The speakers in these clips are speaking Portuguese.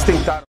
Eles tentaram.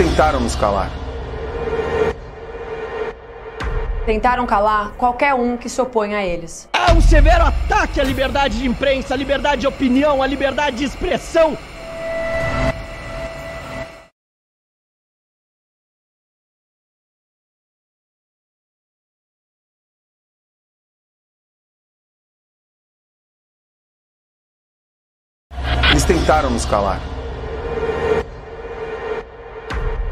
Tentaram nos calar. Tentaram calar qualquer um que se opõe a eles. É um severo ataque à liberdade de imprensa, à liberdade de opinião, à liberdade de expressão. Eles tentaram nos calar.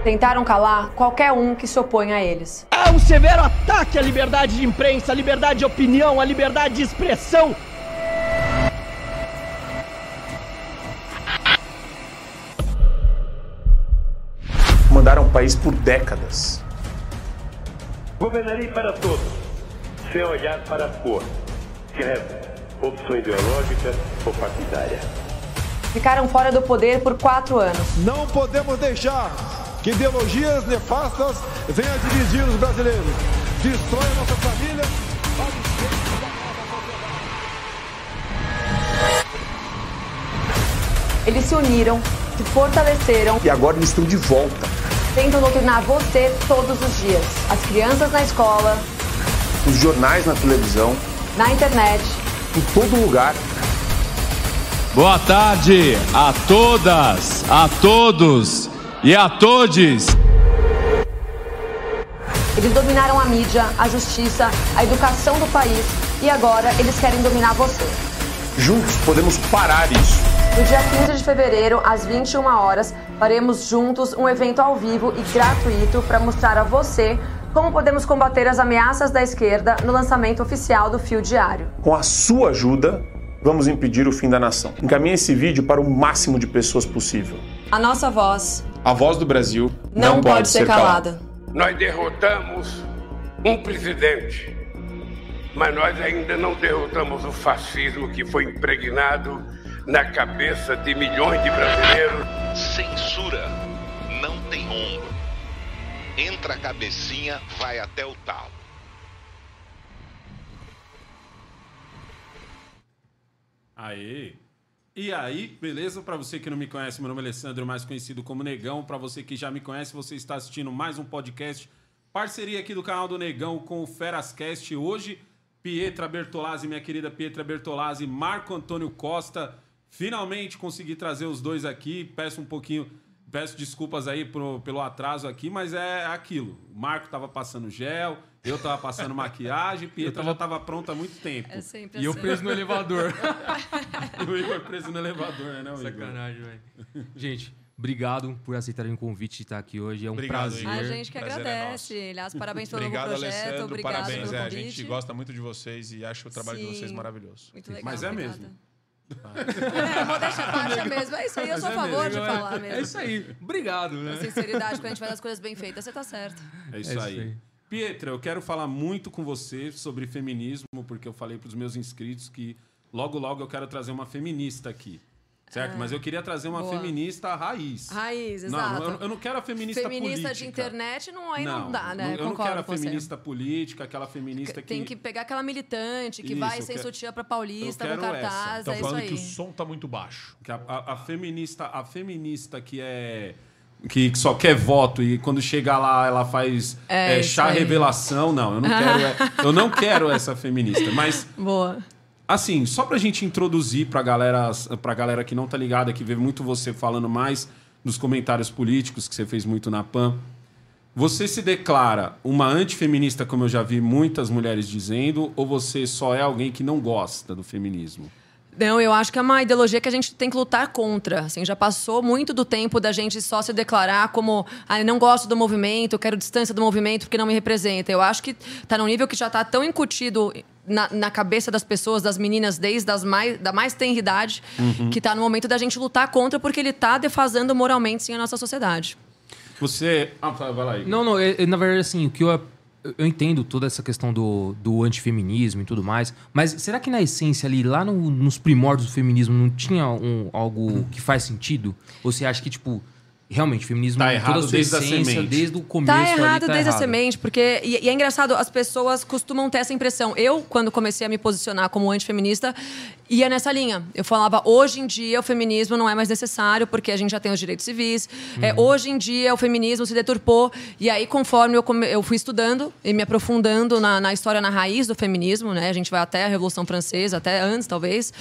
Tentaram calar qualquer um que se opõe a eles. É um severo ataque à liberdade de imprensa, à liberdade de opinião, à liberdade de expressão. Mandaram o país por décadas. Governarei para todos, sem olhar para a cor, credo, opção ideológica ou partidária. Ficaram fora do poder por quatro anos. Não podemos deixar que ideologias nefastas venham a dividir os brasileiros. Destrói a nossa família. Eles se uniram, se fortaleceram, E agora eles estão de volta. tentam doutrinar você todos os dias. As crianças na escola, Os jornais na televisão, na internet. em todo lugar. Boa tarde a todas, a todos e a todes. Eles dominaram a mídia, a justiça, a educação do país e agora eles querem dominar você. Juntos podemos parar isso. No dia 15 de fevereiro, às 21 horas, faremos juntos um evento ao vivo e gratuito para mostrar a você como podemos combater as ameaças da esquerda no lançamento oficial do Fio Diário. Com a sua ajuda, vamos impedir o fim da nação. Encaminhe esse vídeo para o máximo de pessoas possível. A nossa voz A voz do Brasil não, pode, ser calada. Nós derrotamos um presidente, mas nós ainda não derrotamos o fascismo que foi impregnado na cabeça de milhões de brasileiros. Censura não tem ombro. Entra a cabecinha, vai até o talo. Aê! E aí, beleza? Para você que não me conhece, meu nome é Alessandro, mais conhecido como Negão. Para você que já me conhece, você está assistindo mais um podcast. Parceria aqui do canal do Negão com o Ferascast. Hoje, Pietra Bertolazzi, minha querida Pietra Bertolazzi, Marco Antônio Costa. Finalmente consegui trazer os dois aqui. Peço um pouquinho, peço desculpas aí pro- pelo atraso aqui, mas é aquilo. O Marco tava passando gel, eu tava passando maquiagem, Pietra já tava pronta há muito tempo. É sempre E eu assim. preso no elevador. E o Igor preso no elevador, né? Sacanagem, velho. Gente, obrigado por aceitarem o convite de estar aqui hoje. É um Obrigado, prazer. A gente que Prazer é agradece. Aliás, parabéns pelo Obrigado, novo projeto. Alessandro. Obrigado Parabéns. pelo É, a gente gosta muito de vocês e acha o trabalho de vocês Sim. maravilhoso. Muito legal. Mas é obrigada. mesmo. É, modéstia à parte é mesmo. É isso aí, eu sou a favor de falar mesmo. É isso aí. Obrigado, né? Com sinceridade, quando a gente faz as coisas bem feitas, você tá certo. É isso, É isso aí. aí. Pietra, eu quero falar muito com você sobre feminismo, porque eu falei para os meus inscritos que logo, logo eu quero trazer uma feminista aqui. Certo? Mas eu queria trazer uma boa. feminista raiz. Raiz, Não, exato. eu, eu não quero a feminista, Feminista política. de internet não, aí não, dá, né? Eu não Concordo quero a com você. feminista política, aquela feminista que... Tem que pegar aquela militante que Isso, vai eu sem quero- sutiã pra Paulista, eu quero cartaz, essa. Estão é isso falando aí. que o som tá muito baixo. que a, a- a feminista, a feminista que é que só quer voto e quando chega lá ela faz É, é, chá revelação. Não, eu não quero, é- eu não quero essa feminista. Mas Boa. Assim, só pra gente introduzir pra galera, pra galera que não tá ligada, que vê muito você falando mais nos comentários políticos, que você fez muito na PAN. Você se declara uma antifeminista, como eu já vi muitas mulheres dizendo, ou você só é alguém que não gosta do feminismo? Não, eu acho que é uma ideologia que a gente tem que lutar contra. Assim, já passou muito do tempo da gente só se declarar como ah, eu não gosto do movimento, quero distância do movimento porque não me representa. Eu acho que está num nível que já está tão incutido na, na cabeça das pessoas, das meninas, desde as mais, da mais tenra idade, Uhum. que está no momento da gente lutar contra porque ele está defasando moralmente sim a nossa sociedade. Você. Ah, vai lá. Igor. Não, não, é- é, na verdade, assim, o que eu, eu entendo toda essa questão do, do antifeminismo e tudo mais, mas será que na essência ali, lá no- nos primórdios do feminismo, não tinha um, algo que faz sentido? Ou você acha que, tipo, realmente, o feminismo, Tá em errado toda a sua desde a essência, semente. desde o começo Tá ali, errado tá desde a errado. semente, porque. E, e é engraçado, as pessoas costumam ter essa impressão. Eu, quando comecei a me posicionar como antifeminista, ia nessa linha. Eu falava, hoje em dia o feminismo não é mais necessário, porque a gente já tem os direitos civis. É, hoje em dia o feminismo se deturpou. E aí, conforme eu, come- eu fui estudando e me aprofundando na, na história, na raiz do feminismo, né? A gente vai até a Revolução Francesa, até antes, talvez.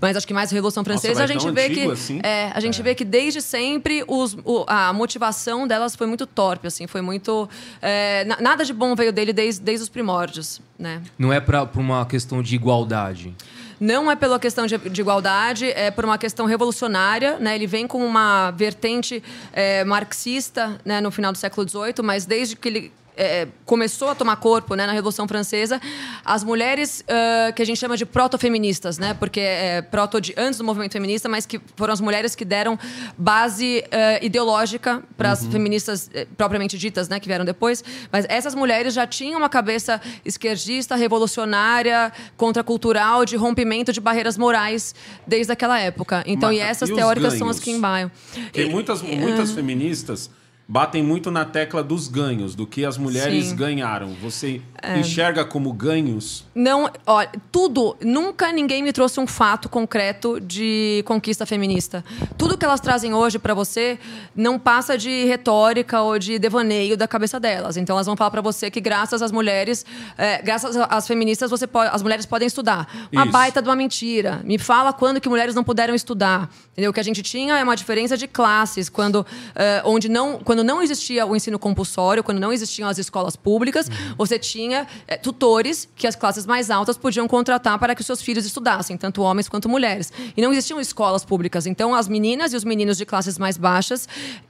Mas acho que mais a Revolução Francesa, vai a gente tão vê que. assim? É, a gente vê que desde sempre os, a motivação delas foi muito torpe, assim, foi muito. é, na- nada de bom veio dele desde, desde os primórdios, né? Não é pra uma questão de igualdade. Não é pela questão de, de igualdade, é por uma questão revolucionária. Né? Ele vem com uma vertente é, marxista né, no final do século XVIII, mas desde que ele é, começou a tomar corpo né, na Revolução Francesa, as mulheres ah, que a gente chama de proto-feministas, né? porque é proto de antes do movimento feminista, mas que foram as mulheres que deram base ah, ideológica para as feministas eh, propriamente ditas, né, que vieram depois. Mas essas mulheres já tinham uma cabeça esquerdista, revolucionária, contracultural, de rompimento de barreiras morais desde aquela época. Então, Mas- e essas e teóricas são as que embaiam. Porque muitas, muitas feministas batem muito na tecla dos ganhos, do que as mulheres Sim. É. ganharam. Você enxerga como ganhos? Não, olha, tudo, nunca ninguém me trouxe um fato concreto de conquista feminista. Tudo que elas trazem hoje para você não passa de retórica ou de devaneio da cabeça delas. Então elas vão falar para você que graças às mulheres, é, graças às feministas, você pode, as mulheres podem estudar. Uma Isso. baita de uma mentira. Me fala quando que mulheres não puderam estudar. Entendeu? O que a gente tinha é uma diferença de classes, quando, é, onde não, quando não existia o ensino compulsório, quando não existiam as escolas públicas, você tinha é, tutores que as classes mais altas podiam contratar para que os seus filhos estudassem, tanto homens quanto mulheres. E não existiam escolas públicas. Então, as meninas e os meninos de classes mais baixas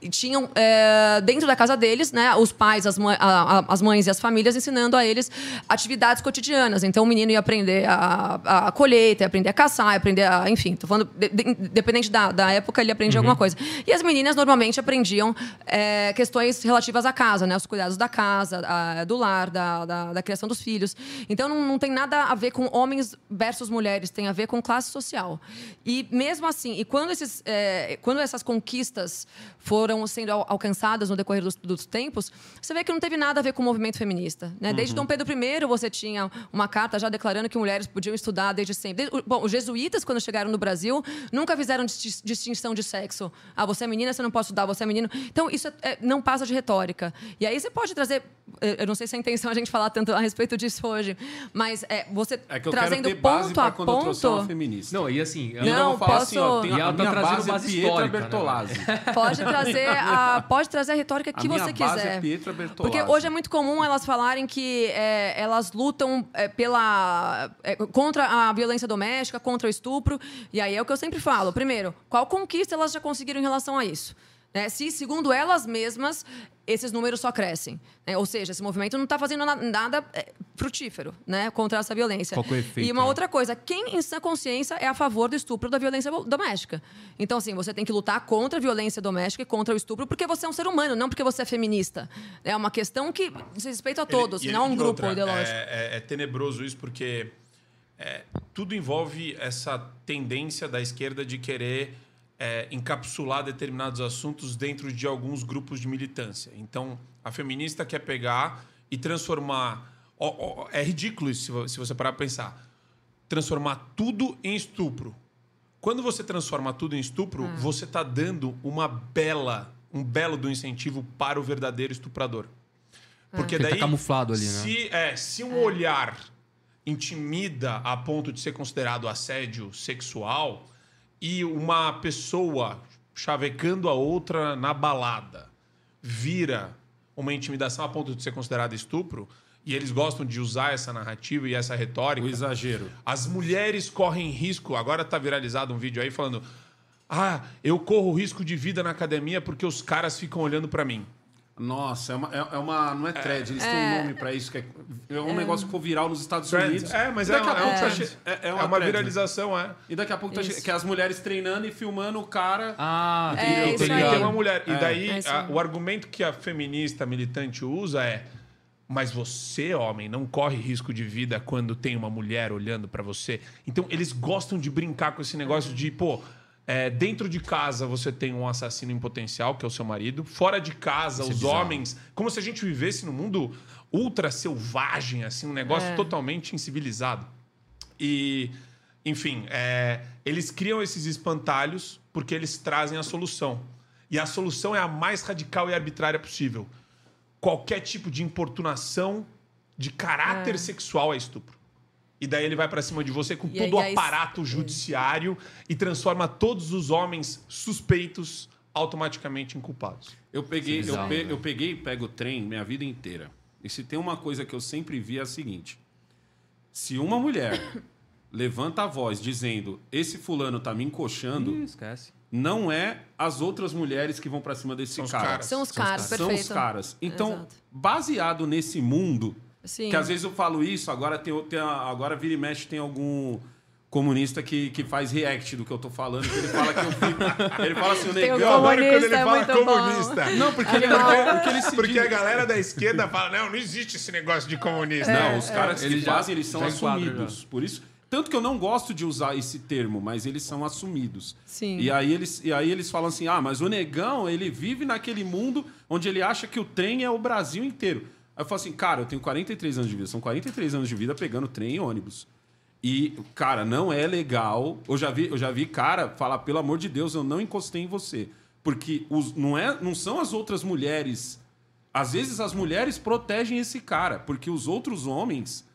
tinham, é, dentro da casa deles, né, os pais, as, mãe- a- a- as mães e as famílias ensinando a eles atividades cotidianas. Então, o menino ia aprender a, a colheita, ia aprender a caçar, ia aprender a. Enfim, tô falando, de- de- independente da, da época, ele aprendia alguma coisa. E as meninas normalmente aprendiam é, questões relativas à casa, né? Os cuidados da casa, a- do lar, da, da, da criação dos filhos. Então não, não tem nada a ver com homens versus mulheres, tem a ver com classe social. E mesmo assim, e quando, esses, é, quando essas conquistas foram sendo al- alcançadas no decorrer dos, dos tempos, você vê que não teve nada a ver com o movimento feminista. Né? Desde Dom Pedro I, você tinha uma carta já declarando que mulheres podiam estudar desde sempre. Bom, os jesuítas, quando chegaram no Brasil, nunca fizeram disti- distinção de sexo. Ah, você é menina, você não pode estudar, você é menino. Então, isso é- é- não passa de retórica. E aí você pode trazer. Eu não sei se é a intenção a gente falar tanto a respeito disso hoje, mas é, você É que eu trazendo quero ter base ponto a quando eu uma ponto. feminista. Não, e assim... E ainda Não, vou falar assim, ó, posso- tem E a, ela a tá minha trazendo base, base é Pietra histórica, né, Bertolazzi. Pode trazer a, pode trazer a retórica A que minha você base quiser. é Pietra Bertolazzi. Porque hoje é muito comum elas falarem que é, elas lutam é, pela é, contra a violência doméstica, contra o estupro. E aí é o que eu sempre falo. Primeiro, qual conquista elas já conseguiram em relação a isso? Né? Se, segundo elas mesmas, esses números só crescem. né? Ou seja, esse movimento não está fazendo na- nada é, frutífero né? contra essa violência. Qual que é o efeito, e uma né? outra coisa, quem em sã consciência é a favor do estupro da violência doméstica? Então, assim, você tem que lutar contra a violência doméstica e contra o estupro porque você é um ser humano, não porque você é feminista. É uma questão que diz respeito a todos, Ele- e não a um ele- grupo outra, ideológico. É, é- é tenebroso isso porque é, tudo envolve essa tendência da esquerda de querer é, encapsular determinados assuntos dentro de alguns grupos de militância. Então, a feminista quer pegar e transformar. ó, ó, é ridículo isso se vo- se você parar para pensar. Transformar tudo em estupro. Quando você transforma tudo em estupro, Ah. você está dando uma bela, um belo do incentivo para o verdadeiro estuprador. Porque Ele tá daí. camuflado ali, né? se, é, se um olhar intimida a ponto de ser considerado assédio sexual e uma pessoa chavecando a outra na balada vira uma intimidação a ponto de ser considerada estupro, e eles gostam de usar essa narrativa e essa retórica. O exagero. As mulheres correm risco. Agora tá viralizado um vídeo aí falando: Ah, eu corro risco de vida na academia porque os caras ficam olhando pra mim. Nossa, é uma, é é uma- Não é thread, eles têm um É. nome pra isso. Que é, é um negócio que ficou viral nos Estados Trend. Unidos. É, mas é, daqui a é, pouco um tá che- é, é É uma, uma né? viralização, é. E daqui a pouco tá che- que é as mulheres treinando e filmando o cara. Ah, É, entendi, isso Tem uma mulher. É. E daí, É a- o argumento que a feminista militante usa é: mas você, homem, não corre risco de vida quando tem uma mulher olhando pra você. Então, eles gostam de brincar com esse negócio de, pô. É, dentro de casa você tem um assassino em potencial, que é o seu marido. Fora de casa, Isso é os bizarro. homens. Como se a gente vivesse num mundo ultra selvagem, assim, um negócio É. totalmente incivilizado. E, enfim, é, eles criam esses espantalhos porque eles trazem a solução. E a solução é a mais radical e arbitrária possível. Qualquer tipo de importunação de caráter É. sexual é estupro. E daí ele vai pra cima de você com E todo o aparato judiciário e transforma todos os homens suspeitos automaticamente em culpados. Eu peguei, é eu, pe- né? eu peguei e pego o trem minha vida inteira. E se tem uma coisa que eu sempre vi é a seguinte: se uma mulher levanta a voz dizendo esse fulano tá me encoxando, Ih, esquece. não é as outras mulheres que vão pra cima desse São os cara. caras. São os caras, São perfeito. os caras. Então, Exato. baseado nesse mundo, Sim. que às vezes eu falo isso, agora tem, tem agora vira e mexe tem algum comunista que, que faz react do que eu tô falando, que ele fala que eu fico, ele fala assim, o Tem o negão, comunista, é muito bom. Não, porque, ele, Adoro. porque, ele porque a galera da esquerda fala: não, não existe esse negócio de comunista. Não, os caras Ele que já- fazem, eles são assumidos. Por isso, tanto que eu não gosto de usar esse termo, mas eles são assumidos. Sim. E aí eles, e aí eles falam assim: "Ah, mas o negão, ele vive naquele mundo onde ele acha que o trem é o Brasil inteiro". Aí eu falo assim: "Cara, eu tenho 43 anos de vida, são 43 anos de vida pegando trem e ônibus". E, cara, não é legal. Eu já vi, eu já vi cara falar, pelo amor de Deus, eu não encostei em você. Porque os, não, é, não são as outras mulheres. Às vezes as mulheres protegem esse cara, porque os outros homens,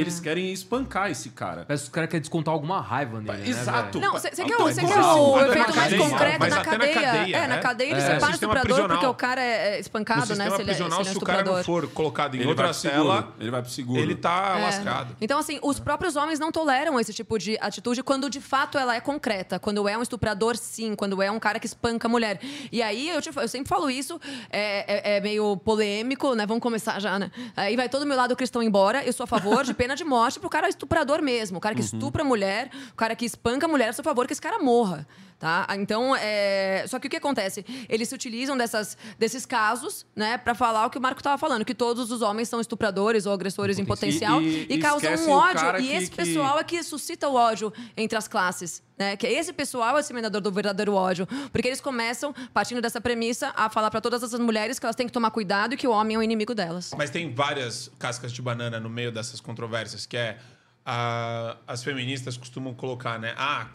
eles querem espancar esse cara. Parece que o cara quer descontar alguma raiva nele. né, Exato. velho? Não, você quer, Então, você é quer o na efeito mais cadeia, concreto mas na até na cadeia. cadeia, É, na né? cadeia ele É. separa o Sistema estuprador prisional. porque o cara é No espancado, né? sistema Se ele, é- se ele é se o cara não estuprador. for colocado em Ele outra vai seguro, cela, ele vai pro seguro. ele tá É. lascado. Então, assim, os próprios homens não toleram esse tipo de atitude quando de fato ela é concreta. Quando é um estuprador, sim. Quando é um cara que espanca a mulher. E aí, eu, te- eu sempre falo isso, é, é- é meio polêmico, né? Vamos começar já, né? Aí vai todo o meu lado cristão embora. Eu sou a favor de pena de morte pro cara estuprador mesmo. O cara que estupra a mulher, o cara que espanca a mulher, a favor que esse cara morra. Tá? Então, é... só que o que acontece? Eles se utilizam dessas, desses casos, né, para falar o que o Marco estava falando, que todos os homens são estupradores ou agressores em potencial E- e, e causam um ódio. E que- esse que- pessoal é que suscita o ódio entre as classes. Né? Que esse pessoal é o seminador do verdadeiro ódio. Porque eles começam, partindo dessa premissa, a falar para todas essas mulheres que elas têm que tomar cuidado e que o homem é o inimigo delas. Mas tem várias cascas de banana no meio dessas controvérsias, que é ah, as feministas costumam colocar, né? Ah,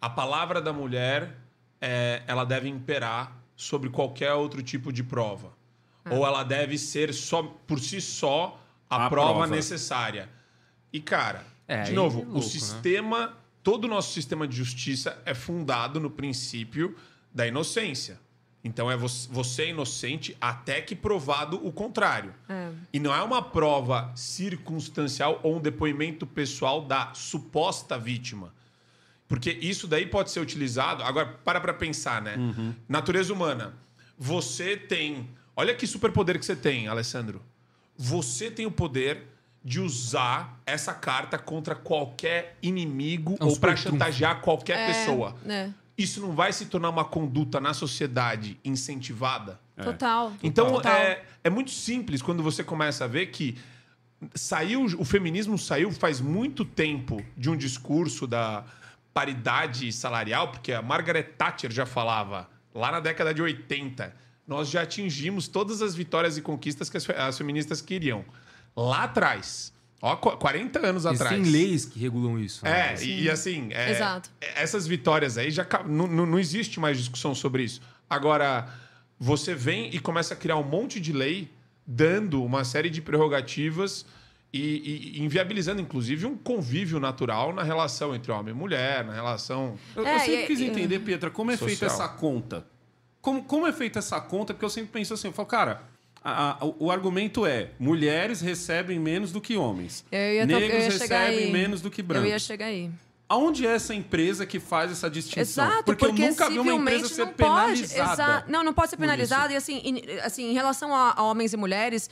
a palavra da mulher é, ela deve imperar sobre qualquer outro tipo de prova. Ou ela deve ser só por si só a, A prova, prova. necessária. E, cara, É, de novo, é louco, o né? sistema, todo o nosso sistema de justiça é fundado no princípio da inocência. Então é você, você é inocente até que provado o contrário. E não é uma prova circunstancial ou um depoimento pessoal da suposta vítima. Porque isso daí pode ser utilizado. Agora, para para pensar, né? Natureza humana. Você tem. Olha que superpoder que você tem, Alessandro. Você tem o poder de usar essa carta contra qualquer inimigo É um ou para chantagear qualquer É, pessoa. né? Isso não vai se tornar uma conduta na sociedade incentivada? Total. Então Total. é, é muito simples quando você começa a ver que saiu o feminismo saiu faz muito tempo de um discurso da paridade salarial, porque a Margaret Thatcher já falava lá na década de 80. Nós já atingimos todas as vitórias e conquistas que as, as feministas queriam. Lá atrás, ó, qu- 40 anos atrás. Existem leis que regulam isso. né? É, e, e assim, é, Exato. essas vitórias aí já não, não, existe mais discussão sobre isso. Agora, você vem e começa a criar um monte de lei dando uma série de prerrogativas e, e- e inviabilizando, inclusive, um convívio natural na relação entre homem e mulher, na relação. Eu, eu É, sempre e- quis entender, Pietra, como é feita Social. essa conta. Como, como é feita essa conta? Porque eu sempre penso assim, eu falo, cara, a- a- o, argumento é mulheres recebem menos do que homens. Eu ia, to- Negros recebem menos do que brancos. Eu ia chegar aí. Aonde é essa empresa que faz essa distinção? Exato, porque, porque, eu nunca vi uma empresa ser pode. penalizada. Não, não pode ser por penalizado. E assim, em, assim, em relação a, a homens e mulheres.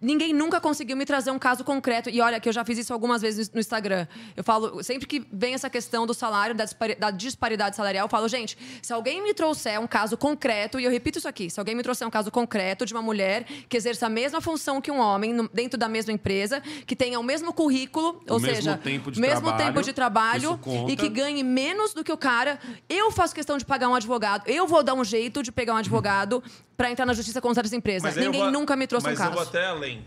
Ninguém nunca conseguiu me trazer um caso concreto. E olha, que eu já fiz isso algumas vezes no Instagram. Eu falo, sempre que vem essa questão do salário, da, dispari- da disparidade salarial, eu falo, gente, se alguém me trouxer um caso concreto, e eu repito isso aqui, se alguém me trouxer um caso concreto de uma mulher que exerça a mesma função que um homem no- dentro da mesma empresa, que tenha o mesmo currículo, O ou mesmo seja, tempo de mesmo trabalho, tempo de trabalho e que ganhe menos do que o cara, eu faço questão de pagar um advogado. Eu vou dar um jeito de pegar um advogado para entrar na justiça contra essa empresa. Mas aí eu Ninguém vou- nunca me trouxe mas um caso. eu vou até além,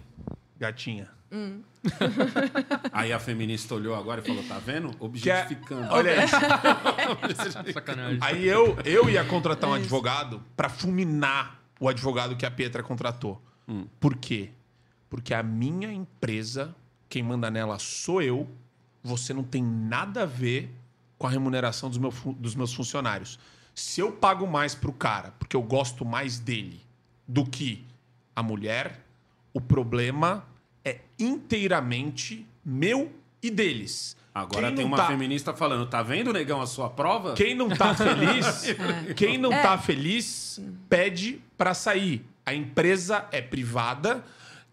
gatinha. Aí a feminista olhou agora e falou, tá vendo? Que é- Objetificando. Olha aí. Sacanagem. Aí eu, eu ia contratar um advogado pra fulminar o advogado que a Pietra contratou. Por quê? Porque a minha empresa, quem manda nela sou eu, você não tem nada a ver com a remuneração dos, meu dos meus funcionários. Se eu pago mais pro cara, porque eu gosto mais dele do que a mulher, o problema é inteiramente meu e deles. Agora Quem tem uma tá- feminista falando, tá vendo, negão, a sua prova? quem não tá feliz, quem não É. tá feliz, pede pra sair. A empresa é privada.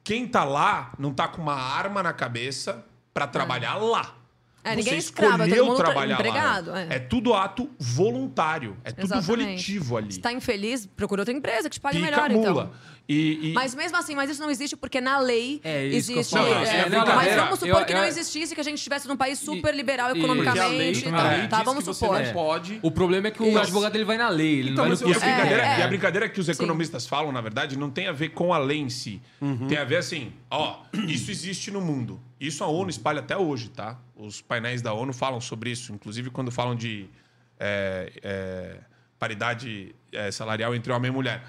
Quem tá lá não tá com uma arma na cabeça pra trabalhar lá. É, ninguém é escravo, é todo escolheu mundo tra- trabalhar empregado, lá. é. É tudo ato voluntário. É tudo Exatamente. volitivo ali. Se tá infeliz, procura outra empresa que te pague Pica melhor, mula. então. E, e- Mas mesmo assim, mas isso não existe porque na lei É isso existe. Não, isso é é, brincadeira. mas vamos supor Eu- que eu- não existisse, que a gente estivesse num país super liberal e- Porque a lei, economicamente. a tá, lei tá, diz vamos supor. não pode... O problema é que o Isso. advogado ele vai na lei, ele Então, não vai no E a, brincadeira, É, é. e a brincadeira que os Sim. economistas falam, na verdade, não tem a ver com a lei em si. Uhum. Tem a ver assim, ó, isso existe no mundo. Isso a ONU espalha até hoje, tá? Os painéis da ONU falam sobre isso, inclusive quando falam de é, é, paridade é, salarial entre homem e mulher.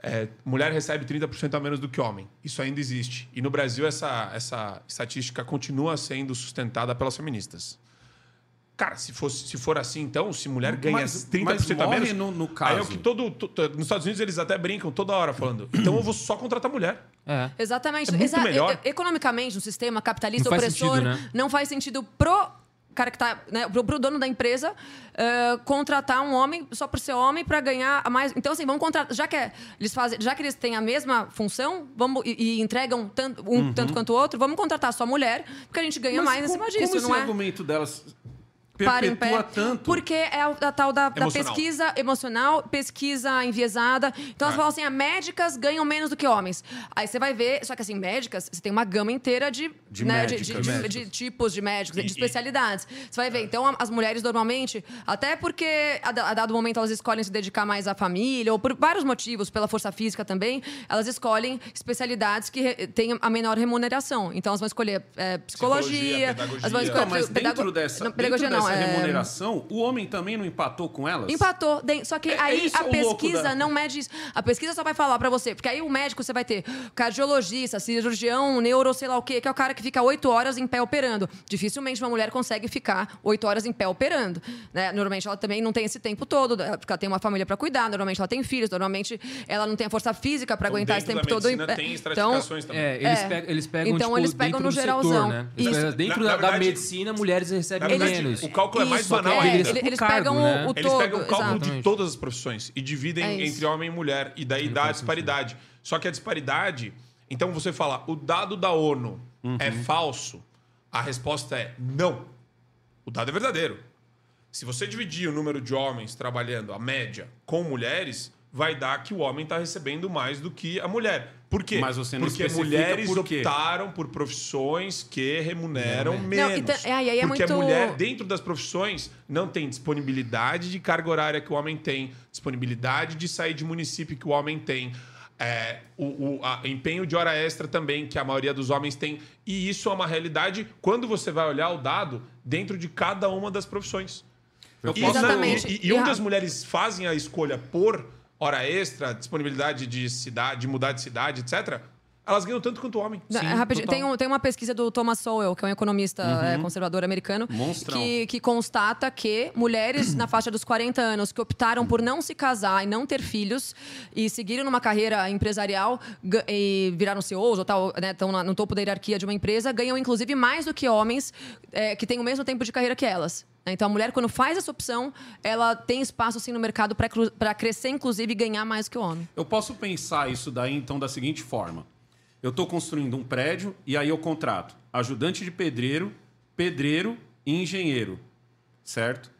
É, mulher recebe 30% a menos do que homem. Isso ainda existe. E no Brasil, essa, essa estatística continua sendo sustentada pelas feministas. Cara, se, fosse, se for assim, então, se mulher ganha Mas- 30% mas a menos. no- no Aí é o caso. que todo, to- to- Nos Estados Unidos eles até brincam toda hora falando. Então eu vou só contratar mulher. É. Exatamente. É muito Exa- melhor. e- Economicamente, um sistema capitalista Não faz opressor, sentido, né? não faz sentido pro cara que tá, né, pro, pro dono da empresa eh, contratar um homem só por ser homem para ganhar a mais. Então assim, vamos contratar, já que é- eles fazem, já que eles têm a mesma função, vamos e, e entregam tanto um tanto quanto o outro, vamos contratar só mulher, porque a gente ganha Mas mais em como- cima disso, como não esse é? argumento delas. Perpetua tanto? Porque é a, a tal da, da pesquisa emocional, pesquisa enviesada. Então, elas É. falam assim, ah, médicas ganham menos do que homens. Aí você vai ver, só que assim, médicas, você tem uma gama inteira de, De né, de, médicas. de- de- tipos de médicos, E- de especialidades. Você vai ver, então, a- as mulheres normalmente, até porque a, da- a dado momento elas escolhem se dedicar mais à família, ou por vários motivos, pela força física também, elas escolhem especialidades que re- têm a menor remuneração. Então, elas vão escolher é, psicologia, Psicologia, elas vão pedagogia. escolher Então, mas pedago- dentro dessa, não, dentro pedagogia dessa não, é- remuneração, o homem também não empatou com elas? Empatou. Só que É- é aí a pesquisa da- não mede isso. A pesquisa só vai falar pra você. Porque aí o médico você vai ter cardiologista, cirurgião, neuro, sei lá o quê, que é o cara que fica oito horas em pé operando. Dificilmente uma mulher consegue ficar oito horas em pé operando. Né? Normalmente ela também não tem esse tempo todo, porque ela tem uma família pra cuidar, normalmente ela tem filhos, normalmente ela não tem a força física pra Então, aguentar esse tempo da todo. em medicina pé. tem Então, estratificações também. É, eles, É. pegam, eles pegam, Então, tipo, eles pegam no geralzão. setor, né? Dentro Na- da, na da verdade- medicina, mulheres recebem verdade, menos. o cálculo é mais Isso, banal é, ainda. eles, cargo, pegam né? o, o Eles todo. pegam o cálculo exato. de Exatamente. todas as profissões e dividem É isso. entre homem e mulher. E daí dá a disparidade. Só que a disparidade. Então você fala, o dado da ONU é falso? A resposta é não. O dado é verdadeiro. Se você dividir o número de homens trabalhando, a média, com mulheres, vai dar que o homem está recebendo mais do que a mulher. Por quê? Mas você não Porque mulheres por quê. optaram por profissões que remuneram Não, menos. então- é, aí é Porque a muito- mulher, dentro das profissões, não tem disponibilidade de carga horária que o homem tem, disponibilidade de sair de município que o homem tem. é, o, o a- empenho de hora extra também, que a maioria dos homens tem. E isso é uma realidade quando você vai olhar o dado dentro de cada uma das profissões. Eu E, posso- Exatamente. e, e onde E a- as mulheres fazem a escolha por hora extra, disponibilidade de cidade, de mudar de cidade, etc., elas ganham tanto quanto o homem. Rapidinho. Tem, um- tem uma pesquisa do Thomas Sowell, que é um economista é, conservador americano, que, que constata que mulheres na faixa dos 40 anos que optaram por não se casar e não ter filhos e seguiram numa carreira empresarial e viraram CEOs ou tal, né, estão no topo da hierarquia de uma empresa, ganham inclusive mais do que homens é, que têm o mesmo tempo de carreira que elas. Então, a mulher, quando faz essa opção, ela tem espaço sim no mercado para crescer, inclusive, e ganhar mais que o homem. Eu posso pensar isso daí, então, da seguinte forma. Eu estou construindo um prédio e aí eu contrato ajudante de pedreiro, pedreiro e engenheiro, certo?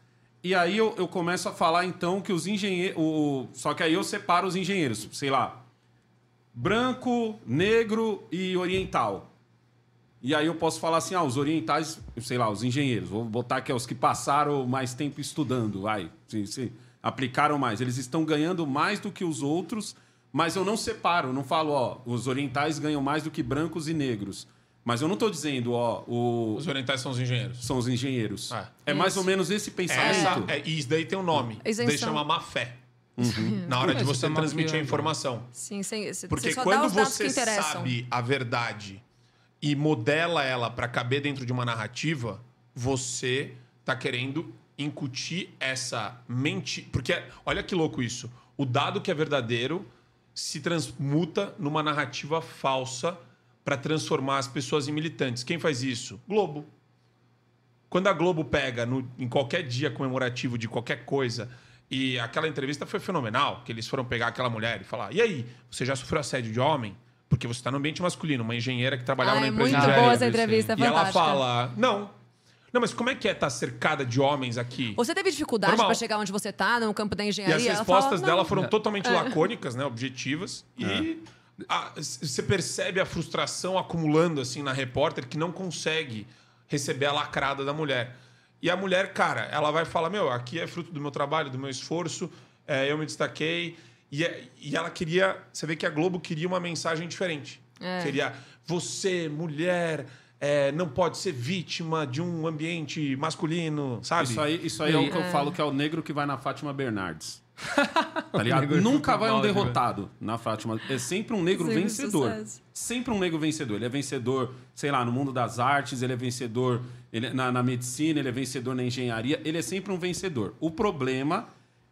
E aí eu, eu começo a falar, então, que os engenheiros... o- Só que aí eu separo os engenheiros, sei lá, branco, negro e oriental. E aí eu posso falar assim, ah, os orientais, sei lá, os engenheiros, vou botar aqui, ó, os que passaram mais tempo estudando, vai, se, se aplicaram mais. Eles estão ganhando mais do que os outros, mas eu não separo, não falo, ó, os orientais ganham mais do que brancos e negros. Mas eu não estou dizendo, ó, o... Os orientais são os engenheiros. São os engenheiros. É. É mais ou menos esse pensamento. Essa, é, e isso daí tem um nome. Isso daí chama má fé. Uhum. Na hora de você é transmitir a piada. informação. Sim, sem, você Porque quando os dados que você interessam. sabe a verdade e modela ela para caber dentro de uma narrativa, você tá querendo incutir essa mente. Porque olha que louco isso. O dado que é verdadeiro se transmuta numa narrativa falsa para transformar as pessoas em militantes. Quem faz isso? Globo. Quando a Globo pega no- em qualquer dia comemorativo de qualquer coisa, e aquela entrevista foi fenomenal, que eles foram pegar aquela mulher e falar: e aí, você já sofreu assédio de homem? Porque você está no ambiente masculino, uma engenheira que trabalhava Ah, na é empresa muito de boa essa entrevista, é E ela fantástica. fala: não. Não, mas como é que é estar cercada de homens aqui? Você teve dificuldade para chegar onde você tá, no campo da E engenharia? as Ela respostas fala, dela foram É. totalmente lacônicas, né? Objetivas. E a- você percebe a frustração acumulando assim na repórter que não consegue receber a lacrada da mulher. E a mulher, cara, ela vai falar: Meu, aqui é fruto do meu trabalho, do meu esforço, é, eu me destaquei. E, é- e ela queria. Você vê que a Globo queria uma mensagem diferente. É. Queria você, mulher. é, não pode ser vítima de um ambiente masculino, sabe? Isso aí, isso aí é o que eu falo que é o negro que vai na Fátima Bernardes. Tá ligado? negro Nunca vai um né, derrotado na Fátima. É sempre um negro Sempre vencedor. sucesso. Sempre um negro vencedor. Ele é vencedor, sei lá, no mundo das artes, ele é vencedor ele- na, na medicina, ele é vencedor na engenharia. Ele é sempre um vencedor. O problema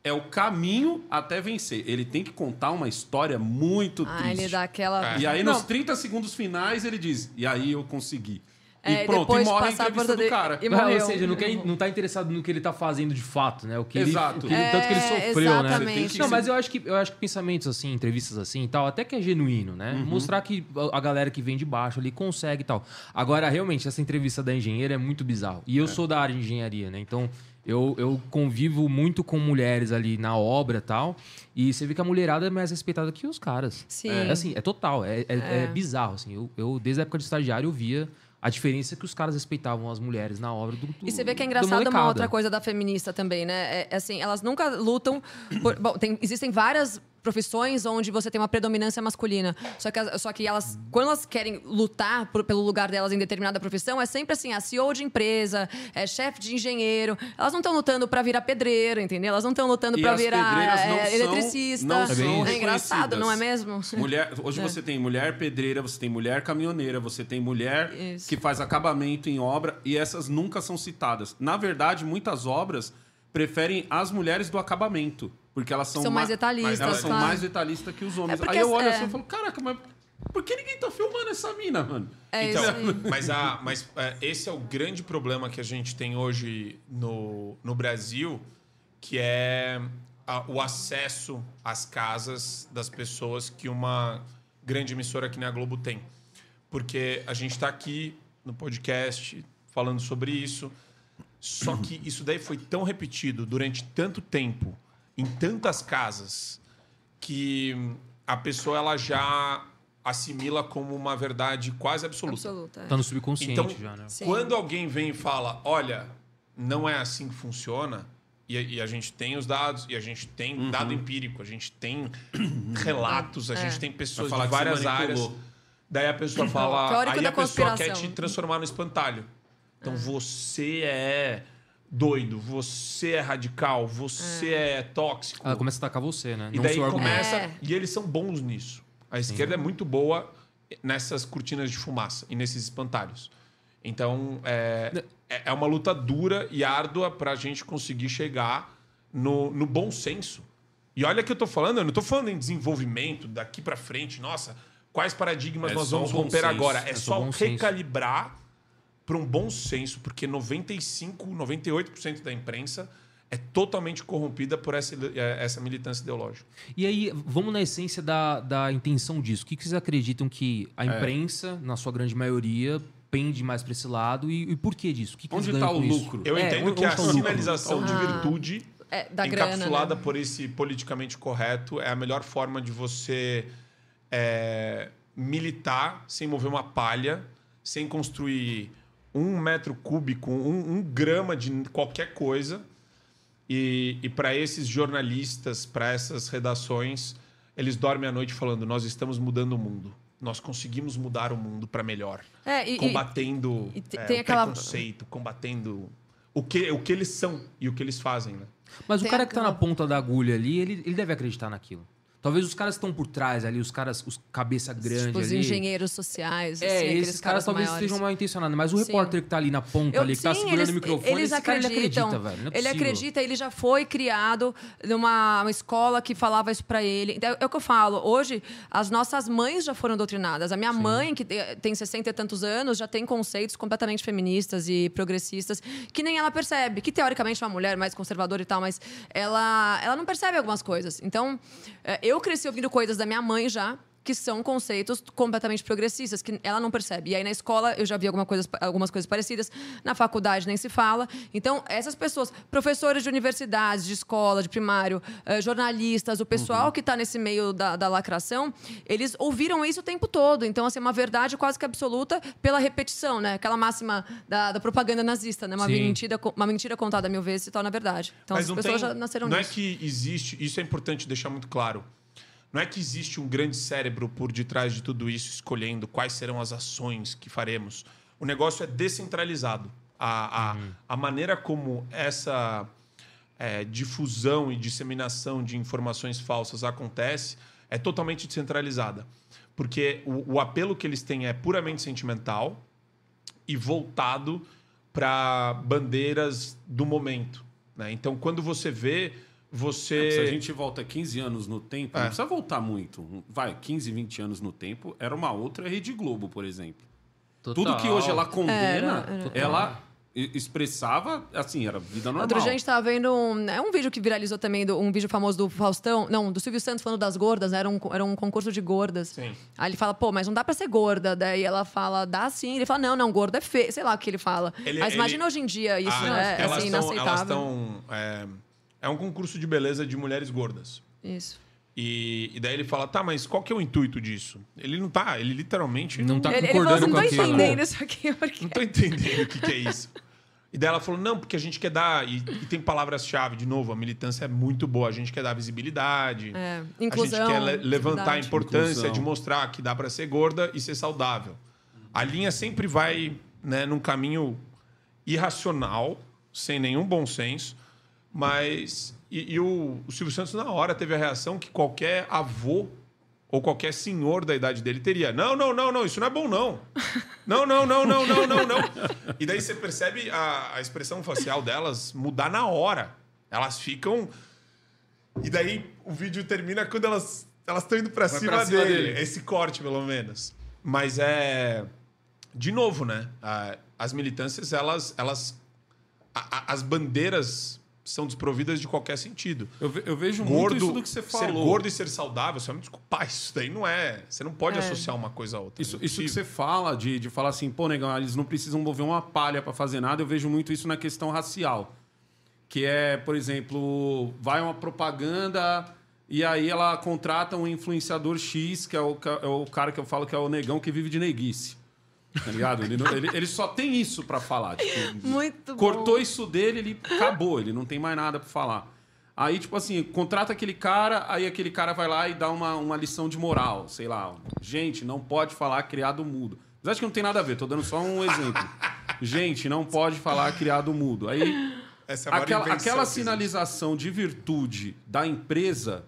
é o caminho até vencer. Ele tem que contar uma história muito Ah, triste. ele dá aquela. E aí, Não. nos 30 segundos finais, ele diz: E aí eu consegui. É, e pronto, e morre a entrevista do cara. e morreu. ou seja, não, quer, não tá interessado no que ele tá fazendo de fato, né? O que Exato. ele, o que ele- tanto que ele É, sofreu, né? exatamente. Tem que- Não, mas eu acho que eu acho que pensamentos assim, entrevistas assim e tal, até que é genuíno, né? Uhum. Mostrar que a a galera que vem de baixo ali consegue e tal. Agora, realmente, essa entrevista da engenheira é muito bizarro. E eu sou da área de engenharia, né? Então, eu, eu convivo muito com mulheres ali na obra e tal. E você vê que a mulherada é mais respeitada que os caras. Sim. É assim, é total. É, é- é É. bizarro, assim. Eu, eu, desde a época de estagiário, eu via a diferença que os caras respeitavam as mulheres na obra do. do E você vê que é do engraçado uma outra coisa da feminista também, né? É, é assim, elas nunca lutam por. Bom, tem- existem várias profissões onde você tem uma predominância masculina. Só que, só que elas, quando elas querem lutar por- pelo lugar delas em determinada profissão, é sempre assim, a CEO de empresa, é chefe de engenheiro. Elas não estão lutando pra virar pedreiro, entendeu? Elas não estão lutando as virar é, são- eletricista. não são é engraçado, não é mesmo? Mulher, hoje É. você tem mulher pedreira, você tem mulher caminhoneira, você tem mulher Isso. que faz acabamento em obra e essas nunca são citadas. Na verdade, muitas obras preferem as mulheres do acabamento, porque elas são, São mais ma- detalhistas, Elas são claro. mais detalhistas que os homens. É porque Aí eu olho é- assim e falo, caraca, mas por que ninguém tá filmando essa mina, mano? É Então, isso aí. mas, a, mas é, esse é o grande problema que a gente tem hoje no, no Brasil, que é a- o acesso às casas das pessoas que uma grande emissora que nem a Globo tem. Porque a gente está aqui no podcast falando sobre isso, só que isso daí foi tão repetido durante tanto tempo, em tantas casas, que a pessoa ela já assimila como uma verdade quase absoluta. Absoluta. é. Tá no subconsciente Então, já, né? Sim. quando alguém vem e fala, olha, não é assim que funciona, e, a- e a gente tem os dados, e a gente tem Uhum. dado empírico, a gente tem relatos, a É. gente tem pessoas de várias áreas. Daí a pessoa fala, Teórico aí a pessoa quer te transformar no espantalho. Então você é doido, você é radical, você é, tóxico. Ela começa a atacar você, né? E Não daí seu argumento. começa. É. E eles são bons nisso. A esquerda é muito boa nessas cortinas de fumaça e nesses espantalhos. Então, é, é é uma luta dura e árdua para a gente conseguir chegar no, no bom senso. E olha que eu tô falando, eu não tô falando em desenvolvimento daqui para frente. Nossa, quais paradigmas É nós só vamos o bom romper senso, agora? É, é só só bom senso. recalibrar para um bom senso, porque 95, 98% da imprensa é totalmente corrompida por essa, eh, essa militância ideológica. E aí, vamos na essência da, da intenção disso. O que, que vocês acreditam que É. a imprensa, na sua grande maioria, pende mais para esse lado e, e por que disso? O que que Onde tá ganham o lucro? Eu É, entendo onde- que a tá sinalização de virtude É, da grana, encapsulada né? por esse politicamente correto é a melhor forma de você é, militar sem mover uma palha, sem construir um metro cúbico, um, um grama de qualquer coisa. E, e para esses jornalistas, para essas redações, eles dormem à noite falando: nós estamos mudando o mundo. Nós conseguimos mudar o mundo para melhor. É, e- e- combatendo e te- é, tem o aquela- preconceito, combatendo o que, o que eles são e o que eles fazem. Né? Mas o Tem cara que tá aquela- na ponta da agulha ali, ele, ele deve acreditar naquilo. Talvez os caras estão por trás ali, os caras, os cabeça grande Tipo, os ali. engenheiros sociais, É, assim, esses caras, talvez maiores. estejam mal intencionados, mas o Sim. repórter que tá ali na ponta Eu- ali, que tá sim, segurando eles- o microfone, eles esse cara ele acreditam. acredita, velho. É ele acredita, ele já foi criado numa uma escola que falava isso pra ele. Então, é o que eu falo. Hoje, as nossas mães já foram doutrinadas. A minha mãe, que te- tem 60 e tantos anos, já tem conceitos completamente feministas e progressistas que nem ela percebe. Que, teoricamente, é uma mulher mais conservadora e tal, mas ela, ela não percebe algumas coisas. Então, é, eu cresci ouvindo coisas da minha mãe já que são conceitos completamente progressistas, que ela não percebe. E aí na escola eu já vi alguma coisa, algumas coisas parecidas, na faculdade nem se fala. Então, essas pessoas, professores de universidades, de escola, de primário, eh, jornalistas, o pessoal que está nesse meio da, da lacração, eles ouviram isso o tempo todo. Então, assim, é uma verdade quase que absoluta pela repetição, né? Aquela máxima da, da propaganda nazista, né? Uma Sim. mentira, uma mentira contada mil vezes se torna verdade. Então, Mas as não pessoas tem, já nasceram Não nisso. é que existe, isso é importante deixar muito claro. Não é que existe um grande cérebro por detrás de tudo isso, escolhendo quais serão as ações que faremos. O negócio é descentralizado. A, a, a maneira como essa é, difusão e disseminação de informações falsas acontece é totalmente descentralizada. Porque o, o apelo que eles têm é puramente sentimental e voltado para bandeiras do momento. Né? Então, quando você vê, você. É, Se a gente volta 15 anos no tempo, É. não precisa voltar muito. Vai, 15, 20 anos no tempo, era uma outra Rede Globo, por exemplo. Total. Tudo que hoje ela condena, Era, era. ela expressava, assim, era vida normal. Outro dia a gente tava vendo um, é um vídeo que viralizou também, do- um vídeo famoso do Faustão, não, do Silvio Santos falando das gordas, né? era um, era um concurso de gordas. Sim. Aí ele fala, pô, mas não dá pra ser gorda. Daí ela fala, dá sim. Ele fala, não, não, gordo é feio. Sei lá o que ele fala. Ele- mas imagina ele- hoje em dia isso, Ah, né? elas assim, tão- Elas inaceitável. estão. É, é um concurso de beleza de mulheres gordas. Isso. E, e daí ele fala, tá, mas qual que é o intuito disso? Ele não tá, ele literalmente Não tá Ele, ele falou concordando assim, com não tô aquilo. entendendo isso aqui. Porque... Não tô entendendo o que, que é isso. E daí ela falou, não, porque a gente quer dar. E, e tem palavras-chave, de novo, a militância é muito boa. A gente quer dar visibilidade. É, a inclusão, gente quer le- levantar a importância Inclusão. de mostrar que dá para ser gorda e ser saudável. A linha sempre vai né, num caminho irracional, sem nenhum bom senso, mas. E, e o, o Silvio Santos, na hora, teve a reação que qualquer avô ou qualquer senhor da idade dele teria. Não, não, não, não, isso não é bom, não. Não, não, não, não, não, não, não. E daí você percebe a, a expressão facial delas mudar na hora. Elas ficam. E daí o vídeo termina quando elas elas estão indo pra Vai cima, cima dele. dele. Esse corte, pelo menos. Mas é. De novo, né? As militâncias, elas. elas as bandeiras são desprovidas de qualquer sentido. Eu, ve- eu vejo muito Gordo, isso do que você ser falou. gordo e ser saudável, você vai me desculpar, isso daí não é. Você não pode É. associar uma coisa a outra. Isso, é isso que você fala, de, de falar assim, pô, negão, eles não precisam mover uma palha pra fazer nada, eu vejo muito isso na questão racial. Que é, por exemplo, vai uma propaganda e aí ela contrata um influenciador X, que é o, é o cara que eu falo que é o negão que vive de neguice. Tá ligado? Ele, não- ele, ele só tem isso pra falar. Tipo, Muito bom. cortou isso dele, ele acabou, ele não tem mais nada pra falar. Aí, tipo assim, contrata aquele cara, aí aquele cara vai lá e dá uma, uma lição de moral, sei lá. Gente, não pode falar criado mudo. Mas acho que não tem nada a ver, tô dando só um exemplo. Gente, não pode falar criado mudo. Aí Essa é aquela, invenção aquela sinalização de virtude da empresa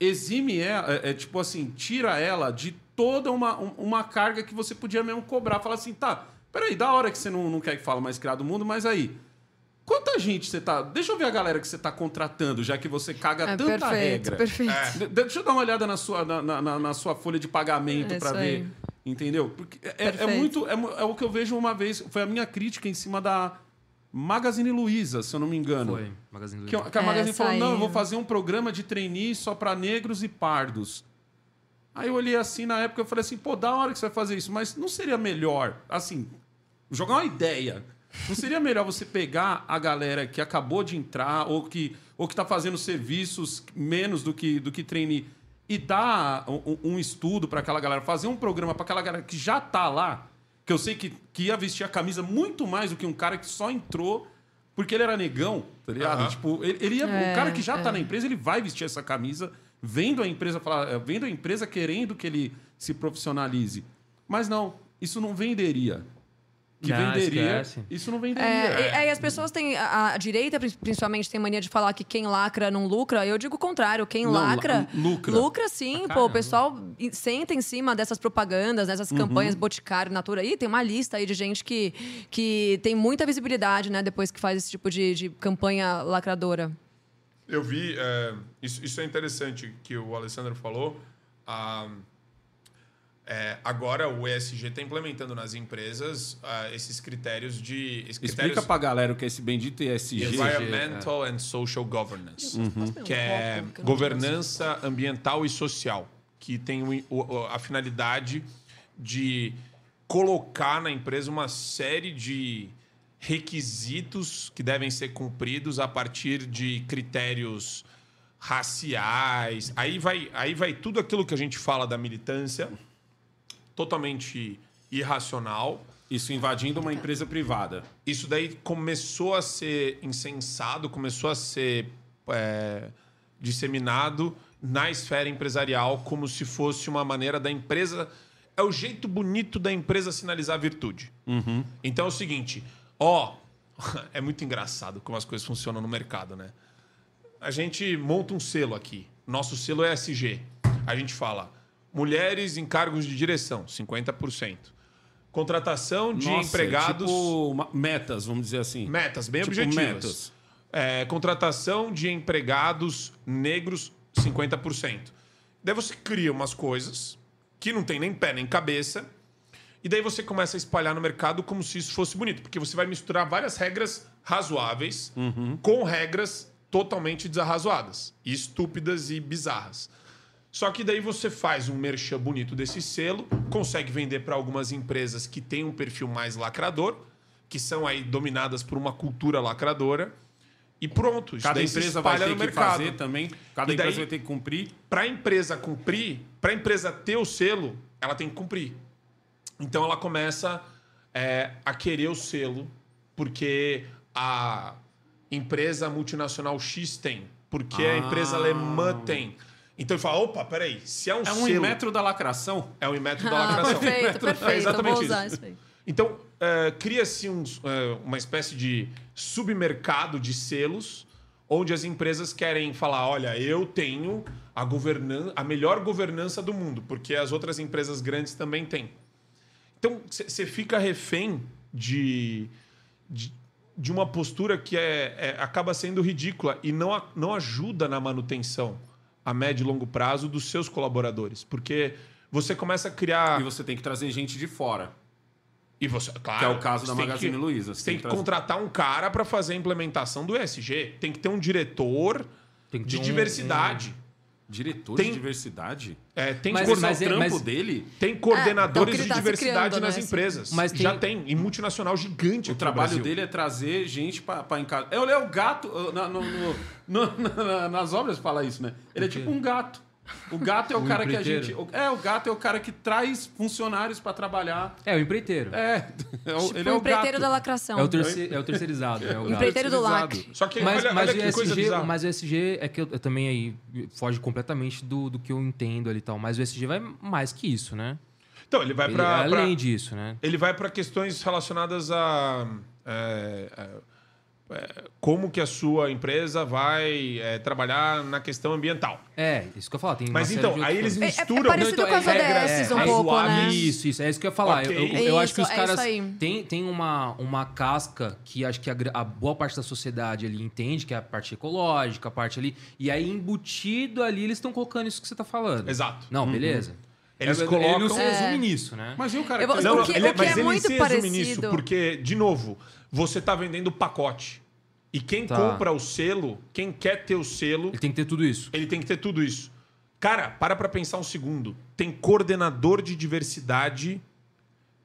exime ela, é, é, tipo assim, tira ela de toda uma, um- uma carga que você podia mesmo cobrar. Fala assim, tá, peraí, da hora que você não, não quer que fale mais criado do mundo, mas aí, quanta gente você tá... Deixa eu ver a galera que você tá contratando, já que você caga É, tanta perfeito, regra. perfeito. De- deixa eu dar uma olhada na sua, na, na- na- na sua folha de pagamento É pra isso ver... aí. Entendeu? Porque é- é, é muito... É, é o que eu vejo uma vez... Foi a minha crítica em cima da Magazine Luiza, se eu não me engano. Foi, Magazine Que, Luiza. que a Magazine Essa falou, não, eu vou fazer um programa de trainee só para negros e pardos. Aí eu olhei assim na época, eu falei assim, pô, da hora que você vai fazer isso, mas não seria melhor, assim, jogar uma ideia. Não seria melhor você pegar a galera que acabou de entrar ou que ou que está fazendo serviços menos do que do que trainee e dar um, um estudo para aquela galera, fazer um programa para aquela galera que já tá lá, que eu sei que, que ia vestir a camisa muito mais do que um cara que só entrou porque ele era negão, tá ligado? Aham. Tipo, ele, ele ia, É, o cara que já tá é. na empresa, ele vai vestir essa camisa, vendo a empresa falar, eh, vendo a empresa querendo que ele se profissionalize. Mas não, isso não venderia. Que Não, venderia, esquece. isso não venderia. É, e, aí as pessoas têm. A, a direita, prin- principalmente, tem mania de falar que quem lacra não lucra. Eu digo o contrário. Quem Não, lacra. la- lucra. Lucra sim, pô. O pessoal senta em cima dessas propagandas, dessas Uhum. campanhas Boticário, Natura. Aí tem uma lista aí de gente que, que tem muita visibilidade, né? Depois que faz esse tipo de, de campanha lacradora. Eu vi, é, isso, isso é interessante que o Alessandro falou. Ah, é, agora o ESG está implementando nas empresas ah, esses critérios de. Esses Explica critérios pra galera o que é esse bendito ESG. Environmental and Social Governance, que é copo, que não governança ambiental e social, que tem a finalidade de colocar na empresa uma série de requisitos que devem ser cumpridos a partir de critérios raciais. Aí vai, aí vai tudo aquilo que a gente fala da militância, totalmente irracional. Isso invadindo uma empresa privada. Isso daí começou a ser insensado, começou a ser é, disseminado na esfera empresarial como se fosse uma maneira da empresa. É o jeito bonito da empresa sinalizar virtude. Então é o seguinte, ó, é muito engraçado como as coisas funcionam no mercado, né? A gente monta um selo aqui. Nosso selo é SG. A gente fala mulheres em cargos de direção, 50%. Contratação de Nossa, empregados. Tipo metas, vamos dizer assim. Metas bem Tipo objetivas. metas. É, contratação de empregados negros, 50%. Daí você cria umas coisas que não tem nem pé nem cabeça. E daí você começa a espalhar no mercado como se isso fosse bonito. Porque você vai misturar várias regras razoáveis com regras totalmente desarrazoadas, e estúpidas e bizarras. Só que daí você faz um merchan bonito desse selo, consegue vender para algumas empresas que têm um perfil mais lacrador, que são aí dominadas por uma cultura lacradora, e pronto. Isso Cada daí empresa vai ter no que mercado. fazer também. Cada E daí- empresa vai ter que cumprir. Para a empresa cumprir, para a empresa ter o selo, ela tem que cumprir. Então ela começa é, a querer o selo, porque a empresa multinacional X tem, porque a empresa alemã tem. Então ele fala: opa, peraí, se é um É um selo. metro da lacração. É um metro da Ah, lacração. perfeito, perfeito. É exatamente Vou usar isso. isso. Então, é, cria-se um, é, uma espécie de submercado de selos, onde as empresas querem falar: olha, eu tenho a, governan a melhor governança do mundo, porque as outras empresas grandes também têm. Então, você fica refém de, de, de uma postura que é, é- acaba sendo ridícula e não, não ajuda na manutenção a médio e longo prazo dos seus colaboradores. Porque você começa a criar. E você tem que trazer gente de fora. E você, claro, Que é o caso da Magazine que- Luiza. Você tem que trazer- contratar um cara para fazer a implementação do ESG. Tem que ter um diretor Tem que de um- diversidade. Diretor Tem- de diversidade? É, tem, Mas- coorden- mas o é- trampo mas- dele? tem coordenadores É, então, de tá se diversidade criando, nas né, empresas. Mas Já tem- tem. E multinacional gigante O trabalho dele é trazer gente pra, pra encaixar. Eu leio o gato. na- no- no- no- na- nas obras fala isso, né? Ele é tipo um gato. O gato é o, O cara que a empreiteiro. gente. É, o gato é o cara que traz funcionários pra trabalhar. É, o empreiteiro. É, É, é o- Tipo, ele é o o empreiteiro gato. da lacração. o, terce- é o terceirizado. É o gato. Empreiteiro do LAC. Só que Mas, olha, mas, olha o SG, mas o SG é que eu, eu também aí foge completamente do, do que eu entendo ali e tal. Mas o SG vai mais que isso, né? Então, ele vai para além disso, né? ele vai para questões relacionadas a, é, é, é, como que a sua empresa vai é, trabalhar na questão ambiental. É, isso que eu falo. Tem Mas então, aí eles misturam... É, é parecido Não, com as regras ODSs um pouco, né? Isso, isso. É isso que eu ia falar. Ok. Eu, eu- eu acho que os Isso, é caras. isso aí. tem, tem uma, uma casca que acho que a, a boa parte da sociedade ali entende, que é a parte ecológica, a parte ali. E aí, embutido ali, eles estão colocando isso que você tá falando. Exato. Não, beleza. Eles É, colocam- Ele não se resume É. nisso, né? Mas e o cara Eu vou- que Não, tem- o que- ele, o que mas é ele muito se resume parecido- nisso, porque, de novo, você tá vendendo pacote. E quem Tá. compra o selo, quem quer ter o selo, Ele tem que ter tudo isso. ele tem que ter tudo isso. Cara, para pra pensar um segundo. Tem coordenador de diversidade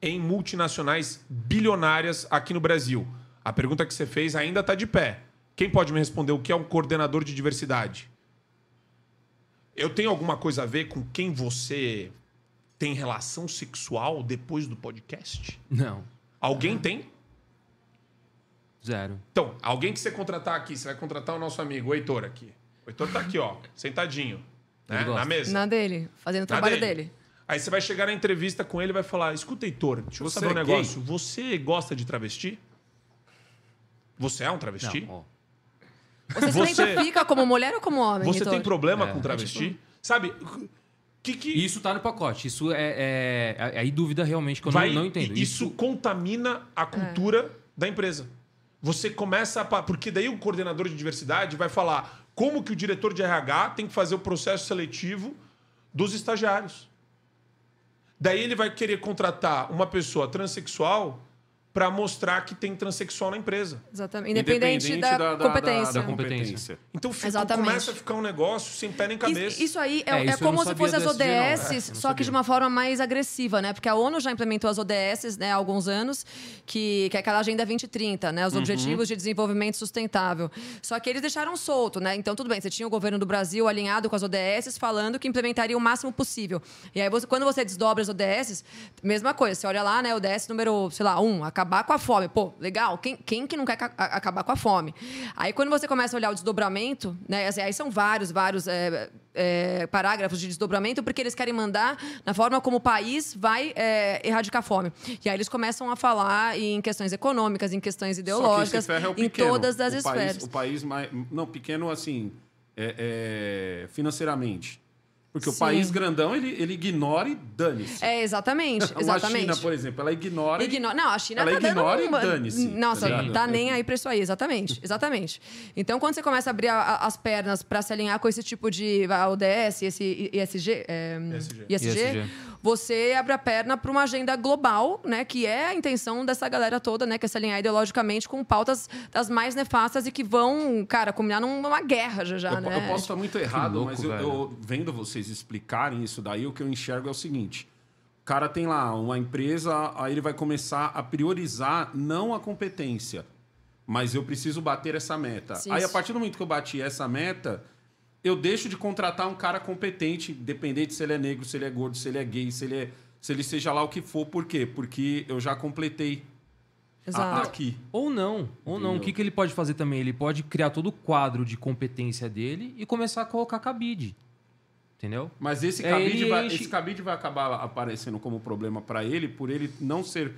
em multinacionais bilionárias aqui no Brasil. A pergunta que você fez ainda tá de pé. Quem pode me responder o que é um coordenador de diversidade? Eu tenho alguma coisa a ver com quem você tem relação sexual depois do podcast? Não, Alguém tem? Zero. Então, alguém que você contratar aqui, você vai contratar o nosso amigo, o Heitor aqui. O Heitor tá aqui, ó, sentadinho, né, na mesa. Na dele, fazendo o trabalho dele. dele. Aí você vai chegar na entrevista com ele e vai falar: escuta, Heitor, deixa eu Você saber um é gay? negócio. Você gosta de travesti? Você é um travesti? Não, ó. Você se Você- identifica como mulher ou como homem, Você Heitor? tem problema É, com travesti? Sabe? Que que Isso tá no pacote. Isso é, é, é- aí dúvida realmente que eu vai, não, não entendo. Isso, contamina a cultura da empresa. Você começa a. Porque daí o coordenador de diversidade vai falar como que o diretor de RH tem que fazer o processo seletivo dos estagiários. Daí ele vai querer contratar uma pessoa transexual para mostrar que tem transexual na empresa. Exatamente. Independente, da, competência. da competência. Então fica- começa a ficar um negócio sem pé nem cabeça. Isso, isso aí é, É, é isso eu como se fossem as. ODS, É, só que sabia. de uma forma mais agressiva, né? Porque a ONU já implementou as ODS né, há alguns anos, que, que é aquela Agenda 2030, né? Uhum. Os Objetivos de Desenvolvimento Sustentável. Só que eles deixaram solto, né? Então, tudo bem, você tinha o governo do Brasil alinhado com as ODS, falando que implementaria o máximo possível. E aí, você, quando você desdobra as ODS, mesma coisa. Você olha lá, né? ODS número, sei lá, um, acabar com a fome. Pô, legal. Quem, quem que não quer acabar com a fome? Aí, quando você começa a olhar o desdobramento, né? assim, aí são vários, vários é, é, parágrafos de desdobramento, porque eles querem mandar na forma como o país vai é, erradicar a fome. E aí eles começam a falar em questões econômicas, em questões ideológicas, é em todas as o esferas. País, o país mais. Não, pequeno assim. é- é, financeiramente. Porque o Sim. país grandão, ele, ele ignora e dane-se. É, exatamente, exatamente. A China, por exemplo, ela ignora. e- Ignora- Não, a China ela tá dando ignora e uma- dane-se. Nossa, tá tá nem aí pra isso aí, exatamente. Exatamente. Então, quando você começa a abrir a- a- as pernas pra se alinhar com esse tipo de ODS, esse ISG, é, ISG. ISG, ISG. Você abre a perna pra uma agenda global, né, que é a intenção dessa galera toda, né, que é se alinhar ideologicamente com pautas das mais nefastas e que vão, cara, culminar numa guerra já já, Eu, né? eu posso estar muito errado, louco, mas eu, eu- vendo vocês explicarem isso daí, o que eu enxergo é o seguinte: o cara tem lá uma empresa, aí ele vai começar a priorizar não a competência, mas eu preciso bater essa meta. Sim, aí, a partir do momento que eu bati essa meta, eu deixo de contratar um cara competente, independente se ele é negro, se ele é gordo, se ele é gay, se ele, é, se ele seja lá o que for. Por quê? Porque eu já completei a- Exato. aqui. Ou não, ou não. O que, que ele pode fazer também? Ele pode criar todo o quadro de competência dele e começar a colocar cabide. Entendeu? Mas esse É, cabide, ele vai, enche- esse cabide vai acabar aparecendo como problema para ele por ele não ser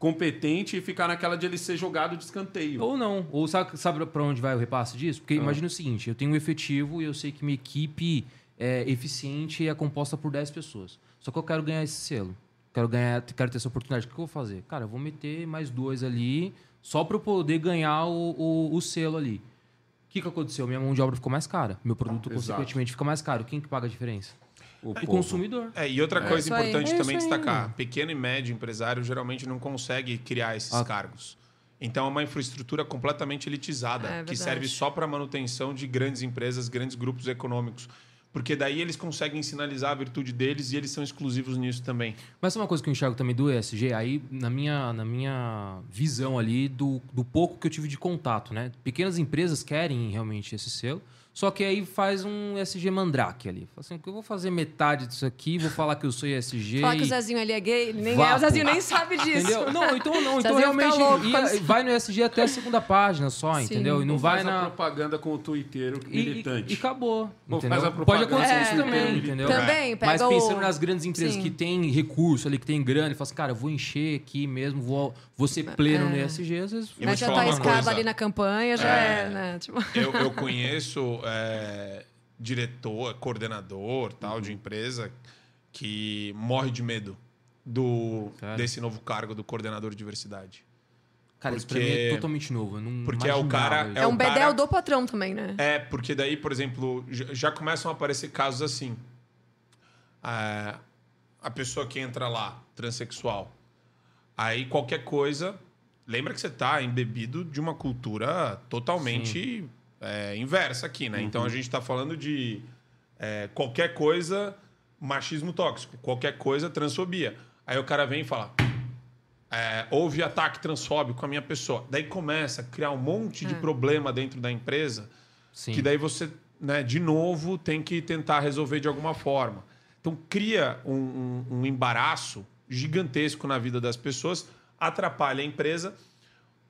competente e ficar naquela de ele ser jogado de escanteio. Ou não. Ou sabe, sabe para onde vai o repasse disso? Porque imagina o seguinte: eu tenho um efetivo e eu sei que minha equipe é eficiente e é composta por 10 pessoas. Só que eu quero ganhar esse selo. Quero ganhar, quero ter essa oportunidade. O que eu vou fazer? Cara, eu vou meter mais dois ali só para eu poder ganhar o, o, o selo ali. O que, que aconteceu? Minha mão de obra ficou mais cara. Meu produto, Exato. consequentemente, fica mais caro. Quem que paga a diferença? O O povo. consumidor. É, e outra coisa isso aí. importante É também aí, destacar: mano. pequeno e médio empresário geralmente não consegue criar esses Ah. cargos. Então é uma infraestrutura completamente elitizada, É que serve só para manutenção de grandes empresas, grandes grupos econômicos. Porque daí eles conseguem sinalizar a virtude deles e eles são exclusivos nisso também. Mas sabe uma coisa que eu enxergo também do ESG? Aí, na minha, na minha visão ali, do, do pouco que eu tive de contato, né? Pequenas empresas querem realmente esse selo, só que aí faz um ESG mandrake ali. Fala assim, eu vou fazer metade disso aqui, vou falar que eu sou ESG. Falar que o Zezinho ali é gay, nem é, o Zezinho nem sabe disso. Entendeu? Não, então não. Então realmente ia- se- vai no ESG até a segunda página só, Sim. entendeu? E não Ou vai faz a na... propaganda com o Twitter E, e, militante. e acabou. Ou entendeu? faz a Pode pode acontecer É, isso também, entendeu? Também, pega Mas pensando o- nas grandes empresas Sim. que têm recurso ali, que tem grana, e fala assim, cara, eu vou encher aqui mesmo, vou, vou ser pleno no ESG, às vezes... Mas já tá coisa. ali na campanha, já é, É. né? Tipo... Eu, eu conheço é, diretor, coordenador tal de empresa que morre de medo do, Sério? desse novo cargo do coordenador de diversidade. Cara, isso pra mim é Porque- totalmente novo. Eu não porque é o cara- isso. É um cara- bedel do patrão também, né? É, porque daí, por exemplo, já começam a aparecer casos assim. Ah, a pessoa que entra lá, transexual, aí qualquer coisa. Lembra que você está embebido de uma cultura totalmente é, inversa aqui, né? Então a gente está falando de é, qualquer coisa, machismo tóxico, qualquer coisa, transfobia. Aí o cara vem e fala: é, houve ataque transfóbico com a minha pessoa. Daí começa a criar um monte de É. problema dentro da empresa Sim. que daí você, né, de novo, tem que tentar resolver de alguma forma. Então cria um, um- um embaraço gigantesco na vida das pessoas, atrapalha a empresa.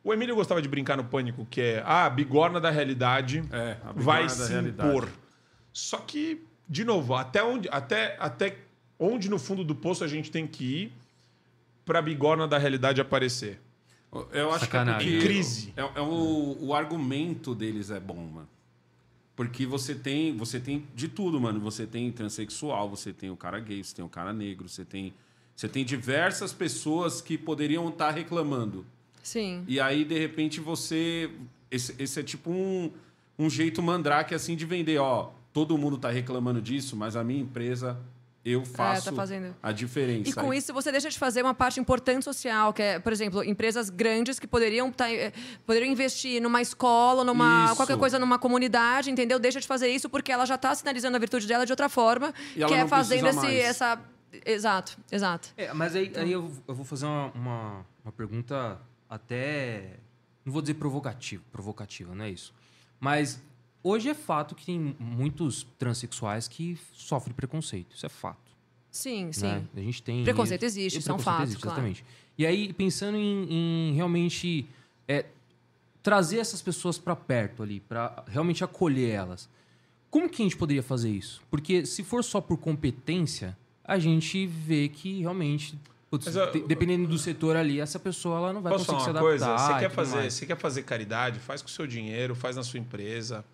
O Emílio gostava de brincar no pânico, que é ah, a bigorna da realidade É, a bigorna vai da se realidade. impor. Só que, de novo, até onde, até, até onde no fundo do poço a gente tem que ir para a bigorna da realidade aparecer? Eu acho Sacanagem. que é Crise. É, é o, o argumento deles é bom, mano. Porque você tem, você tem de tudo, mano. Você tem transexual, você tem o cara gay, você tem o cara negro, você tem, você tem diversas pessoas que poderiam estar reclamando. Sim. E aí, de repente, você. Esse, esse é tipo um, um jeito mandrake assim de vender, ó. Todo mundo tá reclamando disso, mas a minha empresa eu faço tá fazendo. a diferença. E com Aí- isso você deixa de fazer uma parte importante social, que é, por exemplo, empresas grandes que poderiam, tá, eh, poderiam investir numa escola, numa Isso. qualquer coisa numa comunidade, entendeu? Deixa de fazer isso porque ela já está sinalizando a virtude dela de outra forma, E ela que é não fazendo esse, essa. Exato, exato. É, mas aí, aí eu, eu vou fazer uma, uma, uma pergunta até. Não vou dizer provocativa, provocativa, não é isso. Mas hoje é fato que tem muitos transexuais que sofrem preconceito. Isso é fato. Sim, sim. né? A gente tem. Preconceito existe, isso é um fato, existe, claro. Exatamente. E aí, pensando em, em realmente é, trazer essas pessoas para perto ali, para realmente acolher elas. Como que a gente poderia fazer isso? Porque se for só por competência, a gente vê que realmente, putz, Mas, eu- de- dependendo do setor ali, essa pessoa ela não vai Posso conseguir falar se uma adaptar. coisa? Você quer, fazer, mais. você quer fazer caridade? Faz com o seu dinheiro, faz na sua empresa.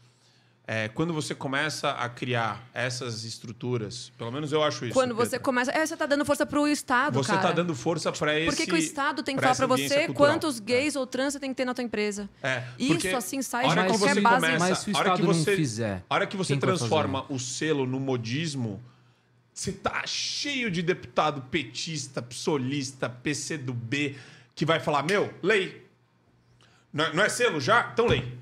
É, quando você começa a criar essas estruturas, pelo menos eu acho isso. Quando você Pedro, começa. É, você está dando força pro Estado, Você cara. está dando força para esse. Por que, que o Estado tem que pra falar ambiência você cultural? quantos gays ou trans você tem que ter na tua empresa? É, Isso, assim, sai de que qualquer você base. começa, Mas se o a hora que Estado não você, fizer, a hora que você transforma o selo no modismo, você tá cheio de deputado petista, psolista, PC do B, que vai falar, meu, lei. Não é, não é selo já? Então lei.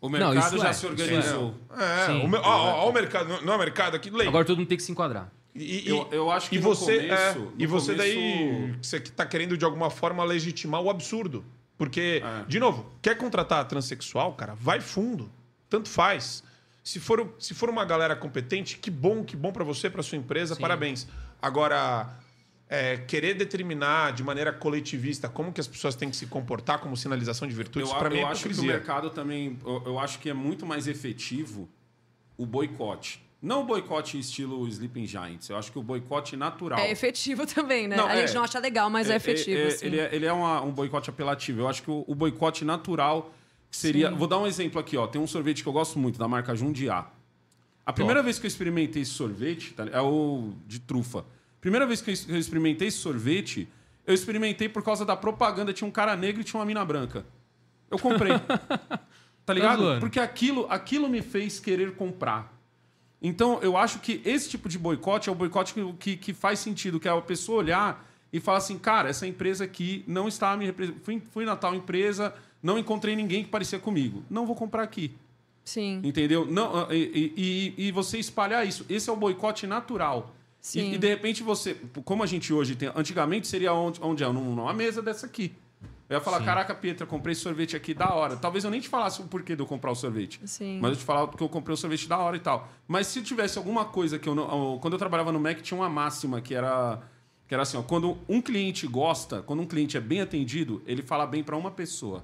O Não, mercado isso já é, se organizou. É, Sim. o, me- ó, ó, ó o mercado, não- não é o mercado aqui, lei. Agora todo mundo tem que se enquadrar. E, e- Eu- eu acho que e no você, começo- é, no e você daí começo- você que tá querendo de alguma forma legitimar o absurdo. Porque, É. de novo, quer contratar transexual, cara, vai fundo. Tanto faz. Se for, se for uma galera competente, que bom, que bom para você, para sua empresa, parabéns. Agora, é, querer determinar de maneira coletivista como que as pessoas têm que se comportar como sinalização de virtudes, Eu, para mim é eu acho que o mercado também. Eu, eu acho que é muito mais efetivo o boicote. Não o boicote estilo Sleeping Giants. Eu acho que o boicote natural. É efetivo também, né? Não, a é. gente não acha legal, mas é, efetivo. é- assim. Ele é, ele é uma- um boicote apelativo. Eu acho que o, o boicote natural seria. Sim. Vou dar um exemplo aqui, ó. Tem um sorvete que eu gosto muito, da marca Jundiá. A primeira vez que eu experimentei esse sorvete tá, é o de trufa. Primeira vez que eu experimentei esse sorvete, eu experimentei por causa da propaganda. Tinha um cara negro e tinha uma mina branca. Eu comprei. tá ligado? zoando. Porque aquilo, aquilo me fez querer comprar. Então, eu acho que esse tipo de boicote é o boicote que, que, que faz sentido, que é a pessoa olhar e falar assim, cara, essa empresa aqui não está me representando. Fui, fui na tal empresa, não encontrei ninguém que parecia comigo. Não vou comprar aqui. Sim. Entendeu? Não, ah, e, e- e- você espalhar isso. Esse é o boicote natural. Sim. E, e, de repente você. Como a gente hoje tem. Antigamente seria onde, onde é? Num- Numa mesa dessa aqui. Eu ia falar, caraca, Pietra, comprei esse sorvete aqui da hora. Talvez eu nem te falasse o porquê de eu comprar o sorvete. Sim. Mas eu te falava porque eu comprei o sorvete da hora e tal. Mas se tivesse alguma coisa que eu não. Quando eu trabalhava no Mac, tinha uma máxima que era. Que era assim, ó, quando um cliente gosta, quando um cliente é bem atendido, ele fala bem para uma pessoa.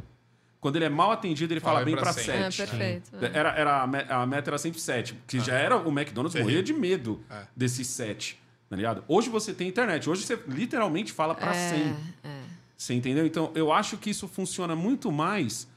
Quando ele é mal atendido, ele fala Vai bem cem. 7. É, perfeito. Era, era, a, me- a meta era sempre 7. Que já era. O McDonald's Terrível. morria de medo É. desses 7. Tá ligado? Hoje você tem internet. Hoje você literalmente fala pra 100. Você entendeu? Então, eu acho que isso funciona muito mais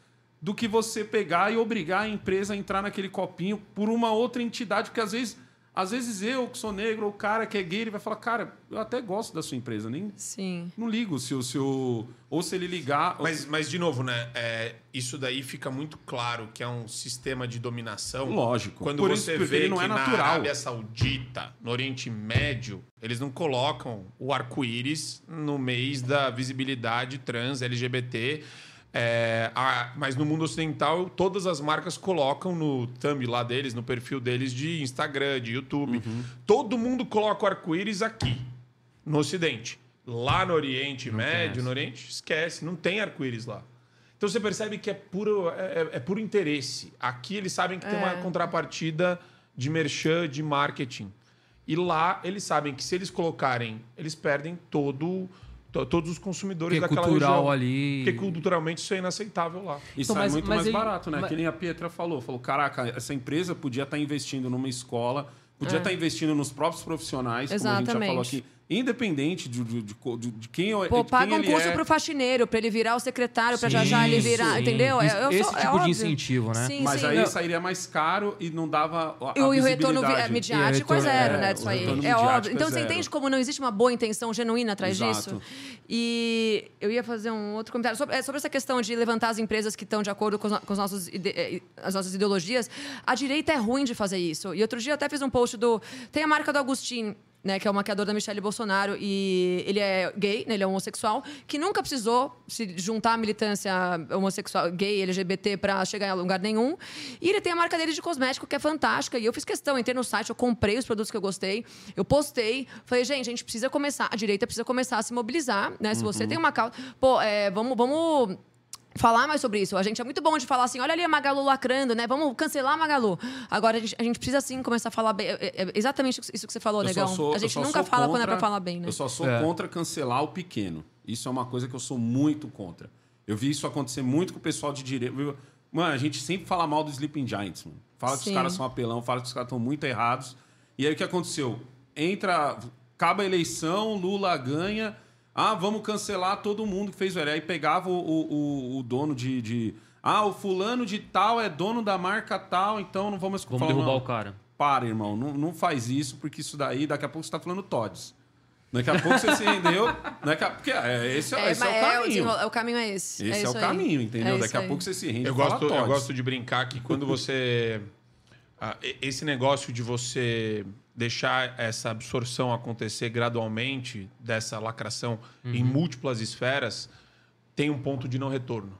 do que você pegar e obrigar a empresa a entrar naquele copinho por uma outra entidade, porque às vezes, às vezes eu, que sou negro, ou o cara que é gay, ele vai falar, cara, eu até gosto da sua empresa, nem Sim. não ligo se o seu. Ou se ele ligar. Mas, mas de novo, né? é, isso daí fica muito claro que é um sistema de dominação. Lógico. Quando Por isso você que vê não que é na natural. Arábia Saudita, no Oriente Médio, eles não colocam o arco-íris no mês da visibilidade trans, LGBT. É, a- mas no mundo ocidental, todas as marcas colocam no thumb lá deles, no perfil deles de Instagram, de YouTube. Uhum. Todo mundo coloca o arco-íris aqui, no Ocidente. Lá no Oriente Médio, no Oriente, esquece, não tem arco-íris lá. Então você percebe que é puro, é, é- é puro interesse. Aqui eles sabem que tem uma É. contrapartida de merchan, de marketing. E lá eles sabem que se eles colocarem, eles perdem todo, to- todos os consumidores Porque é daquela cultural região. ali. Porque culturalmente isso é inaceitável lá. E Então, sai mas- muito mas mais aí- barato, né? mas- Que nem a Pietra falou. Falou, caraca, essa empresa podia estar investindo numa escola, podia É. estar investindo nos próprios profissionais, como a gente já falou Exatamente. aqui. Independente de, de, de, de- de quem, Pô, de quem paga um curso é. pro faxineiro, pra ele virar o secretário, pra já Sim, já ele virar, sim. entendeu? Isso- Eu esse sou- é tipo de óbvio. incentivo, né? Sim, Mas sim. aí Não. sairia mais caro e não dava a, E o a retorno midiático é zero, é, né? Disso o aí. É óbvio. é Então você entende como não existe uma boa intenção genuína atrás Exato. disso? E eu ia fazer um outro comentário sobre, é, sobre essa questão de levantar as empresas que estão de acordo com, os, com os nossos ide- as nossas ideologias. A direita é ruim de fazer isso. E outro dia eu até fiz um post do. Tem a marca do Agostinho. Né, que é o maquiador da Michelle Bolsonaro, e ele é gay, né, ele é homossexual, que nunca precisou se juntar à militância homossexual, gay, LGBT, para chegar em lugar nenhum. E ele tem a marca dele de cosmético, que é fantástica. E eu fiz questão, entrei no site, eu comprei os produtos que eu gostei, eu postei, falei, gente, a gente precisa começar, a direita precisa começar a se mobilizar, né? Se você tem uma causa. Pô, é, vamos. vamos falar mais sobre isso. A gente é muito bom de falar assim, olha ali a Magalu lacrando, né? Vamos cancelar a Magalu. Agora, a gente, a gente precisa sim começar a falar bem. É, é exatamente isso que você falou, Eu negão. sou- a eu gente só nunca sou fala quando é contra- pra falar bem, né? Eu só sou É. contra cancelar o pequeno. Isso é uma coisa que eu sou muito contra. Eu vi isso acontecer muito com o pessoal de direita. viu? Mano, a gente sempre fala mal do Sleeping Giants, mano. Fala que Sim. os caras são apelão, fala que os caras estão muito errados. E aí o que aconteceu? Entra, acaba a eleição, Lula ganha. Ah, vamos cancelar todo mundo que fez o Aí pegava o, o, o- o dono de, de- Ah, o fulano de tal é dono da marca tal, então não vamos... Vamos derrubar não. o cara. Para, irmão. Não, não faz isso, porque isso daí, daqui a pouco você tá falando Tods. Daqui a pouco você se rendeu. Daqui a, porque é, esse, é, esse é, o caminho. desenrola- é o caminho é esse. Esse é, isso o aí. caminho, entendeu? É Daqui a aí. pouco você se rende. Eu gosto, eu gosto de brincar que quando você. ah, esse negócio de você deixar essa absorção acontecer gradualmente, dessa lacração em Uhum. múltiplas esferas, tem um ponto de não retorno.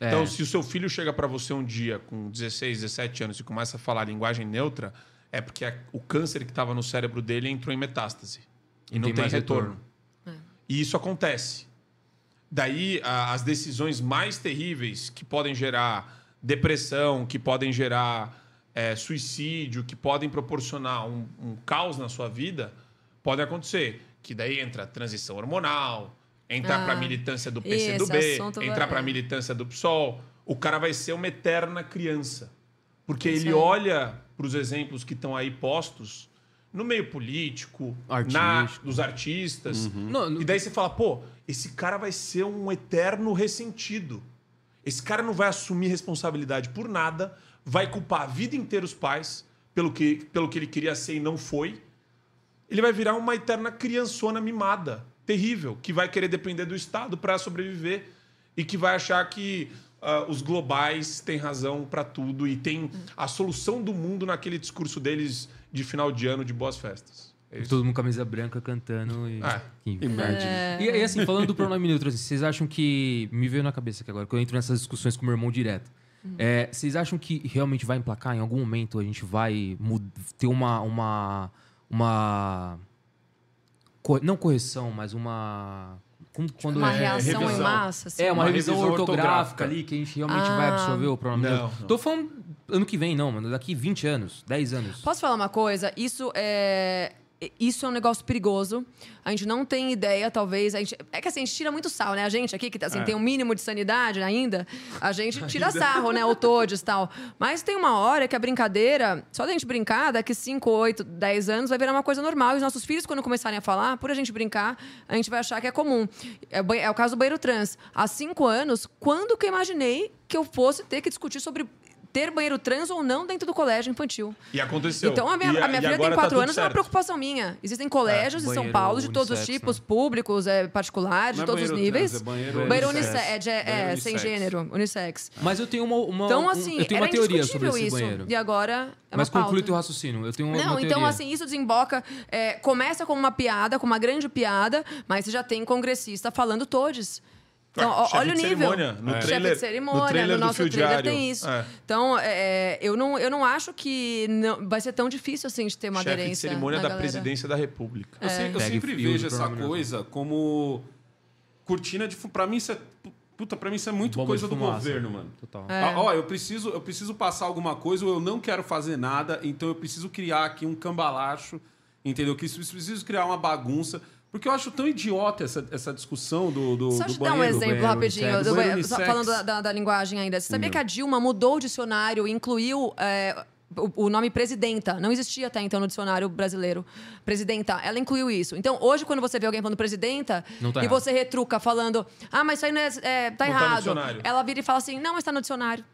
É. Então, se o seu filho chega para você um dia com 16, 17 anos e começa a falar linguagem neutra, é porque a- o câncer que estava no cérebro dele entrou em metástase. E Não não tem tem retorno. retorno. E isso acontece. Daí, a- as decisões mais terríveis que podem gerar depressão, que podem gerar é, suicídio, que podem proporcionar um, um caos na sua vida, podem acontecer. Que daí entra a transição hormonal, entrar Ah, para a militância do PCdoB, entrar para a militância do PSOL. O cara vai ser uma eterna criança. Porque Isso ele aí. olha para os exemplos que estão aí postos no meio político, Artístico. na, dos artistas. Uhum. Não, não- E daí você fala, pô, esse cara vai ser um eterno ressentido. Esse cara não vai assumir responsabilidade por nada, vai culpar a vida inteira os pais pelo que, pelo que ele queria ser e não foi. Ele vai virar uma eterna criançona mimada, terrível, que vai querer depender do Estado para sobreviver e que vai achar que ah, os globais têm razão para tudo e tem a solução do mundo naquele discurso deles de final de ano de boas festas. É. Todo mundo com camisa branca cantando e. Que- merde. É. E, e assim, falando do pronome neutro, assim, vocês acham que. Me veio na cabeça aqui agora, que eu entro nessas discussões com meu irmão direto. É, vocês acham que realmente vai emplacar? Em algum momento a gente vai ter uma. uma, uma co- não correção, mas uma. como- quando Uma é, reação em revisão. massa, assim. é, uma, Uma revisão, revisão ortográfica, ortográfica. ali que a gente realmente vai Ah. absorver o pronome Não, não. Tô falando ano que vem, não, mano. Daqui 20 anos, 10 anos. Posso falar uma coisa? Isso é. Isso é um negócio perigoso. A gente não tem ideia, talvez. Gente, é que assim, a gente tira muito sal, né? A gente aqui, que assim, É. tem um mínimo de sanidade ainda, a gente tira sarro, né? O todes e tal. Mas tem uma hora que a brincadeira, só da gente brincar, daqui 5, 8, 10 anos, vai virar uma coisa normal. E os nossos filhos, quando começarem a falar, por a gente brincar, a gente vai achar que é comum. É é o caso do banheiro trans. Há cinco anos, quando que eu imaginei que eu fosse ter que discutir sobre ter banheiro trans ou não dentro do colégio infantil? E aconteceu. Então, a minha, E a minha filha tem tá quatro tudo anos, é uma certo. preocupação minha. Existem colégios em São Paulo de todos os unissex, tipos, públicos, é, particulares, Não de é todos os níveis. trans, é banheiro banheiro unissex. unissex, é, de- é, sem unissex. gênero, unissex. Mas eu tenho uma, uma Então, um- assim, eu tenho era uma teoria sobre esse isso. banheiro. E agora é uma Mas conclui pauta. teu raciocínio. Eu tenho uma, Não, uma então assim, isso desemboca. é, começa como uma piada, como uma grande piada, mas você já tem congressista falando todes. Então, chefe olha o de nível. cerimônia, no Chefe trailer- de cerimônia, no trailer do nosso fio trailer diário. tem isso. É. Então, é, eu, não, eu não acho que não- vai ser tão difícil assim de ter uma Chefe de aderência. cerimônia na da galera. presidência da República. Eu, se- eu Pega sempre vejo de essa coisa como cortina de Pra mim, isso é. Puta, pra mim isso é muito Bomba coisa de do governo, mano. Total. É. Ah, Ó, eu preciso, eu preciso passar alguma coisa ou eu não quero fazer nada, então eu preciso criar aqui um cambalacho, entendeu? Que isso- preciso criar uma bagunça. Porque eu acho tão idiota essa, essa discussão do, do, Só do te dar um exemplo banheiro rapidinho. unissex. do Banheiro unissex. falando da, da- da linguagem ainda. Você sabia que a Dilma mudou o dicionário e incluiu é, o, o nome presidenta? Não existia até então no dicionário brasileiro. Presidenta. Ela incluiu isso. Então, hoje, quando você vê alguém falando presidenta Não tá e errado. você retruca falando, ah, mas isso aí não é, é, tá Não tá errado. dicionário. ela vira e fala assim, não, mas tá no dicionário.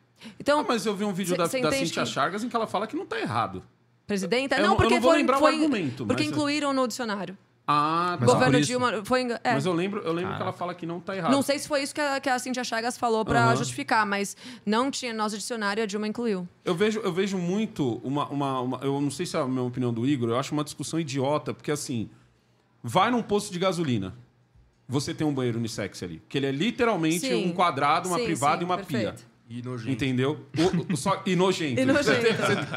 Então, Ah, mas eu vi um vídeo Cê- da, cê da Cintia que- Chagas em que ela fala que não tá errado. presidenta? Eu não- não, eu porque não vou foi, lembrar o foi argumento, porque mas- incluíram no dicionário. Ah, Mas tá. Governo por isso- Dilma foi... enga- é. Mas eu lembro, eu lembro que ela fala que não tá errado. Não sei se foi isso que a, que a Cintia Chagas falou pra Aham. justificar, mas não tinha no nosso dicionário e a Dilma incluiu. Eu vejo, eu vejo muito uma, uma, uma- Eu não sei se é a minha opinião do Igor, eu acho uma discussão idiota, porque assim. Vai num posto de gasolina. Você tem um banheiro unissex ali. Que ele é literalmente Sim. um quadrado, uma Sim, privada sim, e uma perfeito. pia. E nojento. Entendeu? O, o- só, e nojento. E nojento.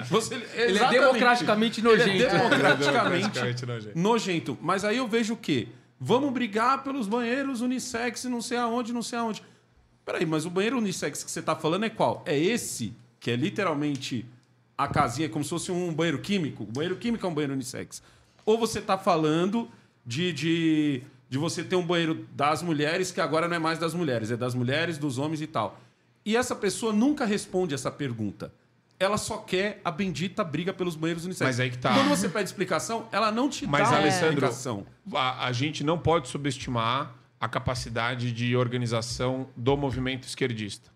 Você- Ele é exatamente. democraticamente Ele é nojento. democraticamente nojento. Mas aí eu vejo o quê? Vamos brigar pelos banheiros unissex, não sei aonde, não sei aonde. Peraí, mas o banheiro unissex que você tá falando é qual? É esse, que é literalmente a casinha, como se fosse um banheiro químico? O banheiro químico é um banheiro unissex. Ou você tá falando de, de, de você ter um banheiro das mulheres, que agora não é mais das mulheres, é das mulheres, dos homens e tal. E essa pessoa nunca responde essa pergunta. Ela só quer a bendita briga pelos banheiros unissex. Mas aí que tá. Quando você pede explicação, ela não te Mas, dá a Alessandro, explicação. a, a gente não pode subestimar a capacidade de organização do movimento esquerdista.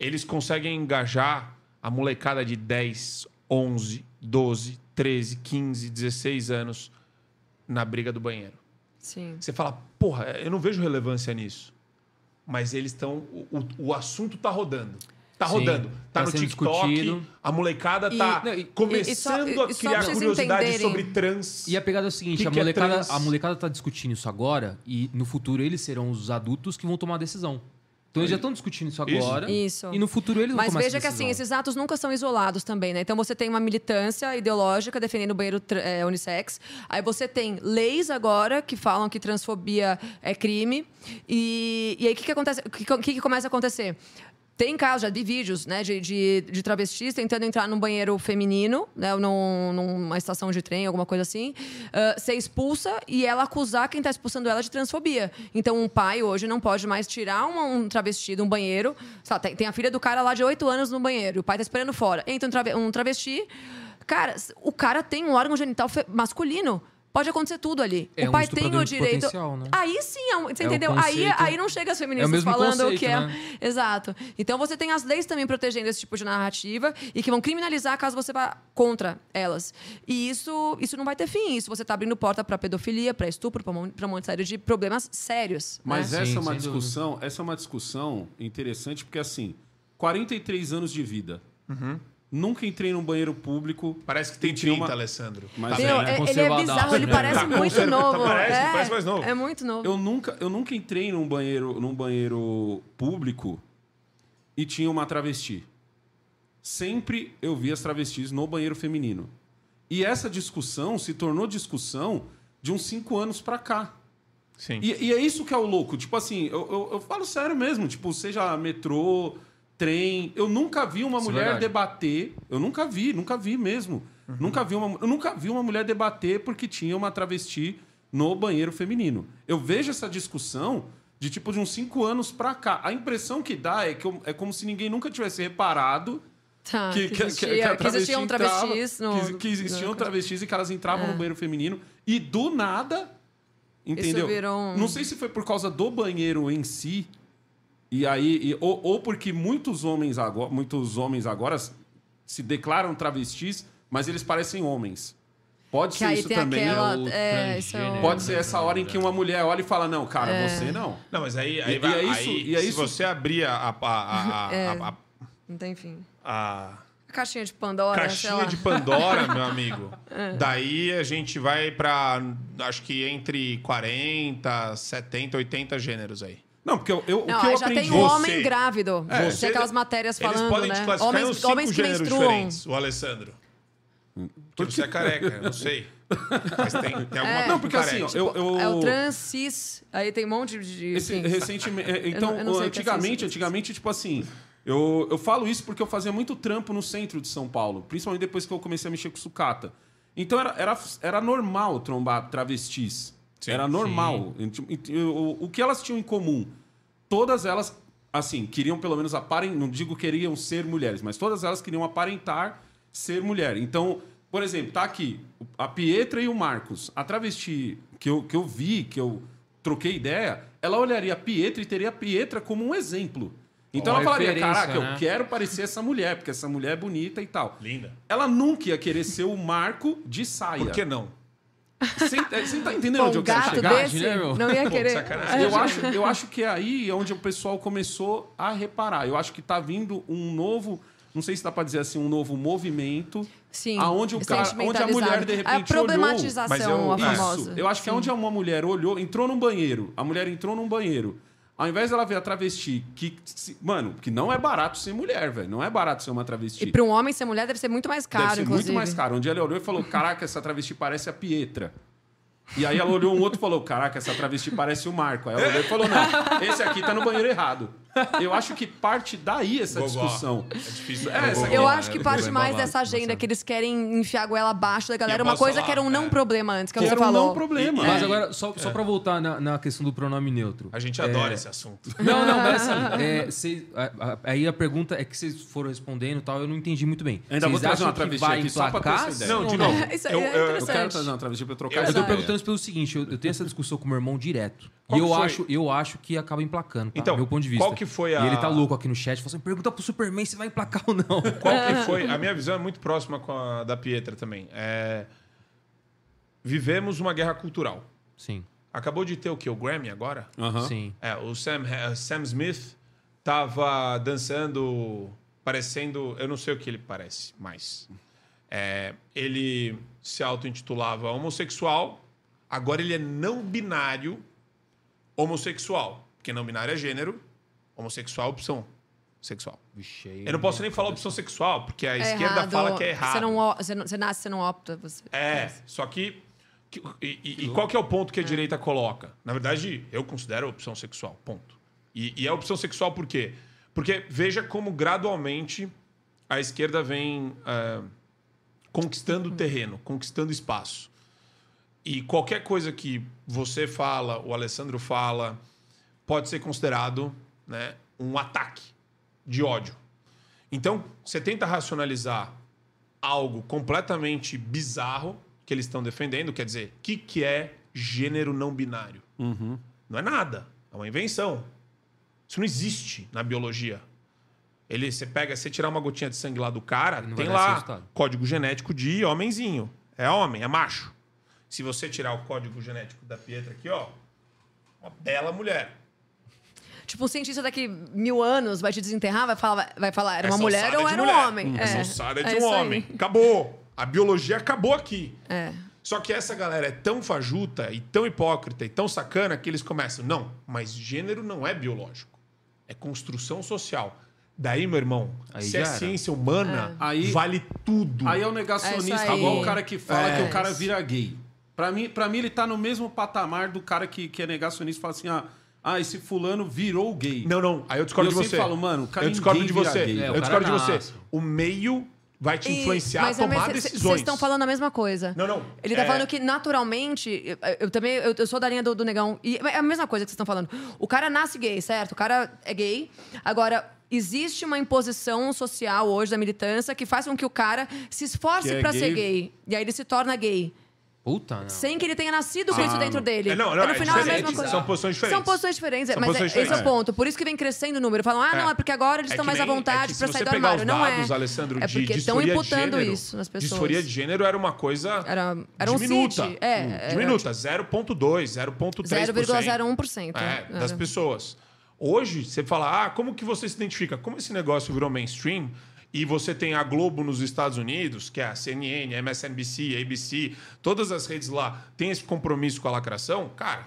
Eles conseguem engajar a molecada de 10, 11, 12, 13, 15, 16 anos na briga do banheiro. Sim. Você fala, porra, eu não vejo relevância nisso. Mas eles estão. O, o- assunto tá rodando. Tá Sim, rodando. Tá, tá no TikTok. discutido. A molecada E- tá não, e- começando e só- a e só criar pra vocês curiosidade entenderem- sobre trans. E a pegada é o seguinte, Que a, que é molecada, trans? a molecada tá discutindo isso agora e no futuro eles serão os adultos que vão tomar a decisão. Então eles já estão discutindo isso agora. Isso. E no futuro eles vão Mas veja que assim, esses atos nunca são isolados também, né? Então você tem uma militância ideológica defendendo o banheiro é, unissex. Aí você tem leis agora que falam que transfobia é crime. E, e aí o que, que acontece? O que, que, que começa a acontecer? Tem casos, já vi vídeos, né, de, de, de travestis tentando entrar num banheiro feminino, né, num- numa estação de trem, alguma coisa assim, ah, ser expulsa e ela acusar quem está expulsando ela de transfobia. Então, um pai hoje não pode mais tirar um travesti de um banheiro. Tem, tem a filha do cara lá de 8 anos no banheiro, o pai tá esperando fora. Entra um, trave- um travesti. Cara, o cara tem um órgão genital masculino. Pode acontecer tudo ali. É o um pai tem o direito. né? Aí sim, é você É o entendeu? Aí, conceito- aí não chega as feministas É o mesmo falando conceito, que é. né? Exato. Então você tem as leis também protegendo esse tipo de narrativa e que vão criminalizar caso você vá contra elas. E isso, isso não vai ter fim. Isso você está abrindo porta para pedofilia, para estupro, para um monte de série de problemas sérios. Mas né? essa Sim, é uma sem dúvida. discussão, essa é uma discussão interessante porque assim, 43 anos de vida. Nunca entrei num banheiro público. Parece que tem e tinha 30, uma- Alessandro. Mas Tá bem. é- ele é bizarro, ele parece Tá muito conserva- novo. tá- parece, é, parece mais novo. É muito novo. Eu nunca, eu nunca entrei num banheiro, num banheiro público e tinha uma travesti. Sempre eu vi as travestis no banheiro feminino. E essa discussão se tornou discussão de uns cinco anos pra cá. Sim. E, e é isso que é o louco. Tipo assim, eu, eu, eu falo sério mesmo. Tipo, seja metrô, trem. Eu nunca vi uma Isso é mulher verdade. debater. Eu nunca vi, nunca vi mesmo. Nunca vi uma, eu nunca vi uma mulher debater porque tinha uma travesti no banheiro feminino. Eu vejo essa discussão de tipo de uns cinco anos pra cá. A impressão que dá é que eu- é como se ninguém nunca tivesse reparado Tá, que, que que, existia- que a que existiam travesti entrava- travestis no- que, que existiam no- travestis e que elas entravam É. no banheiro feminino e do nada, entendeu? virou um- Não sei se foi por causa do banheiro em si e aí e- ou, ou porque muitos homens agora, muitos homens agora se declaram travestis, mas eles parecem homens. Pode Que ser isso também. aquela- né? é, isso é o- Pode ser essa hora em que uma mulher olha e fala: Não, cara, É. você não. Não, mas aí, aí, E- vai, e é isso- aí e é se isso- você abrir a, a, a, a, É. a- a- Não tem fim. a caixinha de Pandora, caixinha de Pandora, meu amigo, É. daí a gente vai pra, acho que entre 40, 70, 80 gêneros aí. Não, porque eu, eu, Não, o que eu já aprendi. tem o homem grávido. É, tem aquelas matérias falando, Eles podem te né? classificar em uns Homens, cinco homens que gêneros menstruam. diferentes, o Alessandro. Porque você é careca, eu não sei. Mas tem, tem alguma É. coisa Não, porque assim, ó, eu, eu... É o trans, cis, aí tem um monte de... Esse, enfim. recentemente, é, Eu então, não- eu não sei o que é antigamente, cis. antigamente, tipo assim, eu, eu falo isso porque eu fazia muito trampo no centro de São Paulo, principalmente depois que eu comecei a mexer com sucata. Então era, era, era normal trombar travestis. Era normal. O, o que elas tinham em comum? Todas elas, assim, queriam pelo menos aparentar, não digo queriam ser mulheres, mas todas elas queriam aparentar ser mulher. Então, por exemplo, tá aqui a Pietra e o Marcos. A travesti que eu, que eu vi, que eu troquei ideia, ela olharia a Pietra e teria a Pietra como um exemplo. Então Uma ela falaria, caraca, né? eu quero parecer essa mulher, porque essa mulher é bonita e tal. Linda. Ela nunca ia querer ser o Marco de saia. Por que não? Você, tá entendendo Pô, onde eu quero gato chegar? desse não ia Pô, querer... sacanagem. Eu acho, eu acho que é aí onde o pessoal começou a reparar. Eu acho que tá vindo um novo, não sei se dá pra dizer assim, um novo movimento. Sim, aonde o cara, onde a mulher de repente A problematização, olhou. a Isso. famosa. Eu acho que é Sim. onde uma mulher olhou, entrou num banheiro, a mulher entrou num banheiro. Ao invés dela ver a travesti, que, mano, que não é barato ser mulher, velho. Não é barato ser uma travesti. E para um homem ser mulher deve ser muito mais caro, Deve ser inclusive. muito mais caro. Onde ela olhou e falou: Caraca, essa travesti parece a Pietra. E aí ela olhou um outro e falou: Caraca, essa travesti parece o Marco. Aí ela olhou e falou: Não, esse aqui tá no banheiro errado. Eu acho que parte daí essa Gogó. discussão. É difícil. É, essa Eu Gogó, acho que né? parte mais dessa agenda que eles querem enfiar a goela abaixo da galera. eu Uma coisa falar, que era um não é. problema antes, que, Que você era um falou. não problema. Mas É. agora, só, só pra voltar na, na questão do pronome neutro. A gente É, adora esse assunto. Não, não, mas assim, é, cê- a- a- aí a pergunta é que vocês foram respondendo e tal, eu não entendi muito bem. Ainda vou Vocês trazer acham uma que travesti vai aqui só pra ter essa ideia. Não, de novo. Isso aí eu, é eu- quero trazer uma travesti pra trocar Eu tô perguntando isso pelo seguinte, eu, eu tenho essa discussão com o meu irmão direto. Qual e eu foi? acho, eu acho que acaba emplacando, tá? Então, meu ponto de vista. qual que foi a- E ele tá louco aqui no chat, falou assim, pergunta pro Superman se vai emplacar ou não. Qual que foi? A minha visão é muito próxima com a da Pietra também. É, Vivemos uma guerra cultural. Sim, Acabou de ter o que? O Grammy agora? Sim. É, o Sam, Sam Smith tava dançando, parecendo. Eu não sei o que ele parece mais. É, ele se auto-intitulava homossexual, agora ele é não binário homossexual. Porque não binário é gênero, homossexual é opção sexual. Vixe, Eu não posso nem falar opção sexual, porque a É esquerda errado. fala que é errado. Você, não, você, não- você nasce, você não opta. Você... É, só que. que- e, e- e qual que é o ponto que a direita coloca? Na verdade, eu considero opção sexual. Ponto. E, e é opção sexual por quê? Porque veja como gradualmente a esquerda vem ah, conquistando terreno, conquistando espaço. E qualquer coisa que você fala, o Alessandro fala, pode ser considerado né, um ataque de ódio. Então, você tenta racionalizar algo completamente bizarro que eles estão defendendo, quer dizer, o que, que é gênero não binário? Não é nada, é uma invenção. Isso não existe na biologia. Ele, você pega, você tirar uma gotinha de sangue lá do cara, tem lá resultado. código genético de homenzinho. É homem, é macho. Se você tirar o código genético da Pietra aqui, ó, uma bela mulher. Tipo, um cientista daqui mil anos vai te desenterrar, vai falar, vai falar era uma Essa mulher ou é era um mulher. homem. Essa É, ossada é é de um isso aí. homem. Acabou. A biologia acabou aqui. É. Só que essa galera é tão fajuta e tão hipócrita e tão sacana que eles começam. Não, mas gênero não é biológico. É construção social. Daí, meu irmão, Aí se é era. ciência humana, Aí- vale tudo. Aí é o É negacionista, aí. igual o cara que fala É. que o cara vira gay. Pra mim, pra mim, ele tá no mesmo patamar do cara que, que é negacionista e fala assim: ah, ah, esse fulano virou gay. Não, não. Aí eu discordo E eu de você. falo, mano, cara, eu discordo ninguém de você. gay. É, eu discordo de você. nasce. O meio vai te E- influenciar a mas é tomar cê- decisões. Vocês estão falando a mesma coisa. Não, não. Ele tá É- falando que naturalmente. Eu, eu também. Eu, eu sou da linha do, do negão. E é a mesma coisa que vocês estão falando. O cara nasce gay, certo? O cara é gay. Agora. Existe uma imposição social hoje da militância que faz com que o cara se esforce é pra ser gay. E aí ele se torna gay. Puta, não. Sem que ele tenha nascido com Ah, isso dentro não. dele. É, não, não, E no é final é a mesma coisa. São posições diferentes. São posições diferentes. São mas posições é, esse é o diferentes. ponto. Por isso que vem crescendo o número. Falam, ah, não, é porque agora eles É estão mais à nem- é vontade você sair do armário. os Não dados, é. Alessandro, é porque estão imputando gênero, isso nas pessoas. Disforia de gênero era uma coisa Era, era um diminuta. CIT. É, Hum, era- diminuta, 0,2, 0,3%. 0,01%. É, Era. das pessoas. Hoje, você fala, ah, como que você se identifica? Como esse negócio virou mainstream e você tem a Globo nos Estados Unidos, que é a CNN, a MSNBC, a ABC, todas as redes lá têm esse compromisso com a lacração, cara,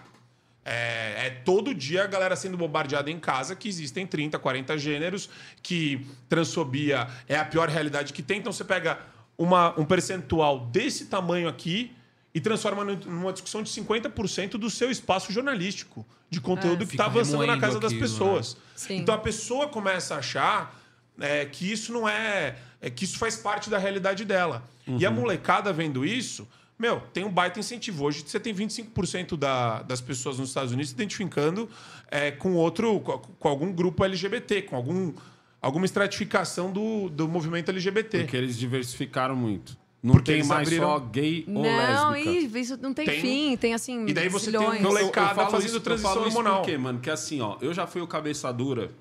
é, é todo dia a galera sendo bombardeada em casa que existem 30, 40 gêneros, que transfobia é a pior realidade que tem. Então você pega uma, um percentual desse tamanho aqui e transforma num- numa discussão de 50% do seu espaço jornalístico, de conteúdo que Fica está avançando na casa das aquilo, né? pessoas. Sim. Então a pessoa começa a achar é, que isso não é, é. que isso faz parte da realidade dela. E a molecada vendo isso, meu, tem um baita incentivo. Hoje você tem 25% da, das pessoas nos Estados Unidos se identificando é, com outro, com, com algum grupo LGBT, com algum, alguma estratificação do, do movimento LGBT. Porque eles diversificaram muito. Não Porque tem eles mais abriram- só gay ou Não, lésbica. ih, isso não tem, Tem- fim. Tem assim. E daí você tem um zilhões. mole- molecada fazendo isso- transição hormonal. Por quê, mano? Que assim, ó, eu já fui o cabeça dura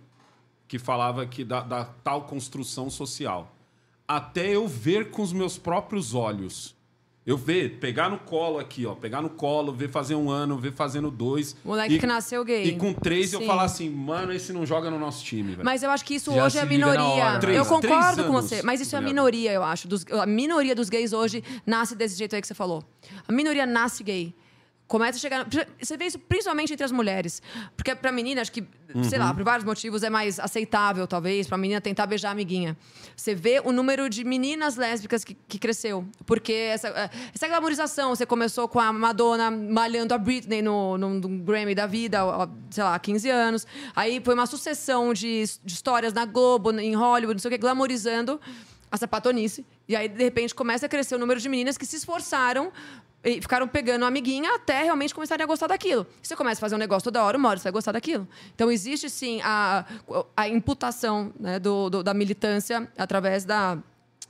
que falava que da, da tal construção social. Até eu ver com os meus próprios olhos. Eu ver, pegar no colo aqui, ó. Pegar no colo, ver fazer um ano, ver fazendo dois. Moleque e, que nasceu gay. E com três eu Sim. falar assim, mano, esse não joga no nosso time, velho. Mas eu acho que isso Já hoje é na minoria. né? eu Três- concordo três com anos, você, mas isso é a minoria, eu acho. Dos- a minoria dos gays hoje nasce desse jeito aí que você falou. A minoria nasce gay. Começa a chegar. Você vê isso principalmente entre as mulheres. Porque pra menina, acho que, sei Uhum. lá, por vários motivos é mais aceitável, talvez, pra menina tentar beijar a amiguinha. Você vê o número de meninas lésbicas que, que cresceu. Porque essa, eh, essa glamorização, você começou com a Madonna malhando a Britney no, no, no Grammy da vida, sei lá, há 15 anos. Aí foi uma sucessão de, de histórias na Globo, em Hollywood, não sei o que, glamorizando a sapatonice. E aí, de repente, começa a crescer o número de meninas que se esforçaram e ficaram pegando a amiguinha até realmente começarem a gostar daquilo. Você começa a fazer um negócio toda hora, uma hora você vai gostar daquilo. Então, existe sim a, a imputação né, do, do- da militância através da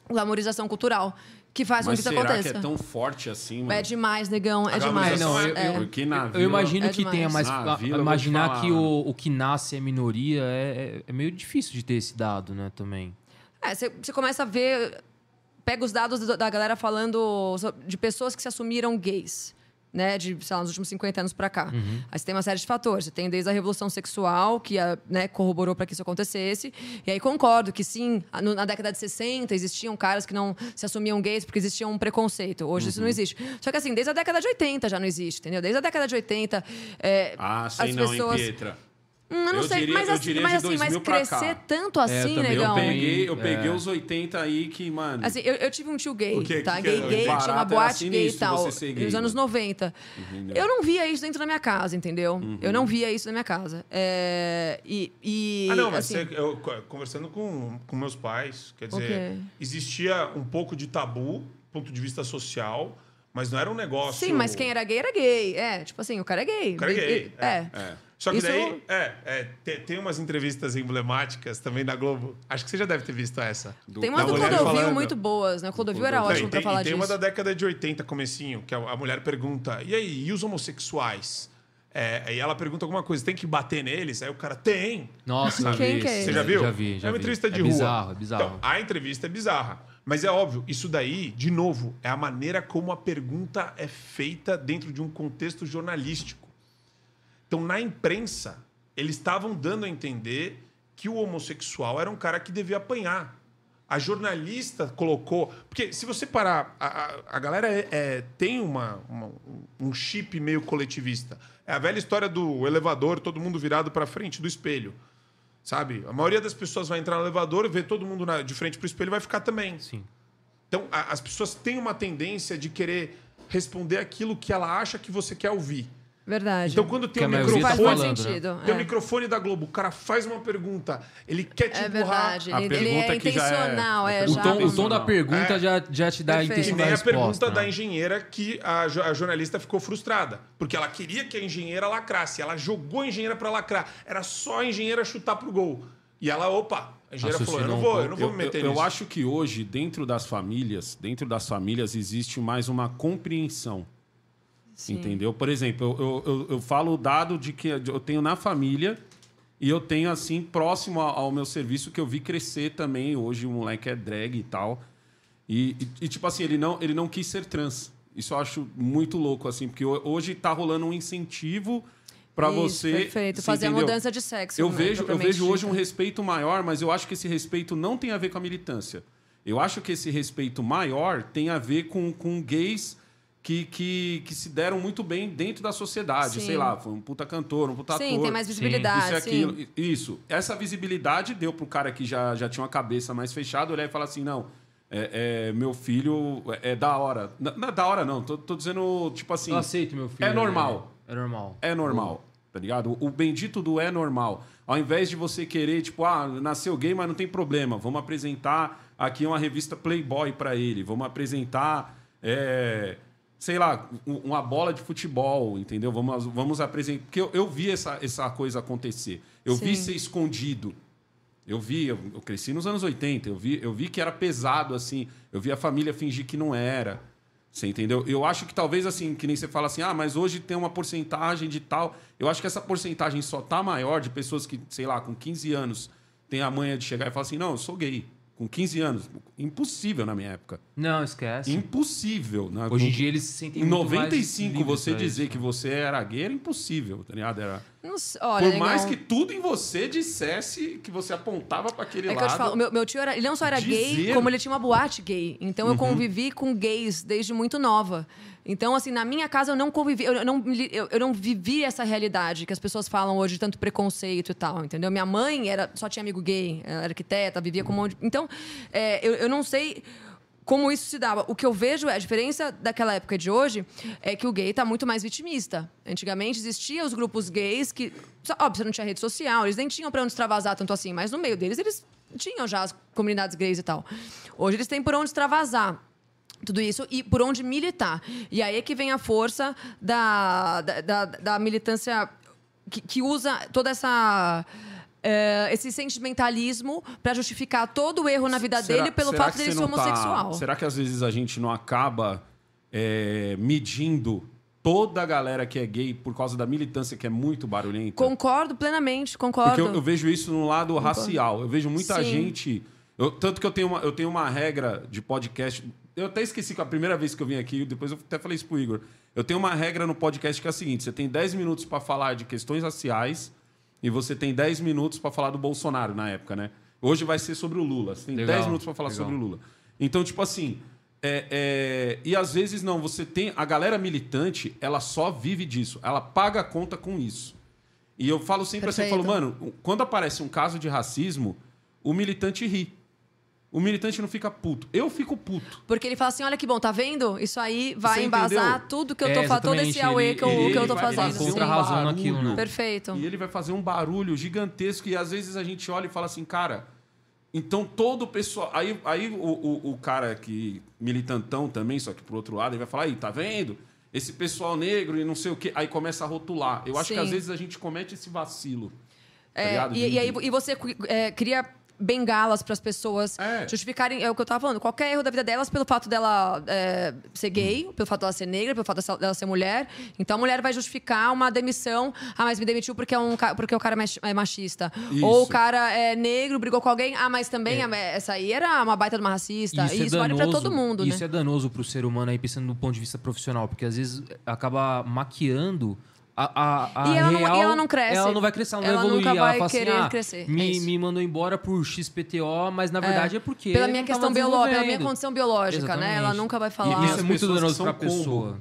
glamorização cultural, que faz com Mas que isso será aconteça. que é tão forte assim, mano? É demais, negão, é demais. glamorização não, eu, É. eu- Porque na eu vila- imagino É que tenha, demais. mas Na a- vila, eu vou te imaginar que o, o que nasce é minoria é, é- é meio difícil de ter esse dado, né, também. É, você começa a ver. Pega os dados do- da galera falando de pessoas que se assumiram gays. Né, de, sei lá, nos últimos 50 anos pra cá. Aí você tem uma série de fatores. Você tem desde a revolução sexual, que né, corroborou para que isso acontecesse. E aí concordo que sim, na década de 60 existiam caras que não se assumiam gays porque existia um preconceito. Hoje isso não existe. Só que assim, desde a década de 80 já não existe, entendeu? Desde a década de 80. é, Ah, sei as não, pessoas... hein, Pietra? Hum, eu não Eu sei, diria- mas, eu assim, diria mas, de assim, mas 2000 pra cá. crescer tanto assim, também. Eu negão. peguei, eu É. peguei os 80 aí que, mano... Assim, eu, eu tive um tio gay, O quê? tá? Que que gay, gay, tinha uma boate gay e tal. gay, nos anos mano. 90. Eu não via isso dentro da minha casa, entendeu? Eu não via isso na minha casa. É, e, e, Ah, não, mas assim, você- eu, co- conversando com, com meus pais, quer dizer, quê? existia um pouco de tabu, ponto de vista social, mas não era um negócio. Sim, mas quem era gay era gay. É, tipo assim, o cara é gay. O cara é gay, É. é. Só que Isso- daí, é, é, tem, tem umas entrevistas emblemáticas também da Globo. Acho que você já deve ter visto essa. Tem umas da do Clodovil falando. muito boas, né? O Clodovil era ótimo e pra tem, falar e tem disso. uma da década de 80, comecinho, que a, a mulher pergunta, e aí, e os homossexuais? É, aí ela pergunta alguma coisa, tem que bater neles? Aí o cara, tem. Nossa? Quem que é esse? Você já viu? Já vi, já é uma vi. entrevista de é rua. bizarro, é bizarro. Então, a entrevista é bizarra. Mas é óbvio, isso daí, de novo, é a maneira como a pergunta é feita dentro de um contexto jornalístico. Então, na imprensa, eles estavam dando a entender que o homossexual era um cara que devia apanhar. A jornalista colocou. Porque se você parar, a, a, galera é- é- tem uma, uma- um chip meio coletivista. É a velha história do elevador, todo mundo virado para frente do espelho. Sabe? A maioria das pessoas vai entrar no elevador, ver todo mundo na- de frente para o espelho e vai ficar também. Sim. Então, a- as pessoas têm uma tendência de querer responder aquilo que ela acha que você quer ouvir. Verdade. Então, quando tem um a maioria tá microfone, sentido. tem um é. microfone da Globo, o cara faz uma pergunta, ele quer te É empurrar. verdade. A Ele, ele pergunta é que já é- intencional, é, o O tom, o tom da Não. pergunta É. já, já te dá a Perfeito. Que intenção nem da a pergunta resposta. da né? engenheira que a, a jornalista ficou frustrada. Porque ela queria que a engenheira lacrasse. Ela jogou a engenheira para lacrar. Era só a engenheira chutar pro gol. E ela, opa, a engenheira falou: eu não um vou, eu não vou Eu, me meter eu- eu nisso. acho que hoje, dentro das famílias, dentro das famílias existe mais uma compreensão. Sim. Entendeu? Por exemplo, eu, eu, eu, eu falo o dado de que eu tenho na família e eu tenho, assim, próximo ao, meu serviço, que eu vi crescer também. Hoje o moleque é drag e tal. E, e, e, tipo assim, ele não, ele não quis ser trans. Isso eu acho muito louco, assim, porque ho- hoje tá rolando um incentivo para você. Perfeito. Fazer a entendeu? mudança de sexo. Eu né, vejo, eu vejo hoje um respeito maior, mas eu acho que esse respeito não tem a ver com a militância. Eu acho que esse respeito maior tem a ver com, com gays que, que, que se deram muito bem dentro da sociedade. Sim. Sei lá, foi um puta cantor, um puta Sim, ator. tem mais visibilidade, Isso sim. aquilo. Isso. Essa visibilidade deu pro cara que já, já tinha uma cabeça mais fechada olhar e falar assim: não, é, é, meu filho é, é da hora. Não, não é da hora, não. Tô, tô dizendo, tipo assim. Eu aceito, meu filho. É normal. É normal. É normal, tá ligado? O bendito do é normal. Ao invés de você querer, tipo, ah, nasceu gay, mas não tem problema. Vamos apresentar aqui uma revista Playboy pra ele. Vamos apresentar, é, sei lá, um- uma bola de futebol, entendeu? Vamos, vamos apresentar. Porque eu, eu vi essa, essa coisa acontecer. Eu vi Sim. ser escondido. Eu vi, eu, eu cresci nos anos 80, eu vi, eu vi que era pesado, assim. Eu vi a família fingir que não era. Você entendeu? Eu acho que talvez assim, que nem você fala assim, ah, mas hoje tem uma porcentagem de tal. Eu acho que essa porcentagem só tá maior de pessoas que, sei lá, com 15 anos tem a manha de chegar e falar assim, não, eu sou gay. Com 15 anos. Impossível na minha época. Não, esquece. Impossível. né? Hoje em dia eles se sentem Em muito mais 95, livres você dizer isso, que né? você era gay era impossível, tá ligado? Era... Não sei, olha, Por mais negão, que tudo em você dissesse que você apontava para aquele É que lado. eu te falo, meu, meu tio era, ele não só era gay, dizer- Uhum. como ele tinha uma boate gay. Então eu convivi com gays desde muito nova. Então, assim, na minha casa eu não convivi, eu não, eu, eu não vivi essa realidade que as pessoas falam hoje, tanto preconceito e tal, entendeu? Minha mãe era, só tinha amigo gay, era arquiteta, vivia com um monte. Então, é, eu, eu não sei como isso se dava. O que eu vejo é a diferença daquela época de hoje é que o gay tá muito mais vitimista. Antigamente existiam os grupos gays que, óbvio, você não tinha rede social, eles nem tinham para onde extravasar tanto assim, mas no meio deles eles tinham já as comunidades gays e tal. Hoje eles têm por onde extravasar tudo isso e por onde militar. E aí é que vem a força da, da, da- da militância que, que usa toda essa. eh, esse sentimentalismo para justificar todo o erro na vida Será- dele pelo fato dele ser tá- homossexual. será que às vezes a gente não acaba é, medindo toda a galera que é gay por causa da militância que é muito barulhenta? Concordo plenamente, concordo. Porque eu, eu vejo isso no lado racial. Eu vejo muita Sim. gente. eu- tanto que eu tenho, uma, eu tenho uma regra de podcast. Eu até esqueci que a primeira vez que eu vim aqui, depois eu até falei isso pro Igor. Eu tenho uma regra no podcast que é a seguinte: você tem 10 minutos para falar de questões raciais e você tem 10 minutos para falar do Bolsonaro na época, né? Hoje vai ser sobre o Lula. Você tem Legal, 10 minutos para falar legal. sobre o Lula. Então, tipo assim. é- é, e às vezes não, você tem. A galera militante, ela só vive disso. Ela paga a conta com isso. E eu falo sempre assim, eu falo, Perfeito. mano, quando aparece um caso de racismo, o militante ri. O militante não fica puto. Eu fico puto. Porque ele fala assim: olha que bom, tá vendo? Isso aí vai Você embasar entendeu? tudo que eu É, tô fazendo, todo esse auê ele- que eu, ele que eu tô vai fazendo. fazer contra um razão barulho. naquilo, né? Perfeito. E ele vai fazer um barulho gigantesco e às vezes a gente olha e fala assim, cara, então todo o pessoal. Aí, aí o, o, o cara que militantão também, só que pro outro lado, ele vai falar, aí, tá vendo? Esse pessoal negro e não sei o quê. Aí começa a rotular. Eu acho que Sim. às vezes a gente comete esse vacilo. tá É, ligado? e, e aí e você é, cria bengalas para as pessoas É. justificarem é o que eu tava falando qualquer erro da vida delas pelo fato dela é, ser gay pelo fato dela ser negra pelo fato dela- ser mulher. Então a mulher vai justificar uma demissão ah mas me demitiu porque é um porque o cara é é machista. Isso. ou o cara é negro brigou com alguém ah mas também a- essa aí era uma baita de uma racista. E isso, vale para todo mundo Isso né? é danoso pro ser humano aí, pensando do ponto de vista profissional, porque às vezes acaba maquiando a, a, a E ela não- real... e ela não cresce. Ela não vai crescer, ela não Ela vai evoluir. nunca ela vai fala assim, querer ah, crescer. É Me, isso. me mandou embora por XPTO, mas na verdade é, porque... pela minha não questão biológica pela minha condição biológica né ela Exatamente. nunca vai falar e Isso é muito danoso são pra combo. pessoa.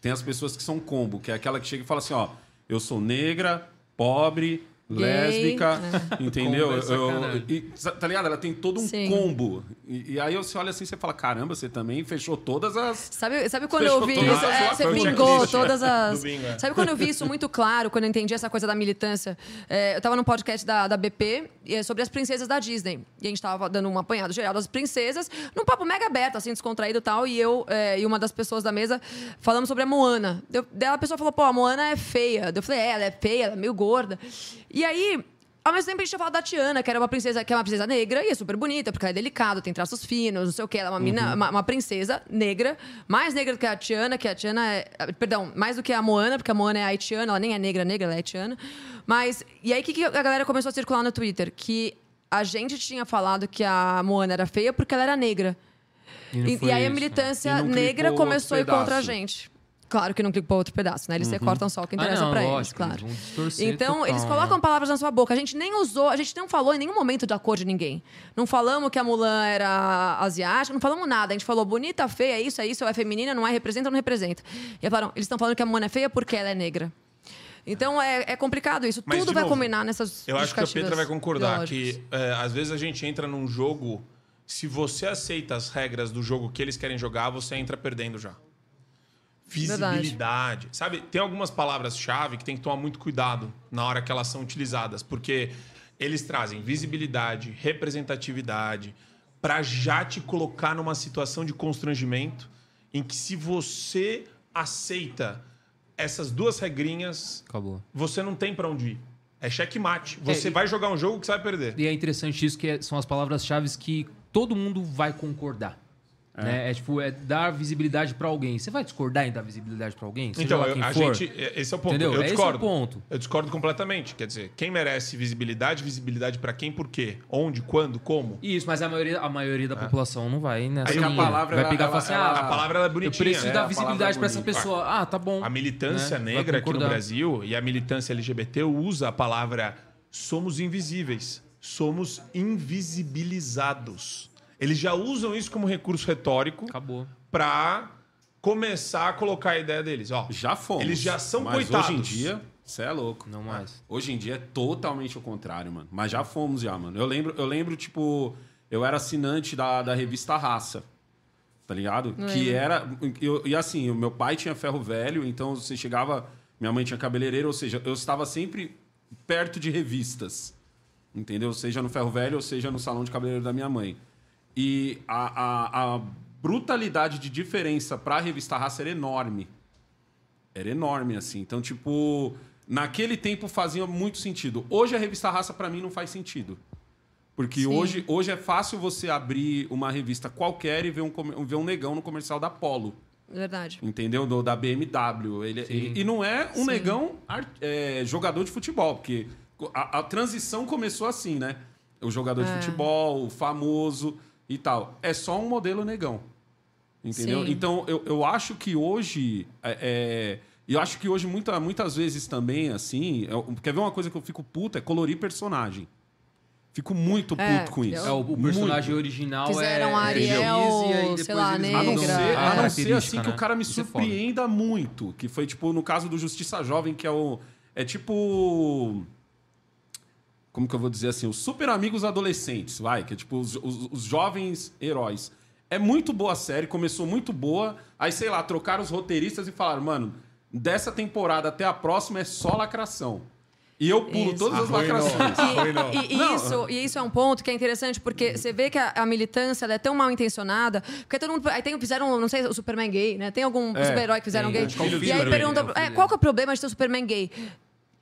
Tem as pessoas que são combo, que é aquela que chega e fala assim, ó, eu sou negra, pobre, Gay, lésbica, é. entendeu? Combo é Eu- e, tá ligado? Ela tem todo um Sim. combo. E, e aí você olha assim e você fala, caramba, você também fechou todas as... Sabe, sabe quando Fechou eu vi todas isso? as É, você bingou checklist. todas as. Bingo, é. Sabe quando eu vi isso muito claro, quando eu entendi essa coisa da militância? É, eu tava num podcast da, da BP e é sobre as princesas da Disney. E a gente tava dando um apanhado geral das princesas, num papo mega aberto, assim, descontraído e tal. E eu é, e uma das pessoas da mesa falamos sobre a Moana. Eu, daí a pessoa falou, pô, a Moana é feia. Eu falei, é, ela é feia, ela é meio gorda. E aí. Ao mesmo tempo, a gente tinha falado da Tiana, que era uma princesa, que é uma princesa negra, e é super bonita, porque ela é delicada, tem traços finos, não sei o quê. Ela é uma, mina, uma, uma princesa negra, mais negra do que a Tiana, que a Tiana é. Perdão, mais do que a Moana, porque a Moana é haitiana, ela nem é negra, negra, ela é haitiana. Mas. E aí, o que, que a galera começou a circular no Twitter? Que a gente tinha falado que a Moana era feia porque ela era negra. E E, e aí a isso, né? militância E negra começou a ir contra a gente. Claro que não clicou outro pedaço, né? Eles recortam só o que Ah, interessa não, pra eles, claro. eles vão distorcer Então, total, eles né? colocam palavras na sua boca. A gente nem usou, a gente não falou em nenhum momento da cor de ninguém. Não falamos que a Mulan era asiática, não falamos nada. A gente falou bonita, feia, é isso, é isso, é feminina, não é, representa, não representa. E eles falaram, eles estão falando que a Mulan é feia porque ela é negra. Então é, é complicado isso. Mas, Tudo vai novo, combinar nessas Eu acho que a Petra vai concordar ideológicas. que é, às vezes a gente entra num jogo, se você aceita as regras do jogo que eles querem jogar, você entra perdendo já. Visibilidade. Sabe, tem algumas palavras-chave que tem que tomar muito cuidado na hora que elas são utilizadas, porque eles trazem visibilidade, representatividade, para já te colocar numa situação de constrangimento em que se você aceita essas duas regrinhas, Acabou. você não tem pra onde ir. É checkmate. Você É, vai jogar um jogo que você vai perder. E é interessante isso, que é- são as palavras-chave que todo mundo vai concordar. Né? É tipo, é dar visibilidade pra alguém. Você vai discordar em dar visibilidade pra alguém? Seja Então, lá eu- a for? gente. Esse é o ponto. Entendeu? Eu Esse é o discordo. ponto. Eu discordo completamente. Quer dizer, quem merece visibilidade, visibilidade pra quem, por quê? Onde, quando, como? Isso, mas a maioria, a maioria da população não vai nessa Aí a palavra, vai ela- pegar e ela- assim, ela- ah, A palavra ela é eu bonitinha. preciso É, dar a visibilidade é pra essa pessoa. Ah, tá bom. A militância Né? Negra aqui no. Brasil e a militância LGBT usa a palavra somos invisíveis, somos invisibilizados. Eles já usam isso como recurso retórico Acabou. pra começar a colocar a ideia deles. Ó, Já fomos. Eles já são mas coitados. hoje em dia, você é louco. Não mais. Hoje em dia é totalmente o contrário, mano. Mas já fomos já, mano. Eu lembro, eu lembro tipo, eu era assinante da, da revista Raça. Tá ligado? Não que lembro. era. eu- e assim, o meu pai tinha ferro velho, então você chegava. Minha mãe tinha cabeleireiro, ou seja, eu estava sempre perto de revistas. Entendeu? Seja no ferro velho, ou seja no salão de cabeleireiro da minha mãe. E a, a, a brutalidade de diferença pra revista Raça era enorme era enorme, assim. Então, tipo, naquele tempo fazia muito sentido. Hoje a revista Raça, pra mim, não faz sentido. Porque Sim. hoje, hoje é fácil você abrir uma revista qualquer e ver um, ver um negão no comercial da Polo. Verdade. Entendeu? Do, da BMW. Ele, ele- e não é um Sim. negão é, jogador de futebol, porque a, a transição começou assim, né? O jogador de É. futebol, o famoso e tal. É só um modelo negão. Entendeu? Sim. Então, eu, eu acho que hoje. É, é, e eu acho que hoje, muita, muitas vezes também, assim. eu- quer ver uma coisa que eu fico puto? É colorir personagem. Fico muito puto É, com isso. É, o, o personagem original Fizeram é... é Ariel, X, e aí depois sei lá, eles A não negra. ser, a não ser assim que né? o cara me Isso é surpreenda muito. Que foi, tipo, no caso do Justiça Jovem, que é o. É tipo. Como que eu vou dizer assim? Os super amigos adolescentes, vai, que é tipo os, os- os jovens heróis. É muito boa a série, começou muito boa. Aí, sei lá, trocaram os roteiristas e falaram, mano, dessa temporada até a próxima é só lacração. E eu pulo Isso. todas as Arruinou. lacrações. E, e- e Não. isso, e isso é um ponto que é interessante, porque você vê que a, a militância ela é tão mal intencionada, porque todo mundo. Aí tem, fizeram, não sei, o Superman gay, né? Tem algum É, super-herói que fizeram tem. gay. É o E aí pergunta, é o qual que é o problema de ter um Superman gay?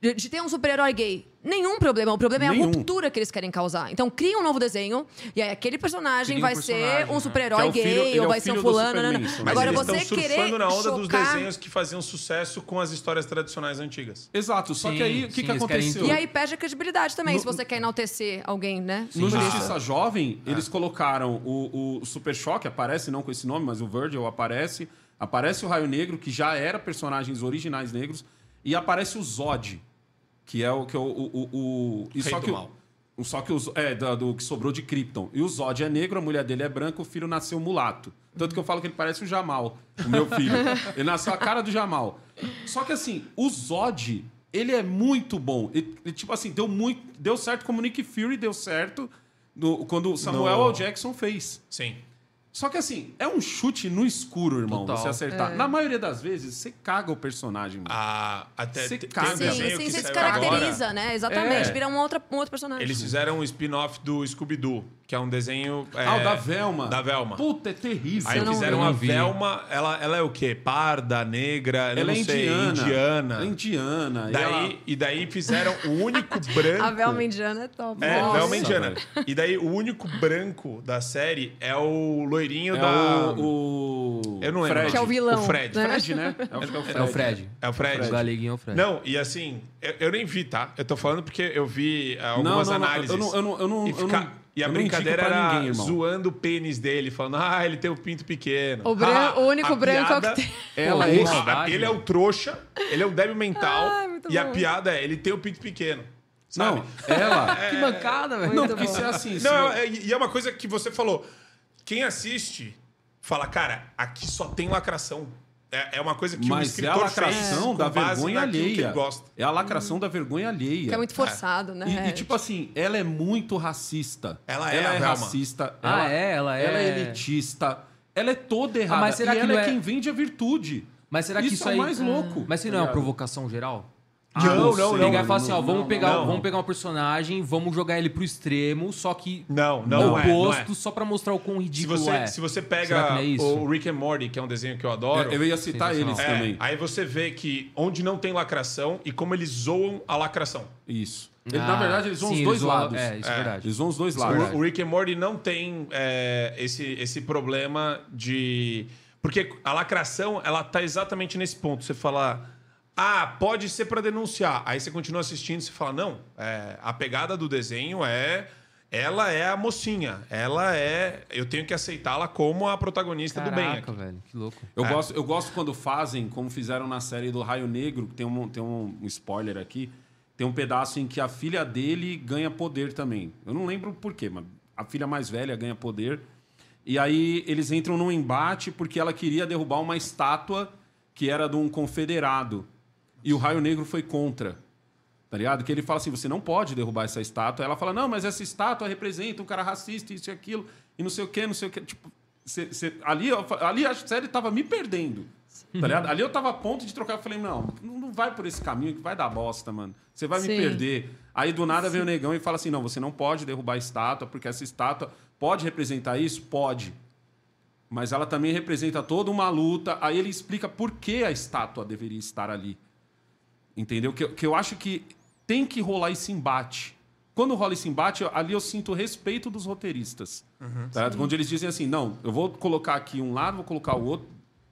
De, de ter um super-herói gay? Nenhum problema. O problema é a Nenhum. ruptura que eles querem causar. Então cria um novo desenho, e aí aquele personagem um vai personagem, ser um né? super-herói Que é filho- gay, é ou vai ser um filho fulano. né, né. isso. Mas Agora eles você estão querer na onda dos chocar- desenhos que faziam sucesso com as histórias tradicionais antigas. Exato. Só Sim, que aí, o que, sim, que aconteceu? E aí perde a credibilidade também, No- se você quer enaltecer alguém, né? No Por isso. Justiça Jovem, eles colocaram o, o Super Choque, aparece não com esse nome, mas o Virgil aparece. Aparece o Raio Negro, que já era personagens originais negros. E aparece o Zod, que é o que é o. o, o, o- só do que o- mal. o- só que os, é, da- do, que sobrou de Krypton. E o Zod é negro, a mulher dele é branca, o filho nasceu mulato. Tanto que eu falo que ele parece o Jamal, o meu filho. ele nasceu a cara do Jamal. Só que assim, o Zod ele é muito bom. E, e, tipo assim, deu muito. Deu certo como o Nick Fury deu certo no- quando o Samuel No- L. Jackson fez. Sim. Só que assim, é um chute no escuro, irmão, Total. você acertar. É. Na maioria das vezes, você caga o personagem. mano. Ah, até Você caga. Sim, sim, que se saiu descaracteriza, agora. né? Exatamente. É. Vira um outro, um outro personagem. Eles fizeram um spin-off do Scooby-Doo, que é um desenho. Ah, o é, da Velma. Da Velma. Puta, é terrível. Aí não fizeram a não. Velma, ela, ela é o quê? Parda, negra, eu Ela não é sei, indiana. indiana. Ela é indiana. e Daí, ela- E daí fizeram o único branco. A Velma Indiana é top. É, Nossa. Velma Indiana. E daí o único branco da série é o loirinho É da. o, o... Eu não lembro. Fred. Que é o vilão. O Fred. né? Fred, né? Acho que é o Fred. É o Fred. É o Fred. O galeguinho é o Fred. Não, e assim, eu, eu nem vi, tá? Eu tô falando porque eu vi ah, algumas não, não, análises. eu não- eu não- eu não- e, eu não- e a brincadeira era ninguém, irmão. zoando o pênis dele, falando, ah, ele tem o pinto pequeno. O bran- Ah, o único a branco é o que piada- tem. Ela é a- maldade, Ele é o trouxa, ele é um débil mental. Muito e a bom. piada é, ele tem o pinto pequeno. Sabe? Não, ela... Que bancada, velho. Não, porque se é assim... Não, é- e é uma coisa que você falou. Quem assiste fala, cara, aqui só tem lacração. É, é uma coisa que o Mas é a escritor lacração da vergonha alheia. É a lacração da vergonha alheia. Que é muito forçado, né? E, e, tipo assim, ela é muito racista. Ela é a Velma. racista. Ah, é? Ela é- Ela é elitista. Ela é toda errada. mas será e que ela é é- quem vende a virtude. Mas será que Isso isso é aí. mais louco. Mas se não é uma provocação geral? Ah, Não, não, não, Pegar e falar assim, ó, vamos, não, pegar, não. vamos pegar um personagem, vamos jogar ele pro extremo, só que Não, não é, não oposto, é. só pra mostrar o quão Se ridículo você, é. se você pega é o Rick and Morty, que é um desenho que eu adoro, Eu ia citar eles é, também. aí você vê que onde não tem lacração e como eles zoam a lacração. Isso. Ele, Ah, na verdade, eles vão sim, os dois vão- lados. é, isso é verdade. Eles vão os dois é lados. O, o Rick and Morty não tem é, esse, esse problema de. Porque a lacração, ela tá exatamente nesse ponto. Você fala. Ah, pode ser para denunciar. Aí você continua assistindo e você fala: não, é, a pegada do desenho é. Ela é a mocinha. Ela é. Eu tenho que aceitá-la como a protagonista do bem. Caraca, aqui. velho, que louco. Eu, É. gosto, eu gosto quando fazem, como fizeram na série do Raio Negro, que tem um, tem um spoiler aqui. Tem um pedaço em que a filha dele ganha poder também. Eu não lembro por quê, mas a filha mais velha ganha poder. E aí eles entram num embate porque ela queria derrubar uma estátua que era de um confederado. E o Raio Negro foi contra. Tá ligado? Que ele fala assim: você não pode derrubar essa estátua. Ela fala: não, mas essa estátua representa um cara racista, isso e aquilo, e não sei o quê, não sei o quê. Tipo, cê- cê- ali, ali a série tava me perdendo. Tá ligado? Ali eu tava a ponto de trocar. Eu falei: não, não vai por esse caminho que vai dar bosta, mano. Você vai me Sim. perder. Aí do nada vem o negão e fala assim: não, você não pode derrubar a estátua, porque essa estátua pode representar isso? Pode. Mas ela também representa toda uma luta. Aí ele explica por que a estátua deveria estar ali. Entendeu? Que, eu- que eu acho que tem que rolar esse embate. Quando rola esse embate, ali eu sinto o respeito dos roteiristas. tá ligado? Quando eles dizem assim, não, eu vou colocar aqui um lado, vou colocar o outro.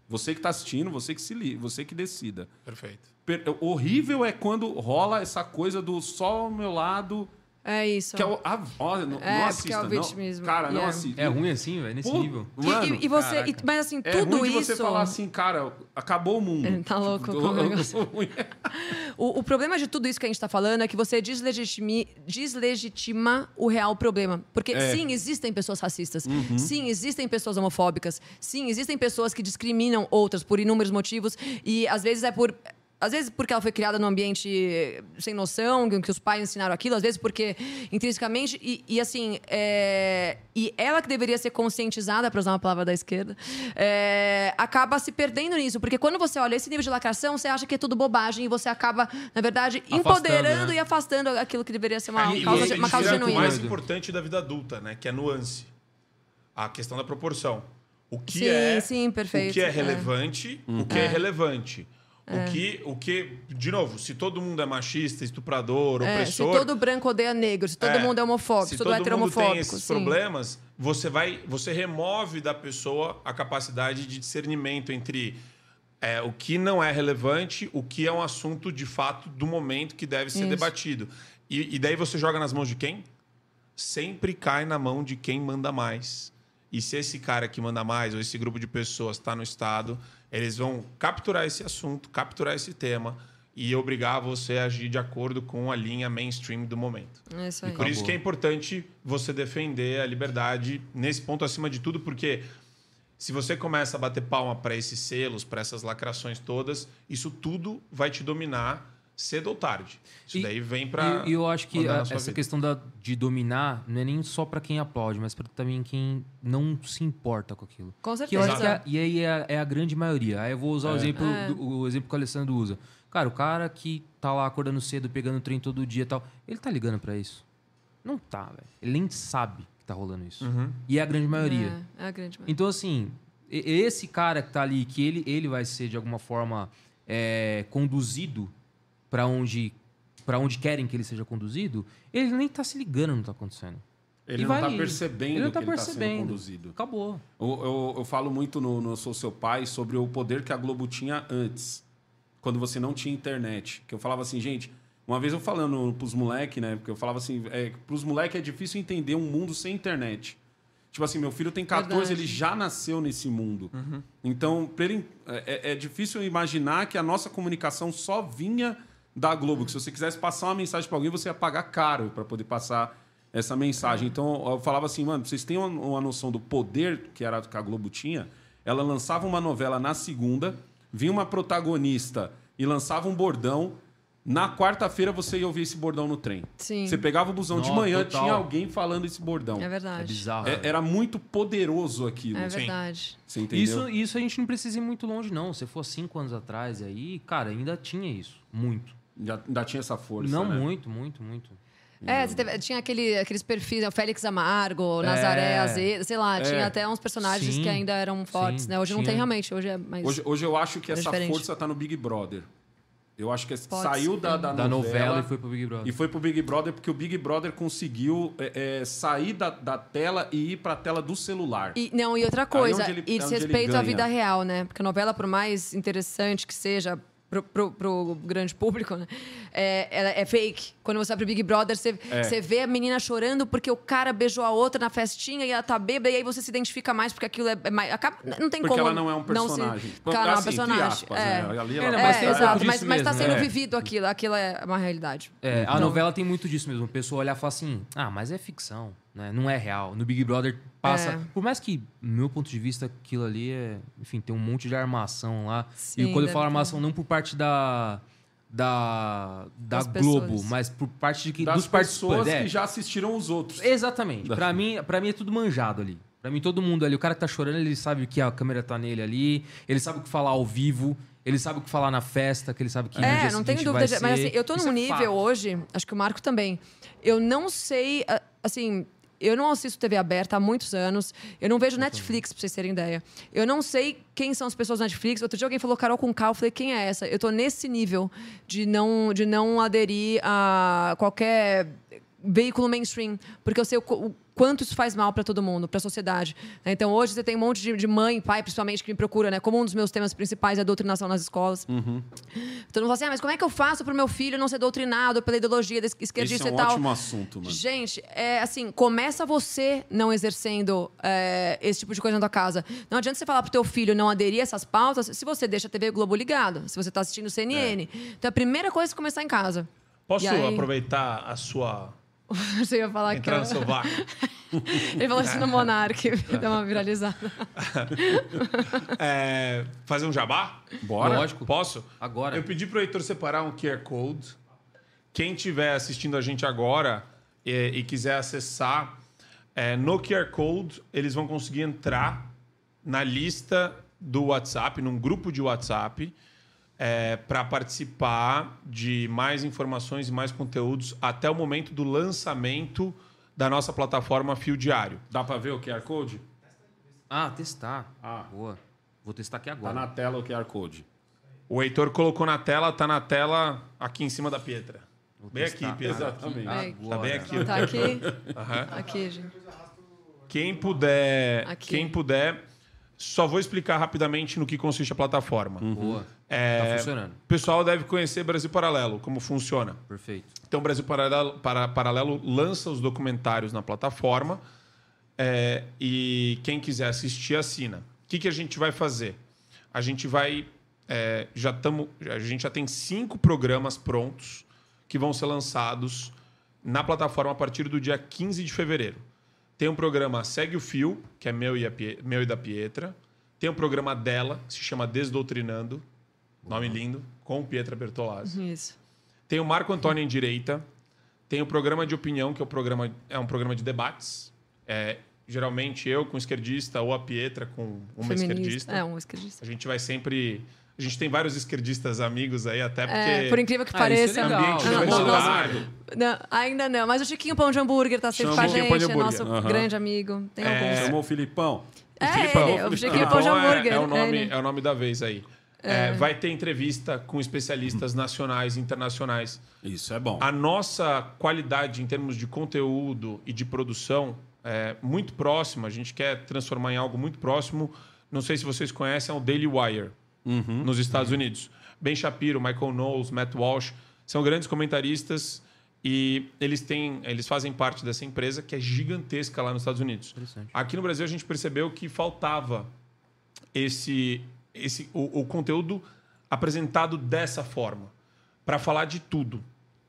Você que está assistindo, você que se li, você que decida. Perfeito. Per- horrível é quando rola essa coisa do só o meu lado. É isso. Que é o. Ah, ó, não, É, não porque é o assista. vitimismo. Não, cara, não Yeah. assista. É ruim assim, velho, nesse Pô, nível. Mano, e, e você, e- mas assim, é tudo ruim de isso. você falar assim, cara, acabou o mundo. Tá louco Tipo, com o negócio. O, o problema de tudo isso que a gente está falando é que você deslegitimi- deslegitima o real problema. Porque, É. sim, existem pessoas racistas. Sim, existem pessoas homofóbicas. Sim, existem pessoas que discriminam outras por inúmeros motivos. E, às vezes, é por... Às vezes porque ela foi criada num ambiente sem noção, que os pais ensinaram aquilo, às vezes porque intrinsecamente. E, e, assim, é, e ela que deveria ser conscientizada, para usar uma palavra da esquerda, é, acaba se perdendo nisso. Porque quando você olha esse nível de lacração, você acha que é tudo bobagem e você acaba, na verdade, empoderando né? e afastando aquilo que deveria ser uma Aí causa, você uma causa o genuína. mais importante da vida adulta, né? Que é a nuance. A questão da proporção. O que Sim, é sim, perfeito, o que é é. relevante, o que é, relevante. O que, o que, de novo, se todo mundo é machista, estuprador, É, se opressor, todo branco odeia negro, se todo é, mundo é homofóbico, se se todo, todo mundo tem esses sim. problemas, você vai, você remove da pessoa a capacidade de discernimento entre é, o que não é relevante, o que é um assunto de fato do momento que deve ser Isso. debatido. E, e daí você joga nas mãos de quem? Sempre cai na mão de quem manda mais. E se esse cara que manda mais, ou esse grupo de pessoas está no Estado, eles vão capturar esse assunto, capturar esse tema e obrigar você a agir de acordo com a linha mainstream do momento. É isso aí. Por isso que é importante você defender a liberdade nesse ponto acima de tudo, porque se você começa a bater palma para esses selos, para essas lacrações todas, isso tudo vai te dominar cedo ou tarde. Isso E- daí vem pra. E, eu acho que a- essa vida. questão da, de dominar não é nem só pra quem aplaude, mas pra também quem não se importa com aquilo. Com Que eu acho que certeza. é, e aí é, a- é a grande maioria. Aí eu vou usar o, É. exemplo, É. do- o exemplo que o Alessandro usa. Cara, o cara que tá lá acordando cedo, pegando trem todo dia e tal, ele tá ligando pra isso? Não tá, velho. Ele nem sabe que tá rolando isso. Uhum. E é a grande maioria. É, é a grande maioria. Então, assim, esse cara que tá ali, que ele, ele vai ser de alguma forma é, conduzido pra onde para onde querem que ele seja conduzido, ele nem tá se ligando no que tá acontecendo. Ele E não vai- tá percebendo ele não tá que ele tá sendo percebendo. conduzido. Acabou. Eu, eu, eu falo muito no, no Sou Seu Pai sobre o poder que a Globo tinha antes, quando você não tinha internet. Que eu falava assim, gente, uma vez eu falando pros moleques, né? Porque eu falava assim, é, pros moleques é difícil entender um mundo sem internet. Tipo assim, meu filho tem 14, Verdade. ele já nasceu nesse mundo. Então, pra ele, é, é difícil imaginar que a nossa comunicação só vinha da Globo. Que se você quisesse passar uma mensagem pra alguém, você ia pagar caro para poder passar essa mensagem. Então, eu falava assim, mano, vocês têm uma, uma noção do poder que era que a Globo tinha? Ela lançava uma novela na segunda, vinha uma protagonista e lançava um bordão. Na quarta-feira você ia ouvir esse bordão no trem. Sim. Você pegava o busão de Nossa, manhã, total. tinha alguém falando esse bordão. É É verdade. bizarro. É- era muito poderoso aquilo. É verdade. Você entendeu? Isso, isso a gente não precisa ir muito longe, não. Se for cinco anos atrás aí, cara, ainda tinha isso. Muito. Já, ainda tinha essa força. não, né? muito, muito, muito. É, você teve- tinha aquele, aqueles perfis, né, o Félix Amargo, Nazaré É. Azevedo, sei lá, É. tinha até uns personagens Sim, que ainda eram fortes, sim, né? Hoje não tinha. tem realmente, hoje é mais... Hoje, hoje eu acho que É essa diferente. força tá no Big Brother. Eu acho que Pode saiu ser. da, da, Da novela, novela e foi pro Big Brother. e foi pro Big Brother porque o Big Brother conseguiu é, é, sair da, da tela e ir pra tela do celular. E, não, e outra coisa, onde ele- e é ele respeito à vida real, né? Porque a novela, por mais interessante que seja pro, pro, pro grande público, né? É, ela é fake. Quando você vai pro Big Brother, você, É. você vê a menina chorando porque o cara beijou a outra na festinha e ela tá bêbada, e aí você se identifica mais porque aquilo é, é mais. acaba- não tem Porque como. ela não é um se- personagem. porque ela não é um Assim, entre personagem. aspas, é. né? Ali É, ela É, mas um pouco exato, mas, mas tá sendo né? vivido aquilo. Aquilo é uma realidade. É, a Não. novela tem muito disso mesmo. A pessoa olhar e falar assim, ah, mas é ficção, né? Não é real. No Big Brother passa... É. Por mais que, do meu ponto de vista, aquilo ali é... Enfim, tem um monte de armação lá. Sim, e quando eu falo ter. armação, não por parte da... Da, da Das Globo, pessoas. mas por parte de que, das dos pessoas é. que já assistiram os outros. Exatamente. Pra mim, pra mim é tudo manjado ali. Pra mim, todo mundo ali, o cara que tá chorando, ele sabe que a câmera tá nele ali, ele sabe o que falar ao vivo, ele sabe o que falar na festa, que ele sabe que É, não tenho dúvida. de- Mas assim, eu tô Isso num é nível fato. hoje, acho que o Marco também. Eu não sei, assim. Eu não assisto TV aberta há muitos anos. Eu não vejo Netflix, pra vocês terem ideia. Eu não sei quem são as pessoas do Netflix. Outro dia alguém falou Carol com K. Eu falei, quem é essa? Eu tô nesse nível de não, de não aderir a qualquer veículo mainstream. Porque eu sei o, o quanto isso faz mal para todo mundo, para a sociedade. né? Então, hoje você tem um monte de, de mãe, pai, principalmente, que me procura, né? Como um dos meus temas principais é a doutrinação nas escolas. Todo mundo fala assim, ah, mas como é que eu faço para o meu filho não ser doutrinado pela ideologia esquerdista Esse é um e tal? ótimo assunto, mano. Gente, é assim, começa você não exercendo é, esse tipo de coisa na tua casa. Não adianta você falar pro teu filho não aderir a essas pautas se você deixa a TV Globo ligado, se você tá assistindo CNN. Então, a primeira coisa é começar em casa. Posso aí- aproveitar a sua. Você ia falar entrar que... no seu vácuo? Ele falou isso no Monark, deu uma viralizada. É, fazer um jabá? Bora. Lógico. Posso? Agora. Eu pedi pro Heitor separar um QR Code. Quem estiver assistindo a gente agora é, e quiser acessar, é, no QR Code eles vão conseguir entrar na lista do WhatsApp, num grupo de WhatsApp, para participar de mais informações e mais conteúdos até o momento do lançamento da nossa plataforma Fio Diário. Dá pra ver o QR Code? Ah, testar. Ah. Boa. Vou testar aqui Tá agora. na tela o QR Code. O Heitor colocou na tela, tá na tela aqui em cima da Pietra. Bem aqui, testar. Pietra. Exatamente. Aí. Tá bem aqui. Tá aqui? Aham. Aqui, gente. Quem puder, Aqui. quem puder, só vou explicar rapidamente no que consiste a plataforma. Boa. É, Tá funcionando. O pessoal deve conhecer Brasil Paralelo, como funciona. Perfeito. Então, Brasil Paralelo, para- Paralelo lança os documentários na plataforma é, e quem quiser assistir, assina. O que, que a gente vai fazer? A gente vai. é, já tamo, a gente já tem cinco programas prontos que vão ser lançados na plataforma a partir do dia 15 de fevereiro. Tem um programa Segue o Fio, que é meu e, a meu e da Pietra. Tem um programa dela, que se chama Desdoutrinando. Nome lindo, com Pietra Bertolazzi. Isso. Tem o Marco Antônio em Direita. Tem o programa de opinião, que é, o programa, é um programa de debates. É, geralmente eu com esquerdista ou a Pietra com uma Feminista. esquerdista. É, um esquerdista. A gente vai sempre. A gente tem vários esquerdistas amigos aí, até porque. É, por incrível que Ah, isso pareça. é ambiente Ah, universitário. Não, ainda não, mas o Chiquinho Pão de Hambúrguer tá sempre com a o gente, Pão de é nosso grande amigo. Tem alguns. Chamou o Filipão. É, Filipão. ele, o Chiquinho Filipão Pão de é- Hambúrguer. É, o nome, é o nome da vez aí. É, vai ter entrevista com especialistas nacionais e internacionais. Isso é bom. A nossa qualidade em termos de conteúdo e de produção é muito próxima. A gente quer transformar em algo muito próximo. Não sei se vocês conhecem, é o Daily Wire, nos Estados Unidos. Ben Shapiro, Michael Knowles, Matt Walsh são grandes comentaristas e eles têm, eles fazem parte dessa empresa que é gigantesca lá nos Estados Unidos. Aqui no Brasil a gente percebeu que faltava esse, esse o, o conteúdo apresentado dessa forma para falar de tudo,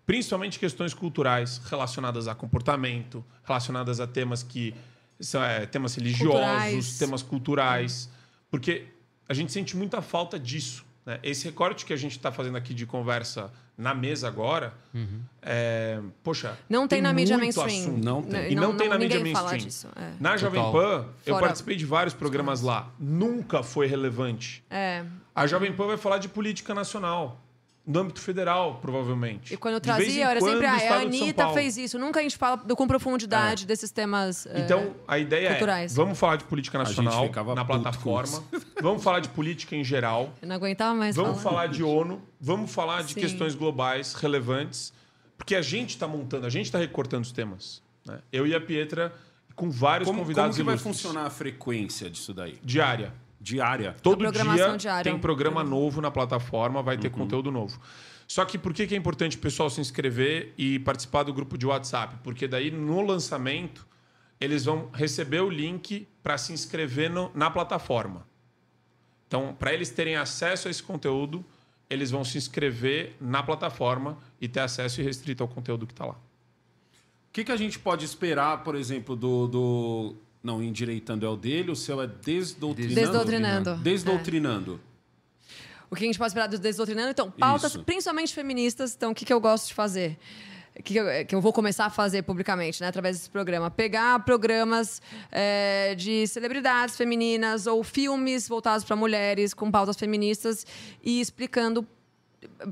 principalmente questões culturais relacionadas a comportamento, relacionadas a temas que são é, temas religiosos, Culturais. temas culturais, porque a gente sente muita falta disso. né? Esse recorte que a gente está fazendo aqui de conversa na mesa agora, é, poxa, Não tem na mídia mainstream. assunto. Não tem. E não, tem na mídia mainstream. disso. É. Na Jovem Total. Pan, eu Fora- participei de vários programas lá. Nunca foi relevante. É. A Jovem Pan vai falar de política nacional. No âmbito federal, provavelmente. E quando eu trazia, era sempre, ah, o a Anitta fez isso. Nunca a gente fala do- com profundidade desses temas. é, Então, a ideia culturais. é, vamos falar de política nacional na plataforma. Vamos falar de política em geral. eu não aguentava mais Vamos falar. falar de ONU. Vamos falar de Sim. questões globais relevantes. Porque a gente está montando, a gente está recortando os temas. né? Eu e a Pietra, com vários Como, como convidados que vai ilustres. funcionar a frequência disso daí? Diária. Diária? Todo programação dia diária. tem programa novo na plataforma, vai Uhum. ter conteúdo novo. Só que por que que é importante o pessoal se inscrever e participar do grupo de WhatsApp? Porque daí no lançamento eles vão receber o link para se inscrever no- na plataforma. Então, para eles terem acesso a esse conteúdo, eles vão se inscrever na plataforma e ter acesso irrestrito ao conteúdo que está lá. O que, que a gente pode esperar, por exemplo, do. do... Não, endireitando é o dele, o seu é desdoutrinando. Desdoutrinando. Desdoutrinando. O que a gente pode esperar do Desdoutrinando? Então, pautas Isso. principalmente feministas. Então, o que, que eu gosto de fazer? Que eu, que eu vou começar a fazer publicamente, né, através desse programa. Pegar programas é, de celebridades femininas ou filmes voltados para mulheres com pautas feministas e explicando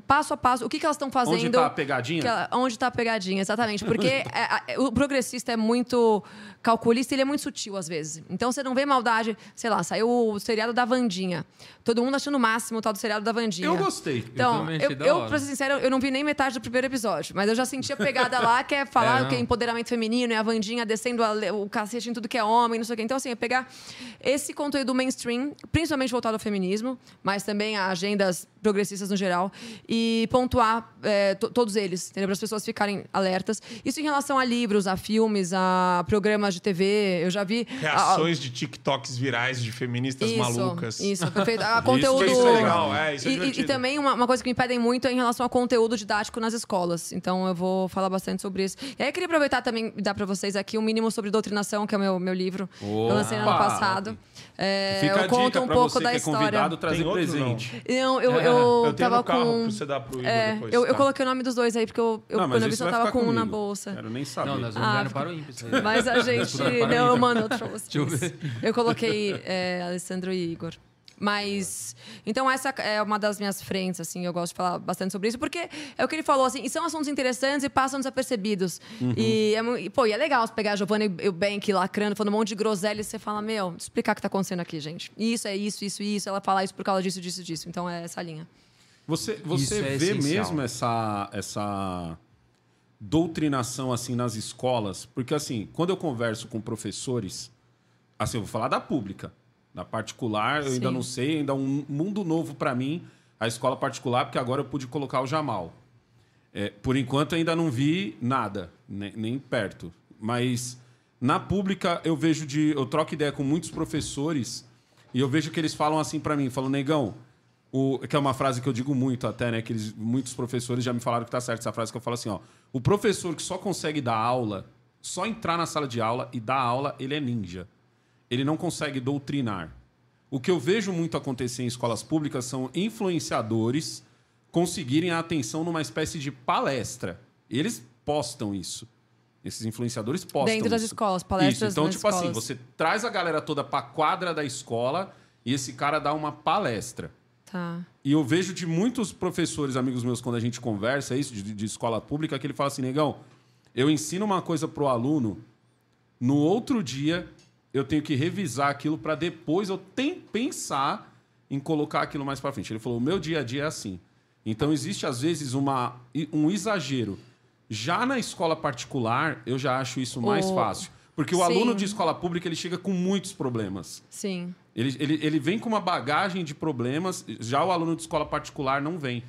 passo a passo o que, que elas estão fazendo. Onde tá a pegadinha? que ela- onde está a pegadinha, exatamente. Porque é, é, o progressista é muito calculista e ele é muito sutil às vezes. Então você não vê maldade. Sei lá, saiu o seriado da Vandinha. Todo mundo achando o máximo o tal do seriado da Vandinha. Eu gostei. Então, eu, eu, hora. pra ser sincero, eu não vi nem metade do primeiro episódio, mas eu já senti a pegada lá, que é falar É, que é empoderamento feminino, é a Vandinha descendo a o cacete em tudo que é homem, não sei o quê. Então, assim, é pegar esse conteúdo mainstream, principalmente voltado ao feminismo, mas também a agendas progressistas no geral, e pontuar é, to- todos eles, entendeu? Para as pessoas ficarem alertas. Isso em relação a livros, a filmes, a programas de TV. Eu já vi. a- a- Reações de TikToks virais de feministas isso, malucas. Isso, perfeito. A conteúdo. Isso é legal, é, isso é e, e- e também uma, uma coisa que me pedem muito é em relação ao conteúdo didático nas escolas. Então eu vou falar bastante sobre isso. E aí eu queria aproveitar também e dar para vocês aqui o mínimo sobre doutrinação, que é o meu, meu livro. que eu lancei no ano Opa! passado. É, Fica eu a conto dica um pouco da é história. convidado trazer Tem presente. Não, eu, É, eu, eu tenho tava com. pra você dar pro Igor É, depois. eu, eu tá? coloquei o nome dos dois aí, porque eu, eu Não, quando eu vi, eu tava com um na comigo. bolsa. Quero nem saber. Não, nós vamos Ah, Ímpar. isso aí. Mas a gente. Para Não, eu. Deixa eu ver. Eu coloquei é, Alessandro e Igor. Mas. Então, essa é uma das minhas frentes, assim, eu gosto de falar bastante sobre isso, porque é o que ele falou, assim, e são assuntos interessantes e passam desapercebidos. E, é, e, pô, e é legal você pegar a Giovanna e o Bank lacrando, falando um monte de groselha, e você fala, meu, explicar o que tá acontecendo aqui, gente. Isso é isso, isso, isso. Ela fala isso por causa disso, disso, disso. Então, é essa linha. Você, você é vê essencial. mesmo essa, essa doutrinação assim nas escolas? Porque assim, quando eu converso com professores, assim, eu vou falar da pública, da particular, eu ainda Sim. não sei, ainda é um mundo novo para mim, a escola particular, porque agora eu pude colocar o Jamal. É, por enquanto ainda não vi nada, ne- nem, perto. Mas na pública eu vejo de. Eu troco ideia com muitos professores e eu vejo que eles falam assim para mim, falam, negão, o, que é uma frase que eu digo muito até, né? Que eles, muitos professores já me falaram que tá certo essa frase que eu falo assim, ó. O professor que só consegue dar aula, só entrar na sala de aula e dar aula, ele é ninja. Ele não consegue doutrinar. O que eu vejo muito acontecer em escolas públicas são influenciadores conseguirem a atenção numa espécie de palestra. Eles postam isso. Esses influenciadores postam Dentro das isso. escolas, palestras Isso. Então, tipo assim, escolas. você traz a galera toda pra quadra da escola e esse cara dá uma palestra. Tá. E eu vejo de muitos professores, amigos meus, quando a gente conversa isso, de, de escola pública, que ele fala assim, negão, eu ensino uma coisa pro aluno, no outro dia eu tenho que revisar aquilo para depois eu tem, pensar em colocar aquilo mais para frente. Ele falou, o meu dia a dia é assim. Então existe, às vezes, uma, um exagero. Já na escola particular, eu já acho isso mais fácil. Porque o Sim. aluno de escola pública, ele chega com muitos problemas. Sim. Ele, ele, ele vem com uma bagagem de problemas, já o aluno de escola particular não vem.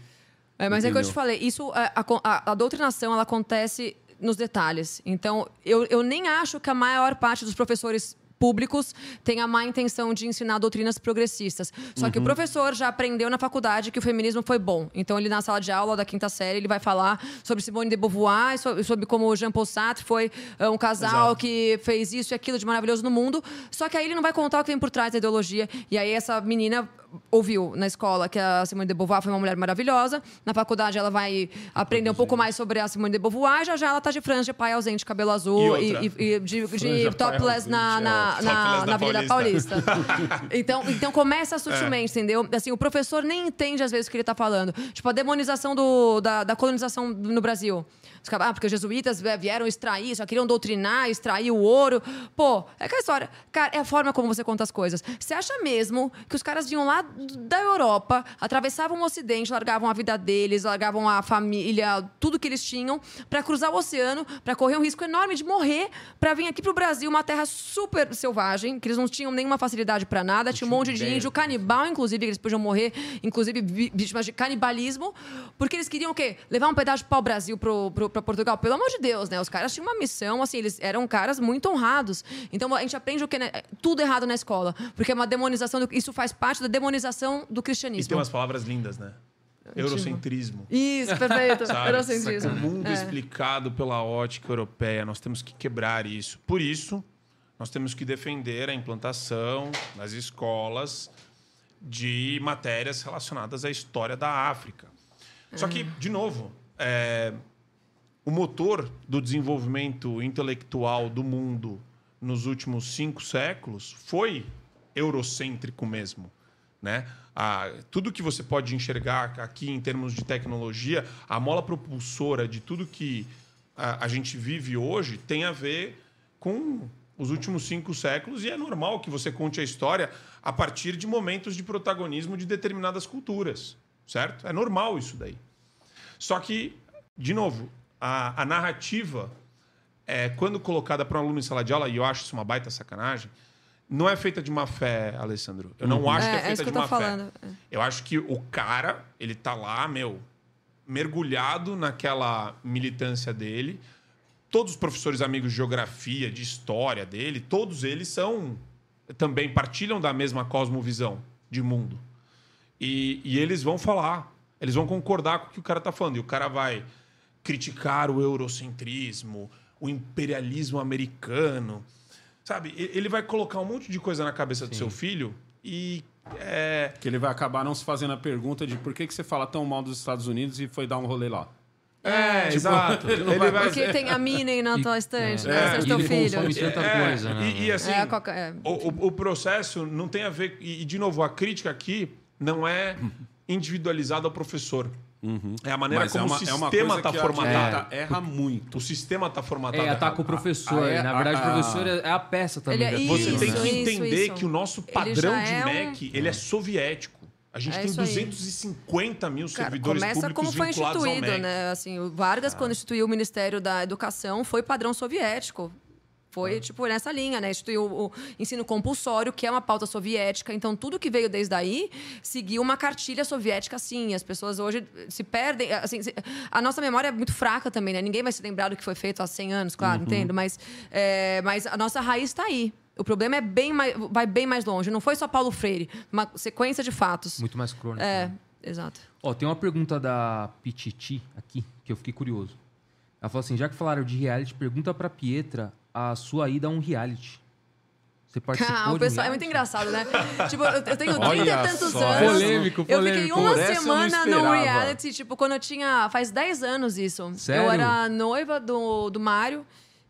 É, mas é que eu te Entendeu? falei, isso, a, a- a doutrinação, ela acontece nos detalhes. Então, eu, eu nem acho que a maior parte dos professores públicos tenha má intenção de ensinar doutrinas progressistas. Só que o Uhum. professor já aprendeu na faculdade que o feminismo foi bom. Então, ele na sala de aula da quinta série, ele vai falar sobre Simone de Beauvoir, so- sobre como Jean Paul Sartre foi ah, um casal Exato. que fez isso e aquilo de maravilhoso no mundo. Só que aí ele não vai contar o que vem por trás da ideologia. E aí essa menina ouviu na escola que a Simone de Beauvoir foi uma mulher maravilhosa. Na faculdade ela vai aprender um pouco mais sobre a Simone de Beauvoir. Já já ela tá de franja pai ausente, cabelo azul E e, e- de, de pai topless na, na, é, na, na Avenida Paulista. Paulista. Então, então começa sutilmente, entendeu? Assim, o professor nem entende às vezes o que ele tá falando. Tipo, a demonização do, da, da colonização no Brasil. Ah, porque os jesuítas vieram extrair, só queriam doutrinar, extrair o ouro. Pô, é aquela história. Cara, é a forma como você conta as coisas. Você acha mesmo que os caras vinham lá da Europa, atravessavam o Ocidente, largavam a vida deles, largavam a família, tudo que eles tinham, pra cruzar o oceano, pra correr um risco enorme de morrer, pra vir aqui pro Brasil, uma terra super selvagem, que eles não tinham nenhuma facilidade pra nada, tinha um monte de índio canibal, inclusive, que eles podiam morrer, inclusive vítimas de canibalismo, porque eles queriam o quê? Levar um pedaço de pau-brasil pro, pro, pra Portugal. Pelo amor de Deus, né? Os caras tinham uma missão, assim, eles eram caras muito honrados. Então, a gente aprende o quê? né? Tudo errado na escola, porque é uma demonização, do- isso faz parte da demonização do E cristianismo. tem umas palavras lindas, né? Eurocentrismo. Isso, perfeito. Sabe? Eurocentrismo. O mundo É. explicado pela ótica europeia. Nós temos que quebrar isso. Por isso, nós temos que defender a implantação nas escolas de matérias relacionadas à história da África. Só que, de novo, é, o motor do desenvolvimento intelectual do mundo nos últimos cinco séculos foi eurocêntrico mesmo. Né? Ah, tudo que você pode enxergar aqui em termos de tecnologia, a mola propulsora de tudo que a, a gente vive hoje tem a ver com os últimos cinco séculos e é normal que você conte a história a partir de momentos de protagonismo de determinadas culturas, certo? É normal isso daí. Só que, de novo, a, a narrativa, é, quando colocada para um aluno em sala de aula, e eu acho isso uma baita sacanagem, não é feita de má fé, Alessandro. Eu não Uhum. acho que É, é é feita isso que de má fé. falando. É. Eu acho que o cara, ele tá lá, meu, mergulhado naquela militância dele. Todos os professores amigos de geografia, de história dele, todos eles são também partilham da mesma cosmovisão de mundo. E, e eles vão falar, eles vão concordar com o que o cara tá falando. E o cara vai criticar o eurocentrismo, o imperialismo americano. Sabe? Ele vai colocar um monte de coisa na cabeça do seu filho e. É... Que ele vai acabar não se fazendo a pergunta de por que, que você fala tão mal dos Estados Unidos e foi dar um rolê lá. É, Tipo, exato. ele Ele vai Porque tem a Minnie na tua estante, né? Você é e teu filho. tanta né? É, E, e assim, É, qualquer- é. o, o- o processo não tem a ver. E, e, de novo, a crítica aqui não é individualizada ao professor. É a maneira Mas como é uma- o é sistema está que a formatado. direita erra muito. O sistema está formatado. É, ataca errado. o professor. a- Na a- verdade, o a- professor é é a peça também. Ele é Você Isso, tem que entender isso. que o nosso padrão de é um- MEC ele é soviético. A gente É tem isso aí. 250 mil Cara, servidores começa públicos como foi instituído, MEC. né? Assim, o Vargas, quando instituiu o Ministério da Educação, foi padrão soviético. Foi, tipo, nessa linha, né? Instituiu o ensino compulsório, que é uma pauta soviética. Então, tudo que veio desde aí seguiu uma cartilha soviética, sim. As pessoas hoje se perdem... Assim, se- a nossa memória é muito fraca também, né? Ninguém vai se lembrar do que foi feito há 100 anos, claro, Uhum. entendo? Mas, é, mas a nossa raiz está aí. O problema é bem mais, vai bem mais longe. Não foi só Paulo Freire. Uma sequência de fatos. Muito mais crônico. É, né? exato. Ó, tem uma pergunta da Pititi aqui, que eu fiquei curioso. Ela falou assim: já que falaram de reality, pergunta pra Pietra a sua ida a um reality. Você participou Ah, o de um pessoal é muito engraçado, né? tipo, eu, eu tenho Olha 30 e tantos só. anos. Polêmico, Eu fiquei polêmico. uma Por semana no reality, tipo, quando eu tinha. Faz 10 anos isso. Sério? Eu era noiva do, do Mário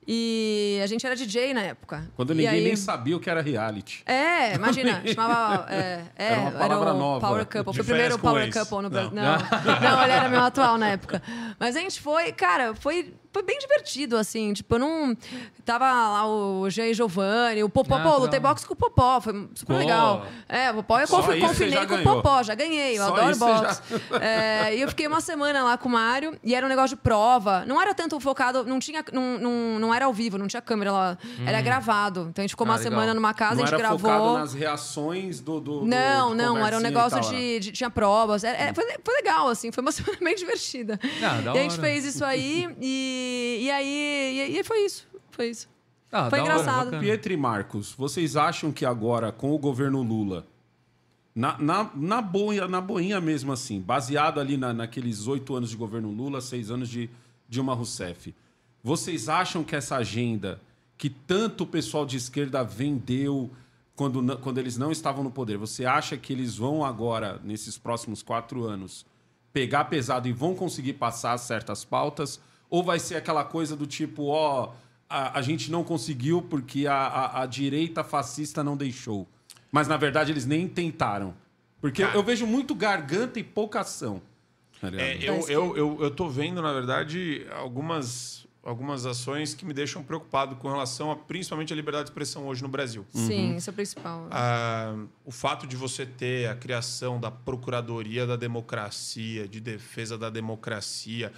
e a gente era DJ na época. Quando ninguém aí- nem sabia o que era reality. É, imagina, chamava. É, é, Era uma palavra o nova. Power Couple. Foi o primeiro Power. Couple no Brasil. Não. Não. não, ele era meu atual na época. Mas a gente foi, cara, foi, foi bem divertido, assim. Tipo, eu não. Tava lá o G. Giovanni, o Popó. Ah, Pô, legal. lutei boxe com o Popó, foi super Pô. legal. É, o Popó eu Só confi- isso você confinei com o ganhou. Popó, já ganhei, eu Só adoro isso você boxe. É, e eu fiquei uma semana lá com o Mário e era um negócio de prova. Não era tanto focado, não tinha. Não, não, não era ao vivo, não tinha câmera lá. Era gravado. Então a gente ficou Ah, uma legal. semana numa casa, não a gente era gravou. focado nas reações do. do- do- Não, de não, era um conversinha e negócio tal, né? de, de- Tinha provas. Era- era- foi, foi legal, assim, foi uma semana bem divertida. Ah, da e a gente hora. fez isso aí, e, e aí. E, e foi isso. Foi isso. Ah, Foi hora, engraçado. bacana. Pietro e Marcos, vocês acham que agora, com o governo Lula, na, na, na, boinha, na boinha mesmo assim, baseado ali na, naqueles oito anos de governo Lula, seis anos de Dilma Rousseff, vocês acham que essa agenda que tanto o pessoal de esquerda vendeu quando, quando eles não estavam no poder, você acha que eles vão agora, nesses próximos quatro anos, pegar pesado e vão conseguir passar certas pautas? Ou vai ser aquela coisa do tipo, ó, a, a gente não conseguiu porque a, a, a direita fascista não deixou? Mas na verdade eles nem tentaram. Porque eu, eu vejo muito garganta e pouca ação. tá ligado? É, eu, eu, eu, eu tô vendo, na verdade, algumas, algumas ações que me deixam preocupado com relação a principalmente a liberdade de expressão hoje no Brasil. Sim, isso é o principal. Ah, o fato de você ter a criação da Procuradoria da Democracia, de defesa da democracia,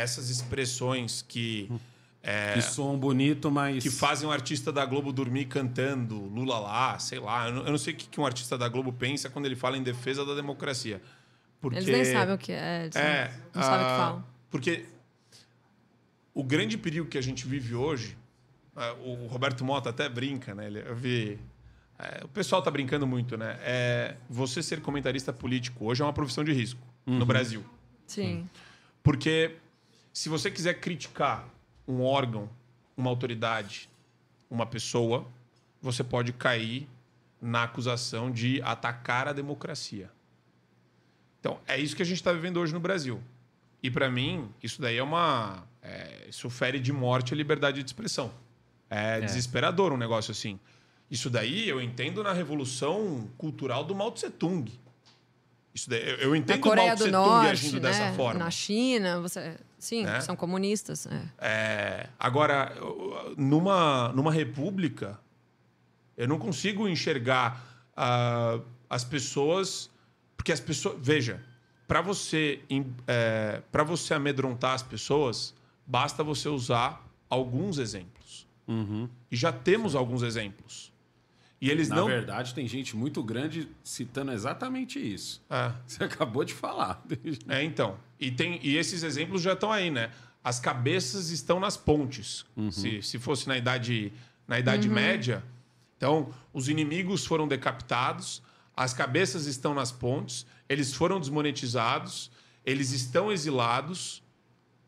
essas expressões que. é, Que soam bonito, mas. que fazem um artista da Globo dormir cantando Lula lá, sei lá. Eu não, eu não sei o que, que um artista da Globo pensa quando ele fala em defesa da democracia. Porque, Eles nem sabem o que é. eles é, não, não sabem o que ah, falam. Porque o grande perigo que a gente vive hoje, ah, o Roberto Mota até brinca, né? Ele- Eu vi. é, o pessoal tá brincando muito, né? É, você ser comentarista político hoje é uma profissão de risco no Brasil. Sim. Porque se você quiser criticar um órgão, uma autoridade, uma pessoa, você pode cair na acusação de atacar a democracia. Então, é isso que a gente está vivendo hoje no Brasil. E, para mim, isso daí é uma. é, isso fere de morte a liberdade de expressão. É, desesperador um negócio assim. Isso daí eu entendo na revolução cultural do Mao Tse Tung. Isso daí, eu, eu Na entendo o Coreia do Norte, agindo dessa né? forma. Na China, você... sim, Né? são comunistas. é. É, agora, numa, numa república, eu não consigo enxergar ah, as pessoas. Porque as pessoas. Veja, para você, para você amedrontar as pessoas, basta você usar alguns exemplos. E já temos alguns exemplos. E eles Na não. verdade, tem gente muito grande citando exatamente isso. É. Você acabou de falar. É, então. E, tem, e esses exemplos já estão aí, né? As cabeças estão nas pontes. Se, se fosse na Idade, na idade Média, então os inimigos foram decapitados, as cabeças estão nas pontes, eles foram desmonetizados, eles estão exilados.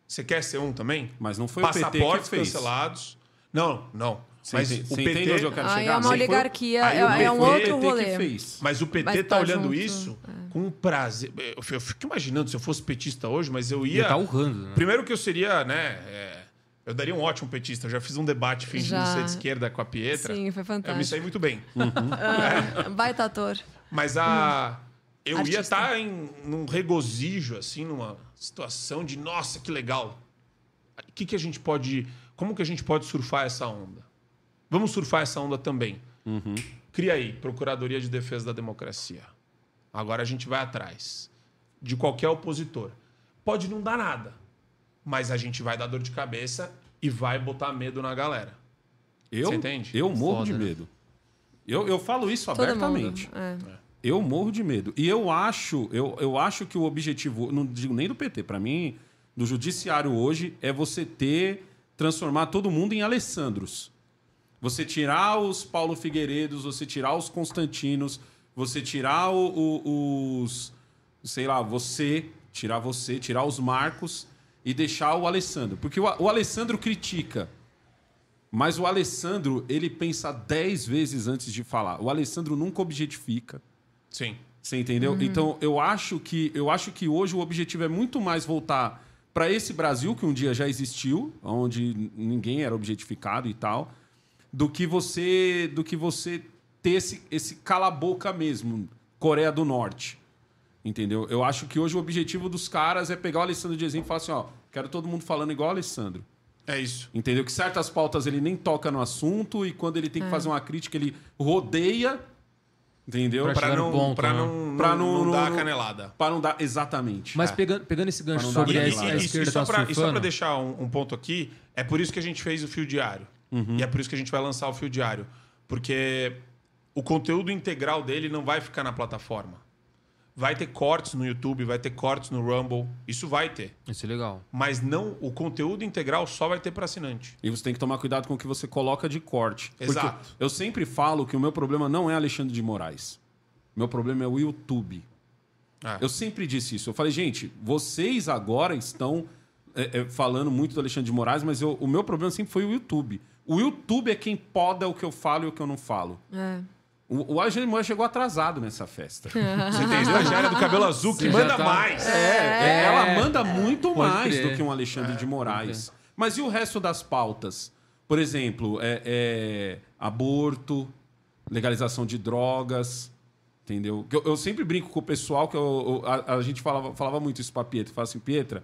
Você quer ser um também? Mas não foi o PT que Passaportes fez. cancelados. Não, não. Você Mas o PT. entende onde eu quero Aí chegar? é uma oligarquia, Aí é, o é um PT outro que rolê. fez. Mas o PT Mas tá tá olhando junto, isso é. com prazer. Eu, eu fico imaginando se eu fosse petista hoje, mas eu ia. Ia tá urrando, né? Primeiro que eu seria, né? é, eu daria um ótimo petista. Eu já fiz um debate fingindo Já. ser de esquerda com a Pietra. Sim, foi Eu me fantástico. saí muito bem. Ah, baita ator. Mas a. Eu ia Artista. estar em num regozijo, assim, numa situação de, nossa, que legal. O que, que a gente pode. Como que a gente pode surfar essa onda? Vamos surfar essa onda também. Cria aí, Procuradoria de Defesa da Democracia. Agora a gente vai atrás de qualquer opositor. Pode não dar nada, mas a gente vai dar dor de cabeça e vai botar medo na galera. Eu, Você entende? eu morro Foda, de né? medo. Eu, eu falo isso Todo abertamente. mundo. é. Eu morro de medo. E eu acho, eu, eu acho que o objetivo, não digo nem do PT, para mim, do judiciário hoje é você ter transformar todo mundo em Alessandros. Você tirar os Paulo Figueiredos, você tirar os Constantinos, você tirar o- o- os sei lá, você, tirar você, tirar os Marcos e deixar o Alessandro, porque o, o Alessandro critica Mas o Alessandro, ele pensa dez vezes antes de falar. O Alessandro nunca objetifica. Sim. Você entendeu? Uhum. Então, eu acho que eu acho que hoje o objetivo é muito mais voltar para esse Brasil que um dia já existiu, onde ninguém era objetificado e tal, do que você do que você ter esse, esse cala-boca mesmo, Coreia do Norte. Entendeu? Eu acho que hoje o objetivo dos caras é pegar o Alessandro de exemplo e falar assim, ó, quero todo mundo falando igual o Alessandro. É isso. Entendeu? Que certas pautas ele nem toca no assunto e quando ele tem que É. fazer uma crítica, ele rodeia. Entendeu? Pra Pra chegar no não, ponto, pra né? não, Pra não, não- não dar não- a canelada. Para não dar. Exatamente. Mas É. pegando, pegando esse gancho Pra não dar sobre a, aquela- a E- e- esquerda e só tá pra, e só surfando... pra deixar um, um ponto aqui, é por isso que a gente fez o fio diário. Uhum. E é por isso que a gente vai lançar o fio diário. Porque o conteúdo integral dele não vai ficar na plataforma. Vai ter cortes no YouTube, vai ter cortes no Rumble. Isso vai ter. Isso é legal. Mas não, o conteúdo integral só vai ter para assinante. E você tem que tomar cuidado com o que você coloca de corte. Porque Exato. Eu sempre falo que o meu problema não é Alexandre de Moraes. Meu problema é o YouTube. É. Eu sempre disse isso. Eu falei, gente, vocês agora estão é, é, falando muito do Alexandre de Moraes, mas eu- o meu problema sempre foi o YouTube. O YouTube é quem poda o que eu falo e o que eu não falo. É. O, o Moraes chegou atrasado nessa festa. Você entendeu? A Jara do cabelo azul que Você já manda tá- mais. É, ela manda muito Pode mais crer. do que um Alexandre de Moraes. Mas e o resto das pautas? Por exemplo, é, é, aborto, legalização de drogas, entendeu? Que Eu, eu sempre brinco com o pessoal que eu- eu- a, a gente falava, falava muito isso pra Pietra. Falava assim, Pietra,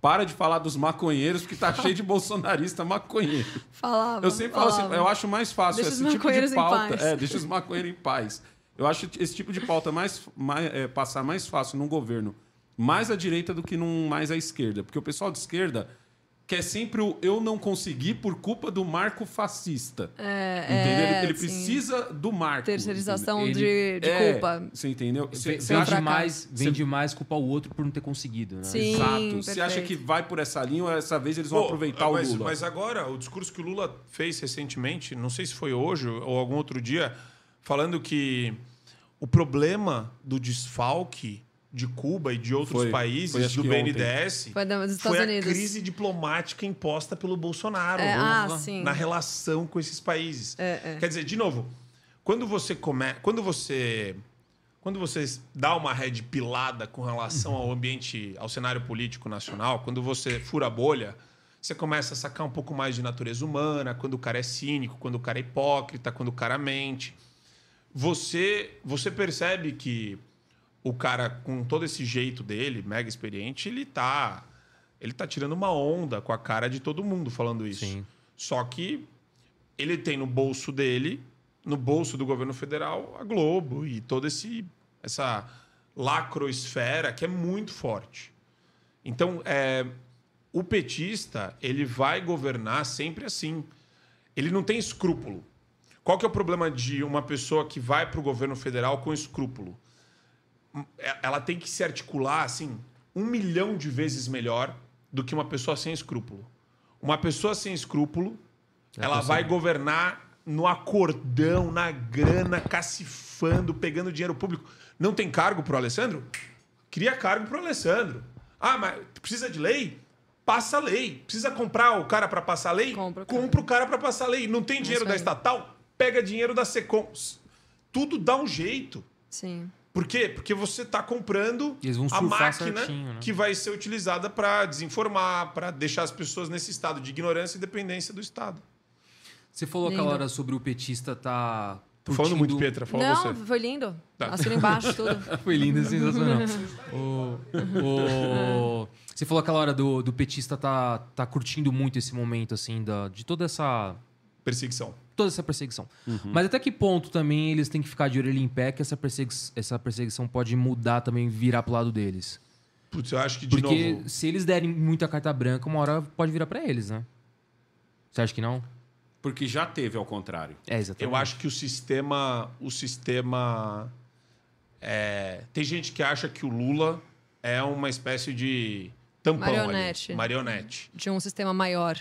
para de falar dos maconheiros, porque tá cheio de bolsonarista maconheiro. Falava. Eu sempre falo assim, eu acho mais fácil Deixa esse tipo de pauta. paz. É, deixa os maconheiros em paz. Eu acho esse tipo de pauta mais, mais é, passar mais fácil num governo mais à direita do que num mais à esquerda. Porque o pessoal de esquerda quer sempre o eu não consegui por culpa do marco fascista. É, entendeu? Ele- é, ele sim. precisa do marco. Terceirização Ele- de, de É, culpa. Você entendeu? Vem você acha demais, vem demais culpar o outro por não ter conseguido, né? Sim, Exato. Você acha que vai por essa linha ou essa vez eles vão Pô, aproveitar mas, o Lula? Mas agora, o discurso que o Lula fez recentemente, não sei se foi hoje ou algum outro dia, falando que o problema do desfalque de Cuba e de outros Foi. países Foi, do. BNDES Foi da- dos Estados foi a Unidos. crise diplomática imposta pelo Bolsonaro É, vamos ah, na relação com esses países. É, é. Quer dizer, de novo, quando você come... quando você quando você dá uma rede pilada com relação ao ambiente, ao cenário político nacional, quando você fura a bolha, você começa a sacar um pouco mais de natureza humana, quando o cara é cínico, quando o cara é hipócrita, quando o cara mente. Você, você percebe que o cara, com todo esse jeito dele, mega experiente, ele tá, ele tá tirando uma onda com a cara de todo mundo falando isso. Sim. Só que ele tem no bolso dele, no bolso do governo federal, a Globo e toda esse, essa lacroesfera que é muito forte. Então, é, o petista ele vai governar sempre assim. Ele não tem escrúpulo. Qual que é o problema de uma pessoa que vai para o governo federal com escrúpulo? É- Ela tem que se articular assim um milhão de vezes melhor do que uma pessoa sem escrúpulo. Uma pessoa sem escrúpulo, ela vai governar no acordão, na grana, cacifando, pegando dinheiro público. Não tem cargo pro Alessandro? Cria cargo pro Alessandro. Ah, mas precisa de lei? Passa a lei. Precisa comprar o cara para passar a lei? Compra o cara. Compra o cara para passar a lei. Não tem dinheiro isso da estatal? Pega dinheiro da Secom. Tudo dá um jeito. Sim. Por quê? Porque você está comprando a máquina certinho, né? que vai ser utilizada para desinformar, para deixar as pessoas nesse estado de ignorância e dependência do Estado. Você falou aquela hora sobre o petista tá. Tô falando muito, Pietra. Fala Não, você. foi lindo. Tá. Assina embaixo tudo. Foi lindo, sensacional. o, o- você falou aquela hora do, do petista tá, tá curtindo muito esse momento, assim, da, de toda essa. Perseguição. Toda essa perseguição. Uhum. Mas até que ponto também eles têm que ficar de orelha em pé que essa, persegui essa perseguição pode mudar também, virar pro lado deles? Putz, eu acho que, de Porque novo... se eles derem muita carta branca, uma hora pode virar pra eles, né? Você acha que não? Porque já teve ao contrário. É, exatamente. Eu acho que o sistema... O sistema... é, Tem gente que acha que o Lula é uma espécie de tampão Marionete. ali. Marionete. de um sistema maior.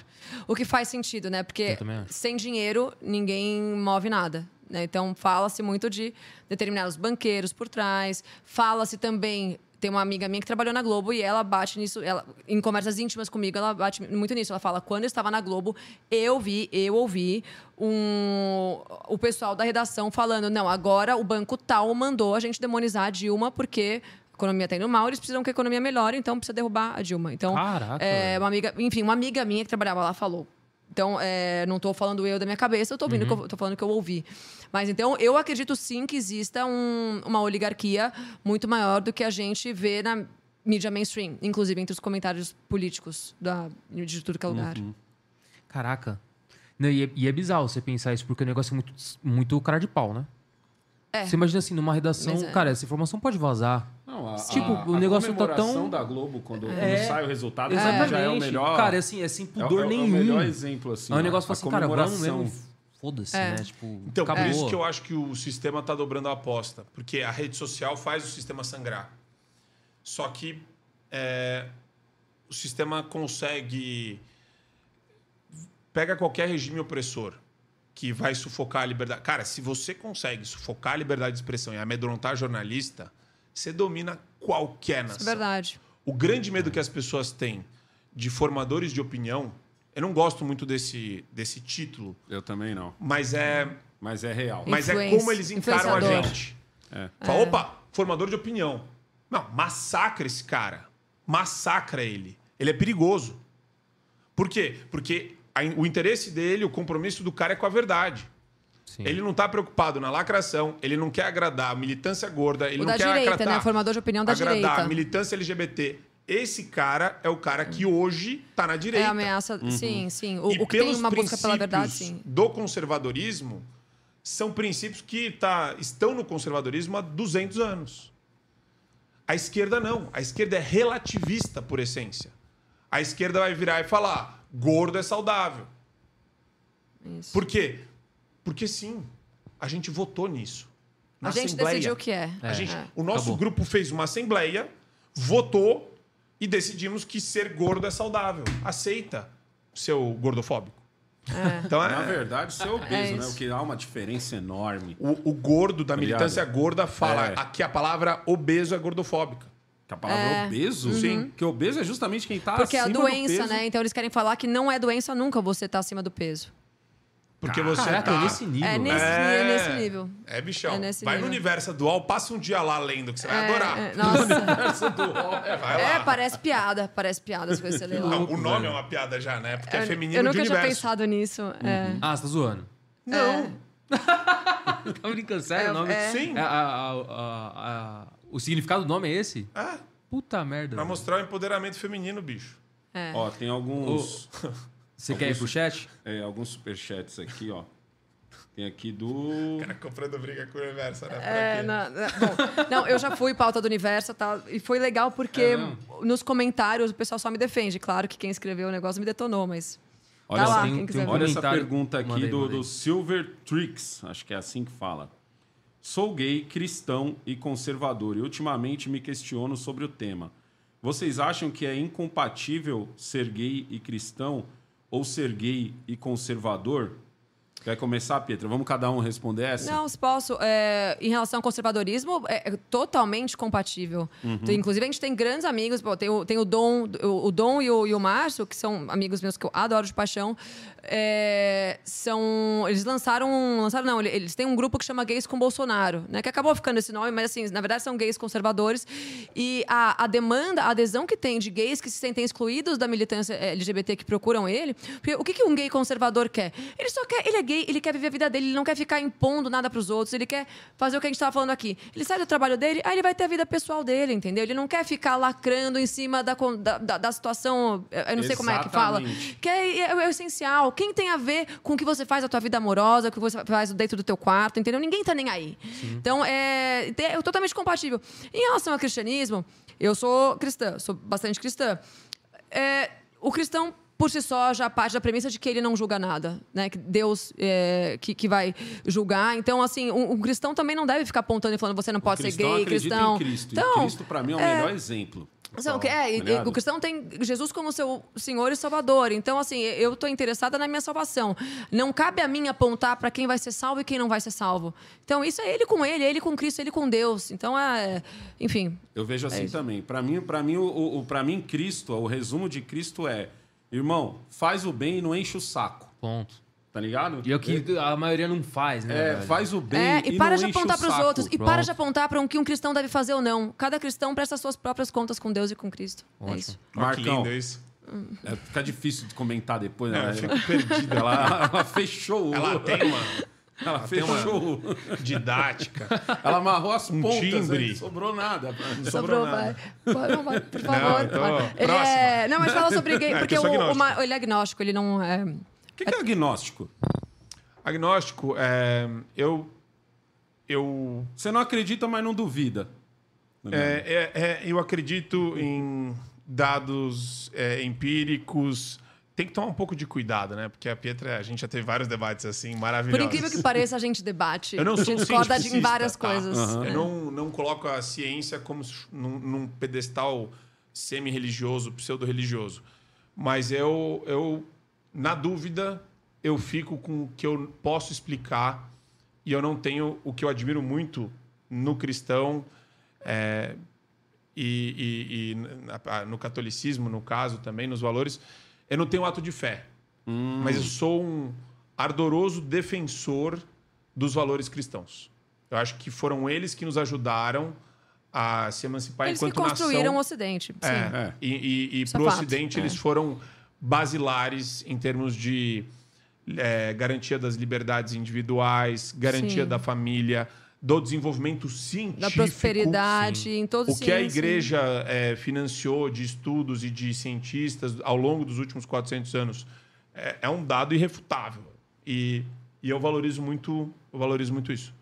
O que faz sentido, né? Porque sem dinheiro ninguém move nada. né? Então fala-se muito de determinados banqueiros por trás, fala-se também tem uma amiga minha que trabalhou na Globo e ela bate nisso, ela, em conversas íntimas comigo, ela bate muito nisso. Ela fala: quando eu estava na Globo, eu vi, eu ouvi um, o pessoal da redação falando: não, agora o banco tal mandou a gente demonizar a Dilma porque economia está indo mal, eles precisam que a economia melhore, então precisa derrubar a Dilma. Então, Caraca, é, uma amiga, enfim, uma amiga minha que trabalhava lá falou. Então, é, não estou falando eu da minha cabeça, eu estou ouvindo, que eu- tô falando que eu ouvi. Mas então, eu acredito sim que exista um- uma oligarquia muito maior do que a gente vê na mídia mainstream, inclusive entre os comentários políticos da, de tudo que é lugar. Uhum. Caraca. Não, e, é, e é bizarro você pensar isso, porque o negócio é muito, muito cara de pau, né? É. Você imagina assim, numa redação, Mas é. cara, essa informação pode vazar. Não, a, Tipo, a- o a negócio tá tão- da Globo, quando, quando É. sai o resultado, Exatamente. já é o melhor... Cara, assim, é sem é o- pudor é o nenhum. melhor exemplo, assim. É um negócio a assim, cara, vamos comemoração. mesmo. Foda-se, É. né? Tipo, Então, por acabou. isso que eu acho que o sistema está dobrando a aposta. Porque a rede social faz o sistema sangrar. Só que é, o sistema consegue. Pega qualquer regime opressor que vai sufocar a liberdade. Cara, se você consegue sufocar a liberdade de expressão e amedrontar jornalista, você domina qualquer Isso é nação. verdade. O grande medo que as pessoas têm de formadores de opinião, eu não gosto muito desse, desse título, Eu também não. mas é, Mas é real. mas é como eles encaram a gente. É. Fala, opa, formador de opinião. Não, massacra esse cara. Massacra ele. Ele é perigoso. Por quê? Porque o interesse dele, o compromisso do cara é com a verdade. Sim. Ele não está preocupado na lacração, ele não quer agradar a militância gorda, ele O não da quer direita, agradar, né? Formador de opinião da agradar direita. a militância LGBT. Esse cara é o cara que hoje está na É direita. a ameaça, sim, sim. O, E o que tem uma busca pela verdade, sim. do conservadorismo são princípios que tá, estão no conservadorismo há 200 anos. A esquerda não. A esquerda é relativista por essência. A esquerda vai virar e falar: gordo é saudável. Isso. Por quê? Porque sim, a gente votou nisso. Na A gente Assembleia. decidiu o que é. A gente, É. O nosso Acabou. grupo fez uma assembleia, votou e decidimos que ser gordo é saudável. Aceita, seu gordofóbico. Então é, Na verdade, isso é obeso, É né? O que há uma diferença enorme. o, o gordo da Tá ligado? militância gorda fala É. aqui a palavra obeso é gordofóbica. Que a palavra É. obeso? Sim. Que obeso é justamente quem tá Porque é a acima doença, do peso. né? Então eles querem falar que não é doença nunca você estar acima do peso. Porque você Caraca, tá... é nesse nível. É nesse, É. é nesse nível. É, bichão. É nesse vai no nível. universo dual, passa um dia lá lendo, que você vai É, adorar. é, nossa. É, vai É, lá. parece piada. Parece piada as coisas que você lê lá. Não, o nome é uma piada já, né? Porque é Eu- feminino Eu de nunca tinha universo. pensado nisso. É. Ah, você tá zoando. Não. Tá brincando, sério? É, o nome... é. Sim. É, a- a- a- a- O significado do nome é esse? É, Puta merda. pra velho. mostrar o empoderamento feminino, bicho. É. Ó, tem alguns, Você quer ir pro chat? é, alguns superchats aqui, ó. Tem aqui do... O cara comprando briga com o universo, né? É, na- bom, não, eu já fui pauta do universo tá, e foi legal porque É nos comentários o pessoal só me defende. Claro que quem escreveu o negócio me detonou, mas. Olha, tá lá, tem- quem tem um olha essa pergunta aqui Manda aí, do, manda aí. do Silver Tricks, acho que é assim que fala. Sou gay, cristão e conservador e ultimamente me questiono sobre o tema. Vocês acham que é incompatível ser gay e cristão ou ser gay e conservador? Quer começar, Pietra? Vamos cada um responder essa? Não, se posso. É, em relação ao conservadorismo, é, é totalmente compatível. Então, inclusive, a gente tem grandes amigos. Pô, tem, o, tem o Dom, o, o Dom e o, e o Márcio, que são amigos meus que eu adoro de paixão. É, são, eles lançaram, lançaram não, eles têm um grupo que chama Gays com Bolsonaro, né? Que acabou ficando esse nome, mas assim, na verdade são gays conservadores. E a, a demanda, a adesão que tem de gays que se sentem excluídos da militância eh, LGBT que procuram ele. Porque o que, que um gay conservador quer? Ele só quer, ele é gay, ele quer viver a vida dele, ele não quer ficar impondo nada pros outros, ele quer fazer o que a gente tava falando aqui. Ele sai do trabalho dele, aí ele vai ter a vida pessoal dele, entendeu? Ele não quer ficar lacrando em cima da, da, da- situação, eu não sei como é que fala. Que é, é- é o essencial. Quem tem a ver com o que você faz na tua vida amorosa, o que você faz dentro do teu quarto, entendeu? Ninguém tá nem aí. Então, é, é totalmente compatível. Em relação ao cristianismo, eu sou cristã, sou bastante cristã. É, o cristão, por si só, já parte da premissa de que ele não julga nada, né? Que Deus é, que, que vai julgar. Então, assim, um, um cristão também não deve ficar apontando e falando você não pode ser gay, cristão. em Cristo. Então, e Cristo, pra mim, é o é, melhor exemplo. Sabe o que é? E- ligado? o cristão tem Jesus como seu Senhor e Salvador. Então, assim, eu tô interessada na minha salvação. Não cabe a mim apontar para quem vai ser salvo e quem não vai ser salvo. Então, isso é ele com ele, ele com Cristo, ele com Deus. Então, é. Enfim. Eu vejo assim isso. também. Para mim, para mim, o, o, para mim, Cristo, o resumo de Cristo é, irmão, faz o bem e não enche o saco. Ponto. Tá ligado? E é o que a maioria não faz, né? É, velho? faz o bem É, e, e para não de enche o apontar para os outros. E Pronto. para de apontar para o que um cristão deve fazer ou não. Cada cristão presta suas próprias contas com Deus e com Cristo. É Ótimo. isso. Olha que Marcão, lindo isso. é, fica difícil de comentar depois, né? É, eu fico perdido. Ela, ela fechou o... Ela tem uma Ela uma- fechou o- didática. Ela amarrou as Um pontas, timbre. né? Sobrou nada. Sobrou, vai. Pode, não, vai, por favor. então, vai. ele próxima. é... Não, mas fala sobre gay, É, que porque eu o, sou o, agnóstico. Ma- ele é agnóstico, ele não é. O que, que é agnóstico? Agnóstico, é, eu. Eu, Você não acredita, mas não duvida. é, é, é, eu acredito em dados é, empíricos. Tem que tomar um pouco de cuidado, né? Porque a Pietra, a gente já teve vários debates assim Por maravilhosos. incrível que pareça, a gente debate. Eu não a sou gente um discorda de, em várias tá? coisas. É. Eu não, não coloco a ciência como num, num pedestal semi-religioso, pseudo-religioso. Mas eu, eu, na dúvida, eu fico com o que eu posso explicar e eu não tenho o que eu admiro muito no cristão é, e, e- e no catolicismo, no caso também, nos valores. Eu não tenho ato de fé, mas eu sou um ardoroso defensor dos valores cristãos. Eu acho que foram eles que nos ajudaram a se emancipar Eles que enquanto construíram nação. o Ocidente. Sim. É, É. E, e, e é para o fato, Ocidente é. eles foram basilares em termos de é, garantia das liberdades individuais, garantia Sim. da família, do desenvolvimento científico. Da prosperidade, em todos O que a sim, sim. igreja é, financiou de estudos e de cientistas ao longo dos últimos 400 anos é, é um dado irrefutável. E, e eu valorizo muito, eu valorizo muito isso.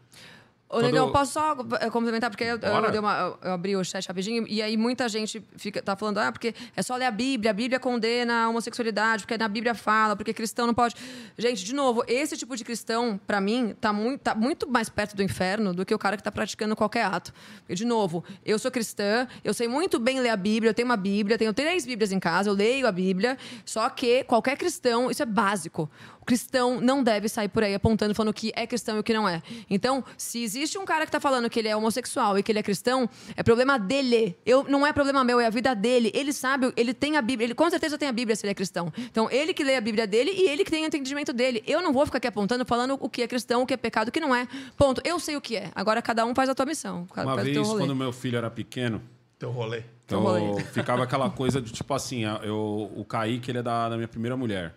Ô, Negão, posso só eh, complementar? Porque eu, eu, uma- eu- abri o chat rapidinho e aí muita gente fica, tá falando, ah, porque é só ler a Bíblia, a Bíblia condena a homossexualidade, porque na Bíblia fala, porque cristão não pode. Gente, de novo, esse tipo de cristão, pra mim, tá muito, tá muito mais perto do inferno do que o cara que tá praticando qualquer ato. Porque, de novo, eu sou cristã, eu sei muito bem ler a Bíblia, eu tenho uma Bíblia, tenho três Bíblias em casa, eu leio a Bíblia, só que qualquer cristão, isso é básico. O cristão não deve sair por aí apontando, falando que é cristão e o que não é. Então, se existe um cara que tá falando que ele é homossexual e que ele é cristão, é problema dele. Eu, não é problema meu, é a vida dele. Ele sabe, ele tem a Bíblia, ele com certeza tem a Bíblia se ele é cristão. Então, ele que lê a Bíblia dele e ele que tem o entendimento dele. Eu não vou ficar aqui apontando, falando o que é cristão, o que é pecado, o que não é. Ponto. Eu sei o que é. Agora, cada um faz a tua missão. Cada Uma faz o vez, teu rolê. quando meu filho era pequeno, Teu rolê. Teu eu rolê. ficava aquela coisa de tipo assim, eu, o Kaique, ele é da, da minha primeira mulher.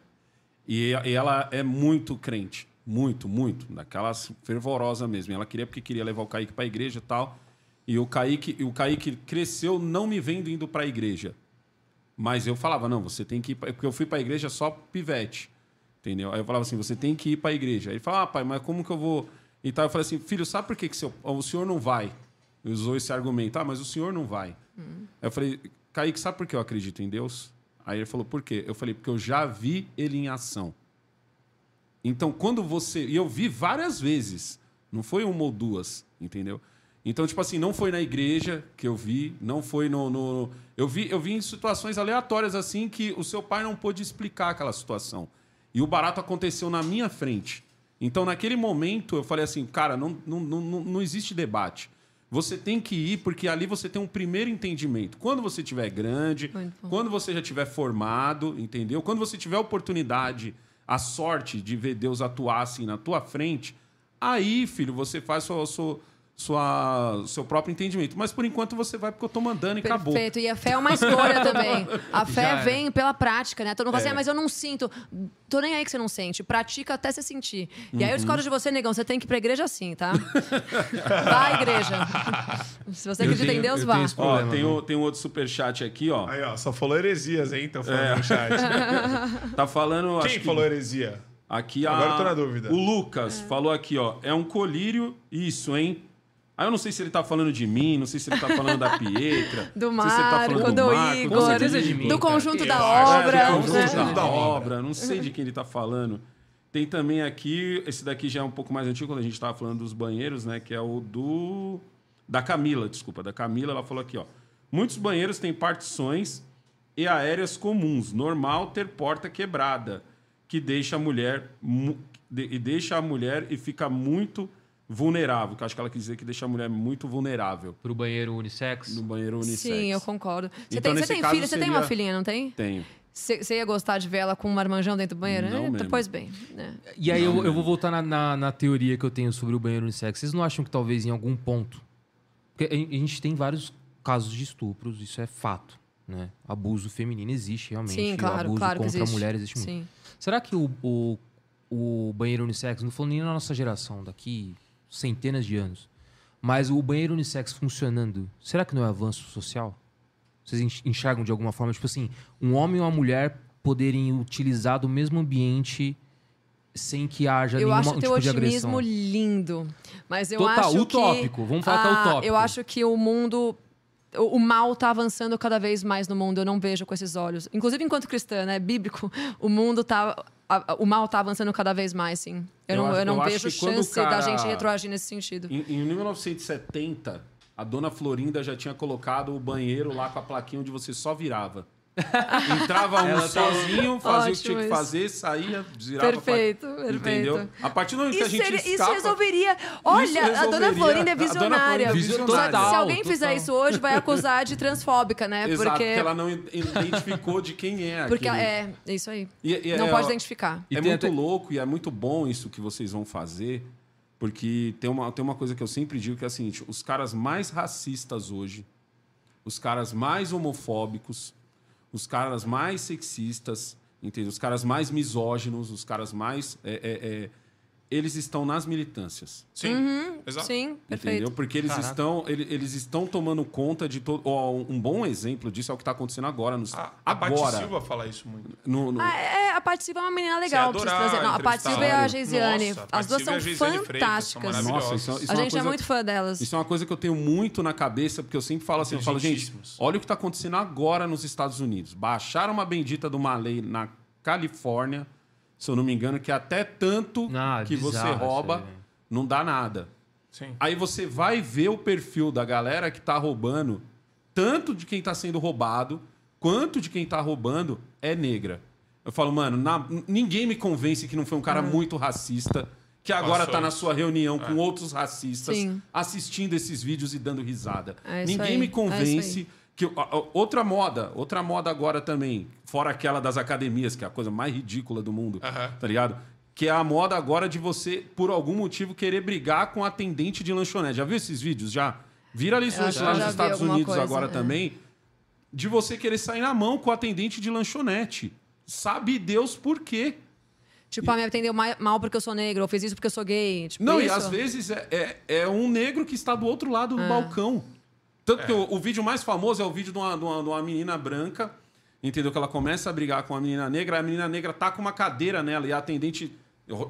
E, e ela é muito crente. Muito, muito. Daquelas fervorosa mesmo. Ela queria porque queria levar o Kaique pra igreja e tal. E o Kaique, o Kaique cresceu não me vendo indo pra igreja. Mas eu falava, não, você tem que ir. pra... Porque eu fui pra igreja só pivete. Entendeu? Aí eu falava assim, você tem que ir pra igreja. Aí ele falava, ah, pai, mas como que eu vou. E tal, eu falei assim, filho, sabe por que, que seu... o senhor não vai? Ele usou esse argumento, ah, mas o senhor não vai. Aí eu falei, Kaique, sabe por que eu acredito em Deus? Aí ele falou, por quê? Eu falei, porque eu já vi ele em ação. Então, quando você. E eu vi várias vezes. Não foi uma ou duas, entendeu? Então, tipo assim, não foi na igreja que eu vi, não foi no. no- eu, vi, eu vi em situações aleatórias assim que o seu pai não pôde explicar aquela situação. E o barato aconteceu na minha frente. Então, naquele momento, eu falei assim, cara, não, não, não, não existe debate. Você tem que ir, porque ali você tem um primeiro entendimento. Quando você tiver grande, quando você já tiver formado, entendeu? Quando você tiver oportunidade, a sorte de ver Deus atuar assim na tua frente, aí, filho, você faz sua, sua, sua- seu próprio entendimento. Mas por enquanto você vai porque eu tô mandando e acabou. Perfeito. E a fé é uma escolha também. A fé vem pela prática, né? Todo mundo fala assim, É. ah, mas eu não sinto. Tô nem aí que você não sente. Pratica até você sentir. E aí eu Uhum. discordo de você, negão. Você tem que ir pra igreja sim, tá? Vá à igreja. Se você Eu acredita em tenho- Deus, eu vá. tenho Ó, tem, viu? o- tem um outro superchat aqui, ó. Aí, ó, só falou heresias, hein? Então falando É. no chat. Tá falando. Quem acho que- falou heresia? Aqui a... Agora eu tô na dúvida. O Lucas falou aqui, ó. É um colírio, isso, hein? Aí eu não sei se ele tá falando de mim, não sei se ele tá falando da Pietra. Do não sei se tá Marco, falando do Marco, Igor, é de mim, do cara. conjunto Eu da obra. É, é, do conjunto conjunto da obra. Não sei de quem ele tá falando. Tem também aqui, esse daqui já é um pouco mais antigo, quando a gente tava falando dos banheiros, né? Que é o do. Da Camila, desculpa, da Camila, ela falou aqui, ó. Muitos banheiros têm partições e aéreas comuns. Normal ter porta quebrada, que deixa a mulher e deixa a mulher e fica muito vulnerável. Que eu acho que ela quis dizer que deixa a mulher muito vulnerável. Pro banheiro unissex? No banheiro unissex. Sim, eu concordo. Você Então, tem, você tem filha? Você tem seria- uma filhinha, não tem? Tenho. Você ia gostar de ver ela com um marmanjão dentro do banheiro? Não É, mesmo. Pois bem. né? E aí eu, eu vou voltar na, na, na teoria que eu tenho sobre o banheiro unissex. Vocês não acham que talvez em algum ponto... Porque a a gente tem vários casos de estupros, isso é fato. Né? Abuso feminino existe realmente. Sim, o claro, abuso claro contra a existe. mulher existe muito. Sim. Será que o, o, o banheiro unissex, não falando nem na nossa geração, daqui centenas de anos, mas o banheiro unissex funcionando, será que não é avanço social? Vocês enx- enxergam de alguma forma, tipo assim, um homem e uma mulher poderem utilizar do mesmo ambiente sem que haja Eu acho teu tipo de agressão? otimismo lindo. Mas eu Total, acho utópico. que... Vamos falar que é ah, utópico. Eu acho que o mundo... O mal está avançando cada vez mais no mundo. Eu não vejo com esses olhos. Inclusive, enquanto cristã, né? Bíblico, o mundo tá... a- O mal está avançando cada vez mais, sim. Eu, Eu não, eu não vejo chance da cara- gente retroagir nesse sentido. Em, em 1970, a dona Florinda já tinha colocado o banheiro lá com a plaquinha onde você só virava. Entrava um tá- sozinho, fazia o que tinha Ótimo que isso. fazer, saía, virava Perfeito, a plaquinha. perfeito. Entendeu? A partir do momento que a Isso, gente seria- isso escapa... resolveria. Olha, a dona resolveria- Florinda é a dona visionária. Florinda é visionária. Só que se alguém Total, fizer total. isso hoje, vai acusar de transfóbica, né? Exato, porque porque ela não identificou de quem é porque aquele- é, é isso aí. E- e não é- pode identificar. E é muito até- louco e é muito bom isso que vocês vão fazer, porque tem uma, tem uma coisa que eu sempre digo que é a seguinte: os caras mais racistas hoje, os caras mais homofóbicos, os caras mais sexistas, entendeu? Os caras mais misóginos, os caras mais. é, é, é, eles estão nas militâncias. Sim, Uhum, exato. Sim, perfeito. Entendeu? Porque eles estão, ele- eles estão tomando conta de todo. um bom exemplo disso é o que está acontecendo agora. Nos, A, a Paty agora. Silva fala isso muito. No, no- Ah, é, a Paty Silva é uma menina legal pra vocês adorar. Não, a Paty Silva e a. Geisiane. Nossa, a As Paty duas a são Geisiane Freitas são fantásticas. Nossa, isso, isso A é gente é coisa- muito fã delas. Isso é uma coisa que eu tenho muito na cabeça, porque eu sempre falo assim, eu falo, gente, olha o que está acontecendo agora nos Estados Unidos. Baixaram uma bendita de uma lei na Califórnia, se eu não me engano, que até tanto Ah, que você bizarro rouba, aí, né? não dá nada. Sim. Aí você vai ver o perfil da galera que tá roubando, tanto de quem tá sendo roubado, quanto de quem tá roubando é negra. Eu falo, mano, na- ninguém me convence que não foi um cara muito racista, que agora Passou tá na sua reunião com outros racistas, Sim. assistindo esses vídeos e dando risada. É ninguém aí, me é convence isso que a- a- outra moda, outra moda agora também, fora aquela das academias, que é a coisa mais ridícula do mundo, Aham. tá ligado? Que é a moda agora de você, por algum motivo, querer brigar com atendente de lanchonete. Já viu esses vídeos? Já? Vira ali Eu acho que lá nos já Estados Unidos coisa, agora é. também, de você querer sair na mão com o atendente de lanchonete. Sabe Deus por quê? Tipo, ah, me atendeu ma- mal porque eu sou negro, ou fez isso porque eu sou gay. Tipo, Não, isso? e às vezes é, é, é um negro que está do outro lado do Ah. balcão. Tanto que o, o vídeo mais famoso é o vídeo de uma, de uma, de uma menina branca, entendeu? Que ela começa a brigar com a menina negra, a menina negra tá com uma cadeira nela e a atendente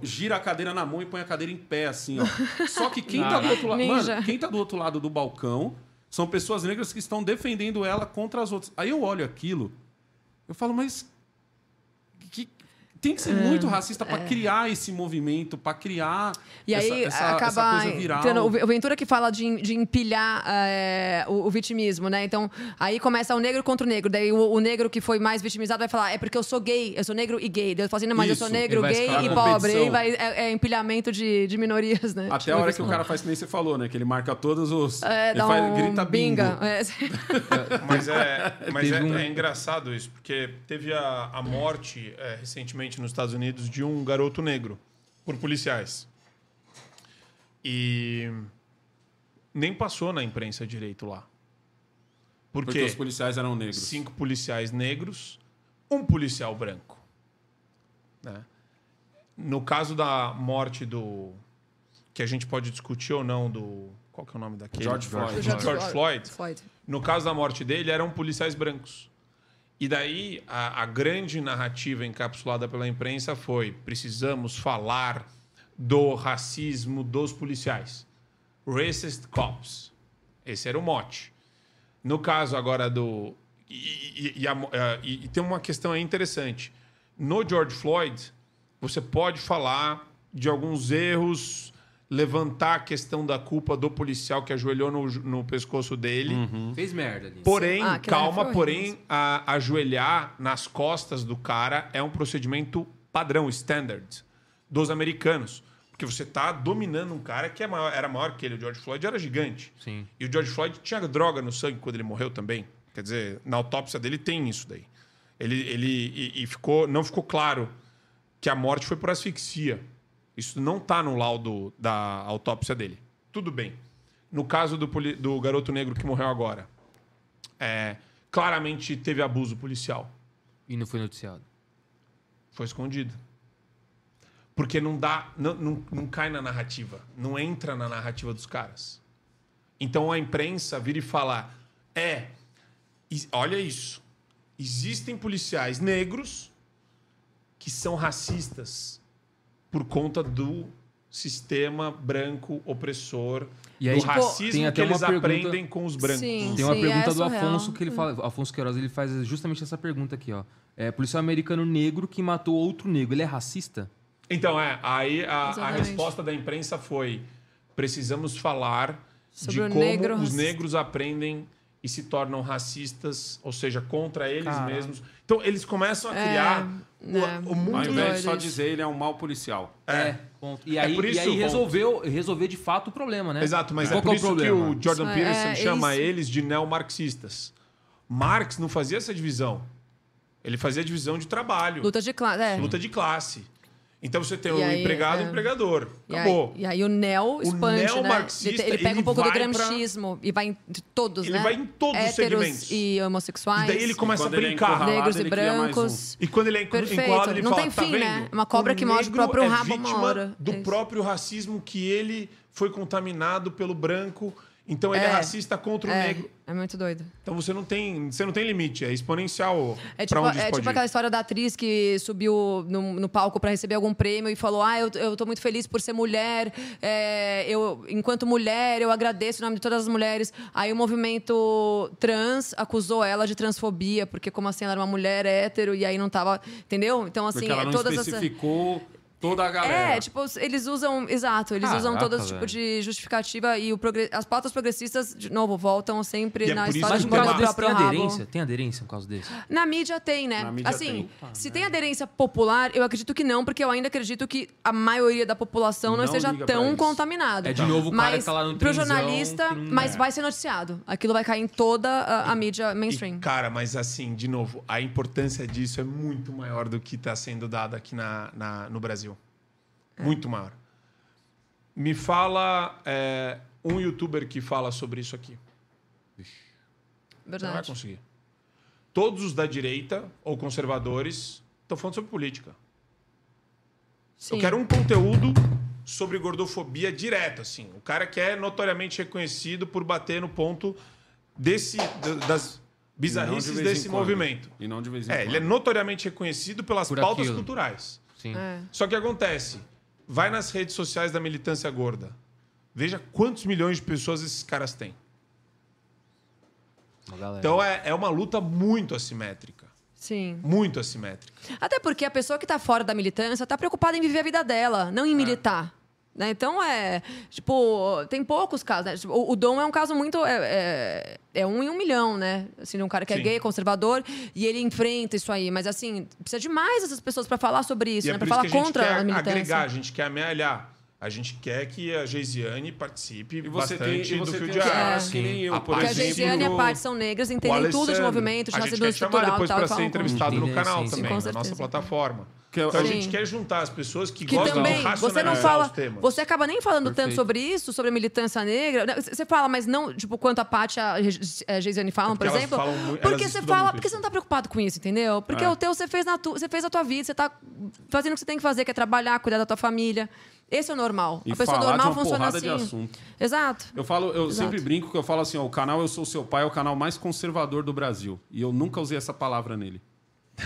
gira a cadeira na mão e põe a cadeira em pé, assim, ó. Só que quem tá do outro lado. Mano, quem tá do outro lado do balcão são pessoas negras que estão defendendo ela contra as outras. Aí eu olho aquilo, eu falo, mas. Tem que ser muito racista pra criar esse movimento, pra criar E essa, aí essa, acaba essa coisa viral. entrando- o Ventura que fala de, de empilhar é, o, o vitimismo, né? Então, aí começa o negro contra o negro. Daí o, o negro que foi mais vitimizado vai falar, é porque eu sou gay, eu sou negro e gay. Daí eu falo assim, não, mas eu sou Isso, negro, gay e pobre. Aí vai, é, é empilhamento de, de minorias, né? Até Tipo, a hora que o falar. cara faz que nem você falou, né? Que ele marca todos os. É, ele dá faz- um grita bingo. binga. É. Mas é, mas é, um- é engraçado isso, porque teve a, a morte é, recentemente nos Estados Unidos de um garoto negro por policiais. E nem passou na imprensa direito lá. Por Porque quê? os policiais eram negros. Cinco policiais negros, um policial branco. né? No caso da morte do. que a gente pode discutir ou não, do. Qual que é o nome daquele? George Floyd. George Floyd. Floyd. No caso da morte dele, eram policiais brancos. E daí, a, a grande narrativa encapsulada pela imprensa foi: precisamos falar do racismo dos policiais. Racist cops. Esse era o mote. No caso agora do. E, e- e a- e tem uma questão aí interessante. No George Floyd, você pode falar de alguns erros levantar a questão da culpa do policial que ajoelhou no, no pescoço dele. Fez merda ali. Porém, Ah, calma, porém, a- ajoelhar nas costas do cara é um procedimento padrão, standard, dos americanos. Porque você tá dominando um cara que é maior- era maior que ele. O George Floyd era gigante. Sim. E o George Floyd tinha droga no sangue quando ele morreu também. Quer dizer, na autópsia dele tem isso daí. Ele, ele e, e ficou, não ficou claro que a morte foi por asfixia. Isso não está no laudo da autópsia dele. Tudo bem. No caso do, do garoto negro que morreu agora, é, claramente teve abuso policial. E não foi noticiado. Foi escondido. Porque não dá, não, não, não cai na narrativa, não entra na narrativa dos caras. Então a imprensa vira e fala: é, olha isso. Existem policiais negros que são racistas por conta do sistema branco opressor, E aí, do tipo, racismo tem que até uma eles pergunta- aprendem com os brancos. Sim, Tem uma sim, pergunta é do. Afonso que ele fala. Afonso Queiroz ele faz justamente essa pergunta aqui, ó. É, policial americano negro que matou outro negro. Ele é racista? Então, é, aí a, a resposta da imprensa foi: precisamos falar Sobre de como negro os negros aprendem e se tornam racistas, ou seja, contra eles Caralho. mesmos. Então, eles começam a criar o, né. o mundo. Ao invés de só dizer ele é um mau policial. É. Ponto. E aí, por e isso, aí ponto. resolveu, resolver de fato o problema, né? Exato, mas é que por o isso que o Jordan é- Peterson é chama isso. eles de neomarxistas. Marx não fazia essa divisão. Ele fazia divisão de trabalho, Luta de classe. É. luta de classe. Então você tem E o aí, empregado e é. o empregador. E aí, Acabou. e aí o neo expande, né? neomarxista, Ele pega ele um pouco do vai pra- gramscismo e vai em todos, Ele né? vai em todos os Héteros segmentos. e homossexuais. E daí ele começa a ele é brincar. negros e ele mais um. brancos. E quando ele é Perfeito. enquadrado, ele Não fala, tem tá fim, vendo? né? Uma cobra O que morde o próprio é rabo uma hora. do É próprio racismo que ele foi contaminado pelo branco. Então ele é, É. racista contra o É, negro. é muito doido. Então você não tem, você não tem limite, é exponencial É tipo, onde é tipo aquela história da atriz que subiu no, no palco para receber algum prêmio e falou: Ah, eu, eu tô muito feliz por ser mulher. é, eu, enquanto mulher, eu agradeço em nome de todas as mulheres. Aí o movimento trans acusou ela de transfobia, porque como assim ela era uma mulher hétero e aí não tava. Entendeu? Então, assim, Porque ela é não todas especificou toda a galera. É, tipo, eles usam. Exato, eles usam Caraca, todo esse tipo velho. de justificativa e o progre- as pautas progressistas, de novo, voltam sempre E é na por isso história Mas de um caso o desse próprio tem rabo. aderência? Tem aderência um caso desse? Na mídia tem, né? Na mídia assim, tem. se tem aderência popular, eu acredito que não, porque eu ainda acredito que a maioria da população não, Não esteja tão contaminada. É de novo o cara mas que tá lá no pro jornalista, não- mas é. vai ser noticiado. Aquilo vai cair em toda a, a mídia mainstream. E, cara, mas assim, de novo, a importância disso é muito maior do que está sendo dado aqui na, na- no Brasil. É. Muito maior. Me fala é, um youtuber que fala sobre isso aqui. Você não vai Verdade. conseguir. Todos os da direita ou conservadores estão falando sobre política. Sim. Eu quero um conteúdo sobre gordofobia direto, assim. O cara que é notoriamente reconhecido por bater no ponto desse, da- das bizarrices de desse movimento. E não de vez em É, quando. ele é notoriamente reconhecido pelas Por pautas aquilo. culturais. Sim. É. Só que acontece, vai nas redes sociais da militância gorda. Veja quantos milhões de pessoas esses caras têm. Então é, é uma luta muito assimétrica. Sim. Muito assimétrica. Até porque a pessoa que tá fora da militância tá preocupada em viver a vida dela, não em militar. Né? Então é. Tipo, tem poucos casos, né? Tipo, o, o Dom é um caso muito. É, é, é um em um milhão, né? Assim, um cara que é Sim. gay, conservador, e ele enfrenta isso aí. Mas assim, precisa de mais essas pessoas pra falar sobre isso, e né? é Pra por isso falar que a gente contra a quer militância. agregar, a gente quer amealhar. A gente quer que a Geisiane participe E você tem, bastante e do você fio tem de os ar. caras que nem eu, A por Porque a exemplo, Geisiane e a Paty são negras, entendem tudo de movimento, de A gente racismo quer chamar estrutural e depois tal. para e ser entrevistado no canal Sim, também, na nossa plataforma. Que eu- então a Sim. gente quer juntar as pessoas que, que gostam também de você não racionalizar fala os temas. você acaba nem falando tanto Perfeito. sobre isso sobre a militância negra você fala mas não tipo quanto a Paty e a Ge- a Geisiane falam porque por exemplo falam muito- porque você fala muito porque você não tá preocupado com isso entendeu porque É. o teu você fez na tu, você fez a tua vida você tá fazendo o que você tem que fazer que é trabalhar cuidar da tua família esse é o normal E a pessoa falar de normal uma funciona porrada de assim assunto. exato Eu falo, eu Exato. sempre brinco que eu falo assim, ó, o canal Eu Sou Seu Pai é o canal mais conservador do Brasil. E eu nunca usei essa palavra nele.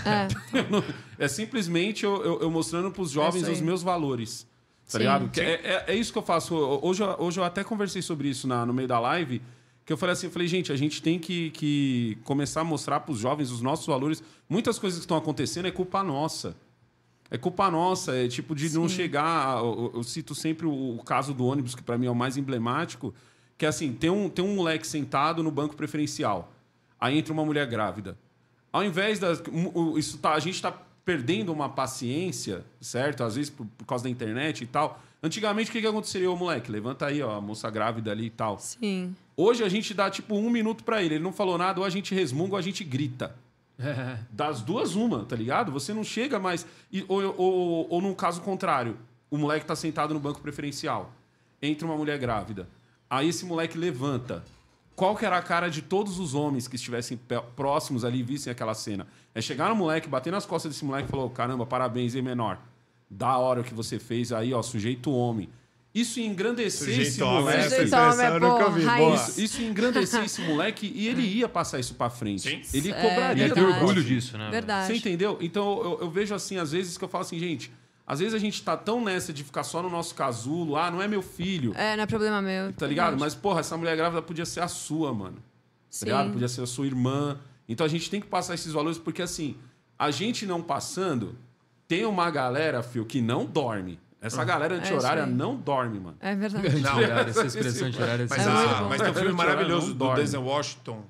É. Eu não- é simplesmente eu, eu- eu mostrando para os jovens os meus valores. Tá Sim. ligado? É, é- é isso que eu faço. Hoje, eu- hoje eu até conversei sobre isso na- no meio da live. Que eu falei assim, eu falei, gente, a gente tem que, que começar a mostrar para os jovens os nossos valores. Muitas coisas que estão acontecendo é culpa nossa. É culpa nossa, é tipo de não chegar. Eu, eu cito sempre o, o caso do ônibus, que pra mim é o mais emblemático, que é assim: tem um, tem um moleque sentado no banco preferencial. Aí entra uma mulher grávida. Ao invés da. Isso tá, a gente tá perdendo uma paciência, certo? Às vezes por, por causa da internet e tal. Antigamente, o que, que aconteceria? Ô, moleque, levanta aí, ó, a moça grávida ali e tal. Sim. Hoje a gente dá tipo um minuto pra ele. Ele não falou nada, ou a gente resmunga ou a gente grita. Das duas, uma, tá ligado? Você não chega mais. e- ou, ou, ou num caso contrário, o moleque tá sentado no banco preferencial. Entra uma mulher grávida. Aí esse moleque levanta. Qual que era a cara de todos os homens que estivessem próximos ali e vissem aquela cena? É chegar no moleque, bater nas costas desse moleque e falou: caramba, parabéns, hein, menor. Da hora o que você fez aí, ó, sujeito homem. Isso engrandecer esse homem, moleque. essa Sujeito homem é nunca raiz. Isso, isso engrandecer esse moleque e ele ia passar isso pra frente. Ele É, cobraria. Ia ter orgulho disso, né? Verdade. Você entendeu? Então eu, eu vejo assim, às vezes, que eu falo assim, gente, às vezes a gente tá tão nessa de ficar só no nosso casulo, ah, não é meu filho, É, não é problema meu. tá ligado? Mas, porra, essa mulher grávida podia ser a sua, mano. Tá Sim. ligado? Podia ser a sua irmã. Então a gente tem que passar esses valores, porque assim, a gente não passando, tem uma galera, fio, que não dorme. Essa galera É anti-horária aí. não dorme, mano. É verdade. Não, essa expressão anti-horária. Mas, É muito bom. mas tem um filme maravilhoso do. Denzel Washington.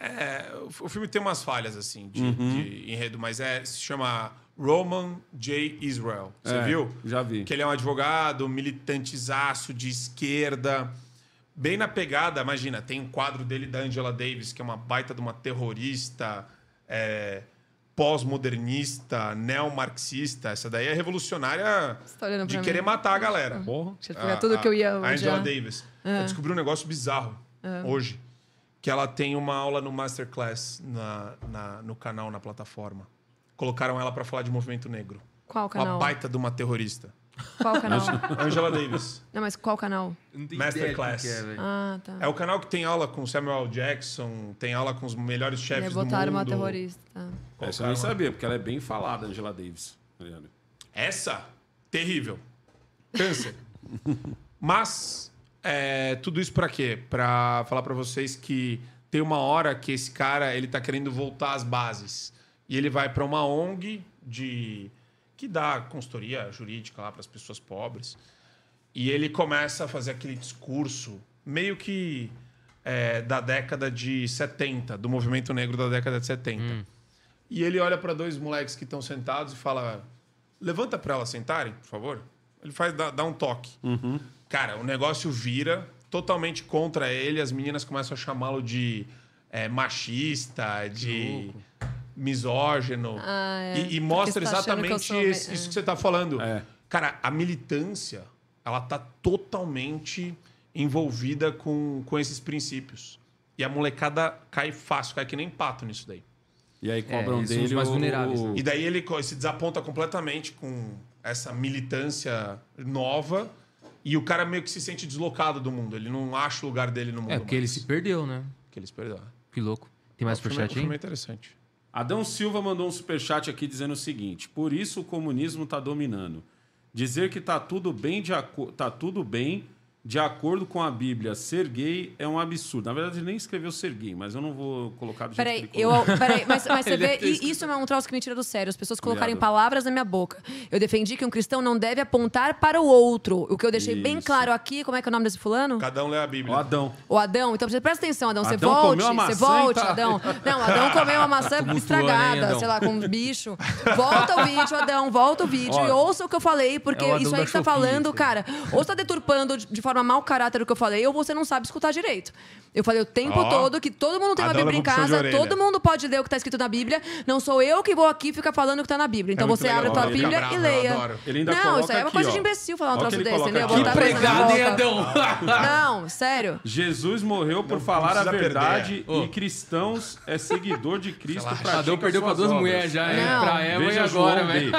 É, o, filme tem umas falhas, assim, de, Uhum. de enredo, mas é, se chama Roman J. Israel. Você É, viu? Já vi. Que ele é um advogado, militantezaço de esquerda. Bem na pegada, imagina, tem um quadro dele da Angela Davis, que é uma baita de uma terrorista, é, pós-modernista, neomarxista. Essa daí é revolucionária de querer mim? matar a galera. Deixa eu pegar tudo que eu ia A Angela odiar. Davis. Eu descobri um negócio bizarro hoje. Que ela tem uma aula no Masterclass na, na- no canal, na plataforma. Colocaram ela pra falar de movimento negro. Qual Uma canal? baita de uma terrorista. Qual canal? Angela Davis. Não, mas qual canal? Masterclass. Ah, tá. É o canal que tem aula com Samuel L. Jackson, tem aula com os melhores É, chefes do botaram mundo. uma terrorista. Essa eu nem sabia, porque ela é bem falada, Angela Davis. Essa, terrível. Câncer. Mas, é, tudo isso pra quê? Pra falar pra vocês que tem uma hora que esse cara, ele tá querendo voltar às bases. E ele vai pra uma ONG de que dá consultoria jurídica lá para as pessoas pobres. E ele começa a fazer aquele discurso meio que é, da década de 70, do movimento negro da década de 70. E ele olha para dois moleques que estão sentados e fala: Levanta para elas sentarem, por favor. Ele faz dá, dá um toque. Cara, o negócio vira totalmente contra ele. As meninas começam a chamá-lo de é, machista, de misógino. Ah, é. E, e mostra tá exatamente sou- isso que você está falando. É. Cara, a militância, ela tá totalmente envolvida com, com esses princípios. E a molecada cai fácil, cai que nem pato nisso daí. E aí cobram são dele os mais o- vulneráveis, o- E daí ele se desaponta completamente com essa militância nova e o cara meio que se sente deslocado do mundo. Ele não acha o lugar dele no mundo. É, porque ele se perdeu, né? Que ele se perdeu. Que louco. Tem mais O filme- superchat o filme é aí? interessante. Adão Silva mandou um superchat aqui dizendo o seguinte: por isso o comunismo está dominando. Dizer que tá tudo bem de aco- tá tudo bem de acordo com a Bíblia. Ser gay é um absurdo. Na verdade, ele nem escreveu ser gay, mas eu não vou colocar do jeito Peraí, que ele eu, peraí, mas, mas você Ele vê, escrito. isso é um troço que me tira do sério. As pessoas colocarem Obrigado. palavras na minha boca. Eu defendi que um cristão não deve apontar para o outro. O que eu deixei bem Isso. claro aqui, como é que é o nome desse fulano? Cada um lê a Bíblia. Adão. O Adão. Então você presta atenção, Adão. Você Adão volte, comeu a você maçã volte, tá- Adão. Não, Adão comeu uma maçã Tumultuando, hein, estragada, sei lá, com um bicho. Volta o vídeo, Adão, volta o vídeo Olha. e ouça o que eu falei, porque É o isso aí que tá falando, cara, ou você tá deturpando de- de forma mau caráter o que eu falei, ou você não sabe escutar direito. Eu falei o tempo Ó. todo que todo mundo tem uma Adão Bíblia em levou puxão de casa, orelha. todo mundo pode ler o que tá escrito na Bíblia. Não sou eu que vou aqui ficar falando o que tá na Bíblia. Então É muito você legal. abre a tua Ele fica Bíblia bravo, e eu leia. adoro. Ele ainda não, coloca isso aí é uma aqui, coisa ó. de imbecil falar um troço ele desse, coloca entendeu? aqui. Botar Que coisa na pregada, boca. Não, sério. Jesus morreu por Não falar a precisa perder. verdade Ô. e cristãos é seguidor de Cristo. Pratica Adão perdeu pra duas mulheres já, hein? Não. Pra Eva Veja e agora, João velho. B.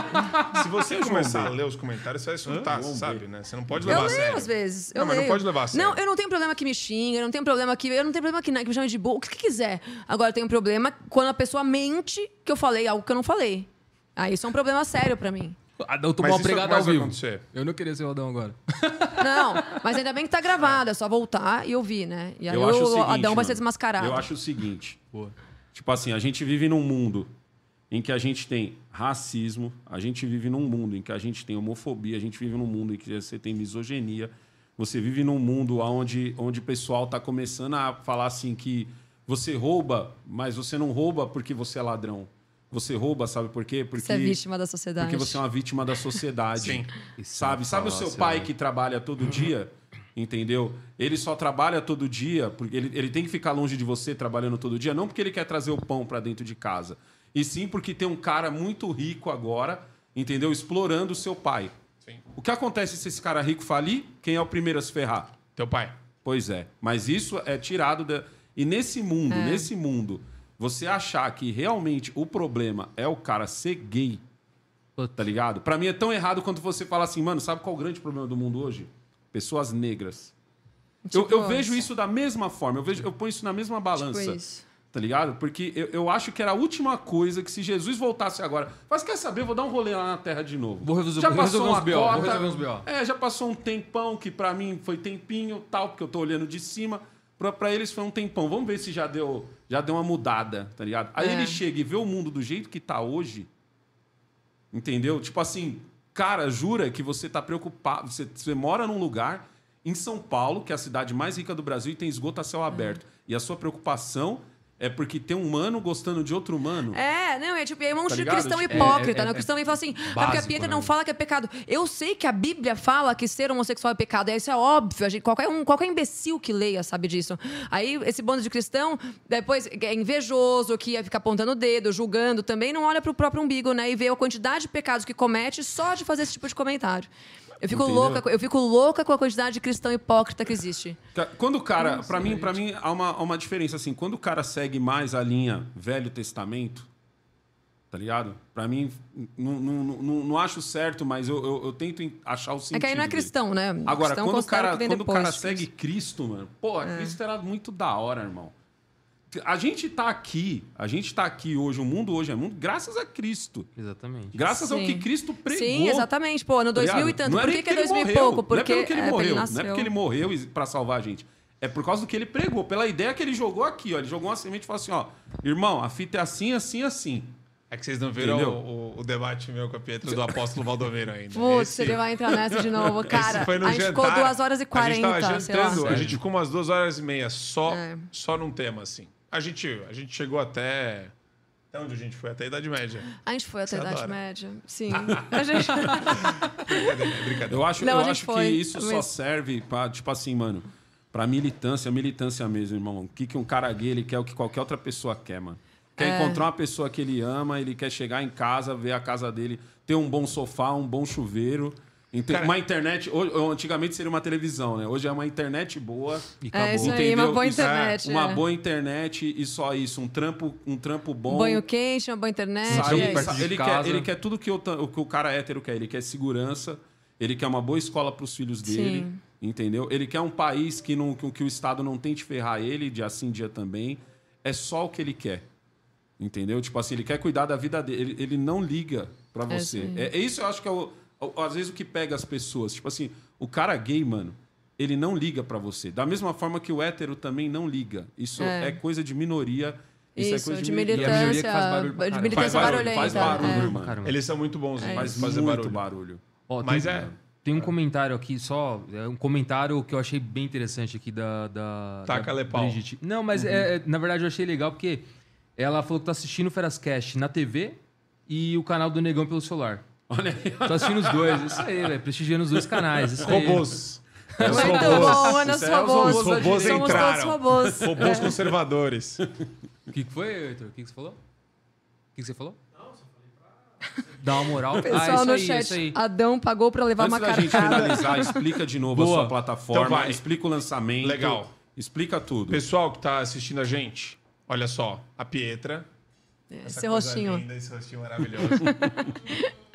Se você começar a ler os comentários, você vai surtar, você sabe, né? Você não pode Eu levar a leio sério. às vezes. Eu Não, mas não pode levar a sério. Não, eu não tenho problema que me xinga, eu não tenho problema que. Eu não tenho problema que, que me chame de burro, o que, que quiser. Agora, eu tenho um problema quando a pessoa mente que eu falei algo que eu não falei. Aí isso é um problema sério pra mim. Adão tomou Mas uma pregada ao vivo. acontecer. Eu não queria ser o Adão agora. Não, mas ainda bem que tá gravado, é só voltar e ouvir, né? E aí Eu o acho o seguinte, Adão vai ser desmascarado. Eu acho o seguinte. Tipo assim, a gente vive num mundo em que a gente tem racismo, a gente vive num mundo em que a gente tem homofobia, a gente vive num mundo em que você tem misoginia, você vive num mundo onde, onde o pessoal está começando a falar assim que você rouba, mas você não rouba porque você é ladrão. Você rouba, sabe por quê? Porque Você é vítima da sociedade. porque você é uma vítima da sociedade. Sim. Sabe? Sabe o seu pai que trabalha todo dia? Entendeu? Ele só trabalha todo dia, porque ele, ele tem que ficar longe de você trabalhando todo dia, não porque ele quer trazer o pão para dentro de casa, e sim porque tem um cara muito rico agora, entendeu? Explorando o seu pai. Sim. O que acontece se esse cara rico falir? Quem é o primeiro a se ferrar? Teu pai. Pois é. Mas isso é tirado da. E nesse mundo, É. nesse mundo, você achar que realmente o problema é o cara ser gay, tá ligado? Pra mim é tão errado quanto você fala assim, mano, sabe qual é o grande problema do mundo hoje? Pessoas negras. eu, Tipo eu vejo isso da mesma forma, eu, vejo, eu ponho isso na mesma balança. Tipo isso. Tá ligado? Porque eu, eu acho que era a última coisa que se Jesus voltasse agora. Mas quer saber? Vou dar um rolê lá na terra de novo. Vou resolver- já vou passou resolver uma uns BO, vou cota, resolver uns BO. É, já passou um tempão que pra mim foi tempinho, tal, porque eu tô olhando de cima. Pra, pra eles foi um tempão. Vamos ver se já deu, já deu uma mudada, tá ligado? Aí É. ele chega e vê o mundo do jeito que tá hoje. Entendeu? Tipo assim, cara, jura que você tá preocupado. Você, você mora num lugar em São Paulo, que é a cidade mais rica do Brasil, e tem esgoto a céu aberto. E a sua preocupação é porque tem um humano gostando de outro humano. É, não, é tipo, é um Tá de ligado? cristão Tipo, hipócrita, é- é- né? O cristão vem e fala assim, ah, porque a básico, Pietra né? não fala que é pecado. Eu sei que a Bíblia fala que ser homossexual é pecado, e isso é óbvio, a gente, qualquer, um, qualquer imbecil que leia sabe disso. Aí esse bando de cristão, depois é invejoso, que ia ficar apontando o dedo, julgando, também não olha pro próprio umbigo, né? E vê a quantidade de pecados que comete só de fazer esse tipo de comentário. Eu fico, Entendeu? louca, com- eu fico louca com a quantidade de cristão hipócrita que existe. Quando o cara, pra mim, para mim há uma, há uma diferença assim, quando o cara segue mais a linha Velho Testamento, tá ligado? Pra mim não, não, não, não acho certo, mas eu, eu, eu tento en- achar o sentido. É que aí não é dele. cristão, né? Agora, cristão quando o cara, quando o depois cara de segue Cristo, mano, pô, Cristo era muito da hora, irmão. A gente tá aqui, a gente tá aqui hoje, o mundo hoje é mundo graças a Cristo. Exatamente. Graças ao Sim. que Cristo pregou. Sim, exatamente. Pô, no Tá 2000 e ligado? tanto. Não é Por que, que é ele 2000 e morreu, pouco? Não é Porque ele é, morreu. ele Não é porque ele morreu e- pra salvar a gente. É por causa do que ele pregou, pela ideia que ele jogou aqui, ó. Ele jogou uma semente e falou assim, ó. Irmão, a fita é assim, assim, assim. É que vocês não viram o, o- o debate meu com a Pietra do apóstolo Valdomiro ainda. Putz, Esse- ele vai entrar nessa de novo. Cara, esse foi no a gente ficou jantar. 2 horas e 40, A gente tava sei lá. jantando, a gente ficou umas duas horas e meia só, É. só num tema, assim. A gente, a gente chegou até... Até onde a gente foi? Até a Idade Média. A gente foi até a Idade adora. Média. Sim. A gente... Brincadeira, brincadeira. Eu acho, Não, eu acho que isso só serve pra, tipo assim, mano, pra militância, militância mesmo, irmão. O que, que um cara gay ele quer, o que qualquer outra pessoa quer, mano. Quer É. encontrar uma pessoa que ele ama, ele quer chegar em casa, ver a casa dele, ter um bom sofá, um bom chuveiro. Ente- Cara- uma internet, antigamente seria uma televisão, né? Hoje é uma internet boa. E É acabou. isso aí, uma boa internet. Uma é. boa internet e só isso. Um trampo, um trampo bom. Um banho quente, uma boa internet. É isso. de ele, quer, ele quer tudo que o, que o cara hétero quer. Ele quer segurança, ele quer uma boa escola para os filhos dele, Sim. entendeu? Ele quer um país que, não, que, que o Estado não tente ferrar ele, de assim dia também. É só o que ele quer, entendeu? Tipo assim, ele quer cuidar da vida dele. Ele, ele não liga para É você. É, é isso eu acho que é, o- às vezes, o que pega as pessoas. Tipo assim, o cara gay, mano, ele não liga para você. Da mesma forma que o hétero também não liga. Isso É. é, coisa de minoria. Isso, Isso, é coisa de de, E a minoria militância. que faz barulho pra De militância Faz barulho, faz barulho, é. irmão. Caramba. Eles são muito bons em Faz fazer muito barulho. barulho. Ó, Mas tem, é- Tem um comentário aqui só, é um comentário que eu achei bem interessante aqui da. da Taca da. Brigitte. Não, mas é, é, na verdade eu achei legal porque ela falou que tá assistindo o Ferascast na TV e o canal do Negão pelo celular. Olha aí. Tô assistindo os dois, isso aí, velho. Prestigiando os dois canais. Isso aí. Robôs. É, Os robôs. bom, Ana é os robôs. Os robôs Somos entraram. todos robôs. Robôs conservadores. O que, que foi, Heitor? O que, que você falou? O que, que você falou? Não, só falei pra. Dá uma moral. ah, Pessoal isso no aí, chat, aí. Adão pagou pra levar Antes uma da gente finalizar, explica de novo Boa. a sua plataforma, Então vai. explica o lançamento. Legal. Explica tudo. Pessoal que tá assistindo a gente, olha só. A Pietra. essa Esse rostinho. Linda, esse rostinho maravilhoso.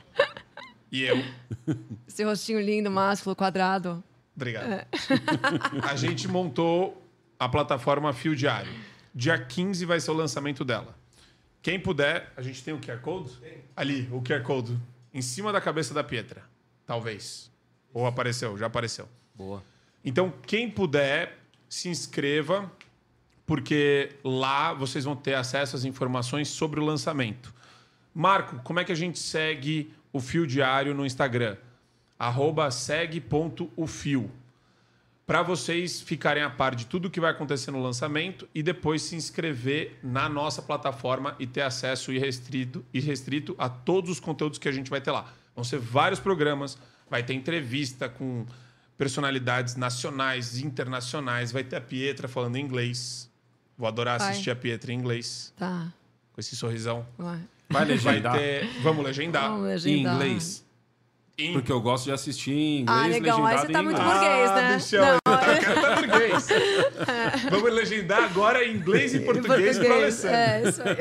e eu. Esse rostinho lindo, másculo, quadrado. Obrigado. É. A gente montou a plataforma Fio Diário. Dia 15 vai ser o lançamento dela. Quem puder, a gente tem o QR Code? Ali, o QR Code. Em cima da cabeça da Pietra. Talvez. Ou apareceu, já apareceu. Boa. Então, quem puder, se inscreva, porque lá vocês vão ter acesso às informações sobre o lançamento. Marco, como é que a gente segue o Fio Diário no Instagram? Arroba segue.ufio. Para vocês ficarem a par de tudo que vai acontecer no lançamento e depois se inscrever na nossa plataforma e ter acesso irrestrito, irrestrito a todos os conteúdos que a gente vai ter lá. Vão ser vários programas, vai ter entrevista com personalidades nacionais, internacionais, vai ter a Pietra falando inglês. Vou adorar Vai. assistir a Pietra em inglês, Tá. com esse sorrisão. Vai. Vai Vai legendar ter... Vamos legendar. Vamos em legendar. inglês. Em- Porque eu gosto de assistir em inglês, Ah, legal. Aí legendado você tá em muito inglês. burguês, Ah, né? Michel, Não, eu quero tá burguês. Vamos legendar agora em inglês e português para Alessandro. É, isso aí.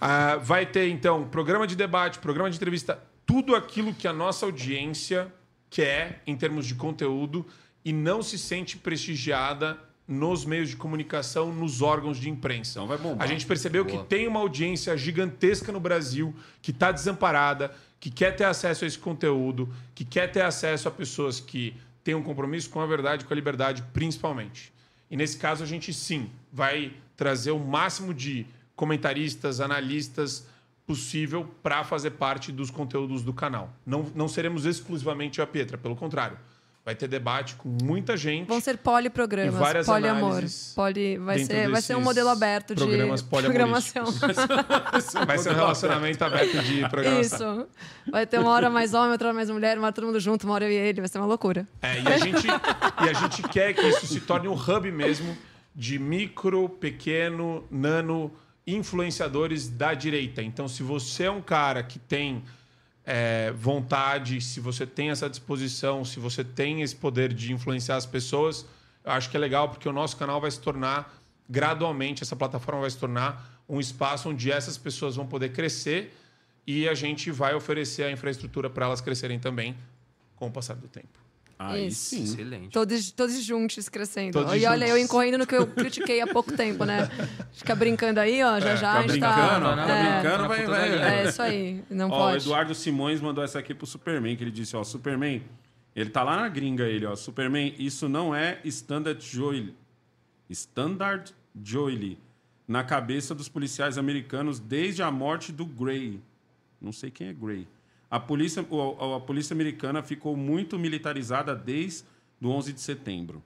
Ah, vai ter, então, programa de debate, programa de entrevista, tudo aquilo que a nossa audiência quer em termos de conteúdo e não se sente prestigiada nos meios de comunicação, nos órgãos de imprensa. Então vai bombar. A gente percebeu que tem uma audiência gigantesca no Brasil que está desamparada, que quer ter acesso a esse conteúdo, que quer ter acesso a pessoas que têm um compromisso com a verdade com a liberdade, principalmente. E nesse caso, a gente sim vai trazer o máximo de comentaristas, analistas possível para fazer parte dos conteúdos do canal. Não, não seremos exclusivamente a Pietra, pelo contrário. Vai ter debate com muita gente. Vão ser poliprogramas, E várias poliamor. Poli, vai, ser, vai ser um modelo aberto de programas programação. Vai ser um relacionamento aberto de programação. Isso. Vai ter uma hora mais homem, outra hora mais mulher, uma todo mundo junto, uma hora eu e ele. Vai ser uma loucura. É, e, a gente, e a gente quer que isso se torne um hub mesmo de micro, pequeno, nano influenciadores da direita. Então, se você é um cara que tem é, vontade, se você tem essa disposição, se você tem esse poder de influenciar as pessoas, eu acho que é legal porque o nosso canal vai se tornar gradualmente, essa plataforma vai se tornar um espaço onde essas pessoas vão poder crescer e a gente vai oferecer a infraestrutura para elas crescerem também com o passar do tempo. Aí Isso. sim. Excelente. Todos, todos juntos crescendo. Todos e olha, juntos. eu incorrendo no que eu critiquei há pouco tempo, né? Fica brincando aí, ó, já É, já a Fica gente tá. brincando, fica é, brincando, Na vai, vai. É isso aí, não Ó, o pode. Eduardo Simões mandou essa aqui pro Superman, que ele disse, ó, Superman, ele tá lá na gringa, ele, ó, Superman, isso não é standard joy, standard joy na cabeça dos policiais americanos desde a morte do Gray. Não sei quem é Gray. A polícia, o- a, polícia americana ficou muito militarizada desde do 11 de setembro.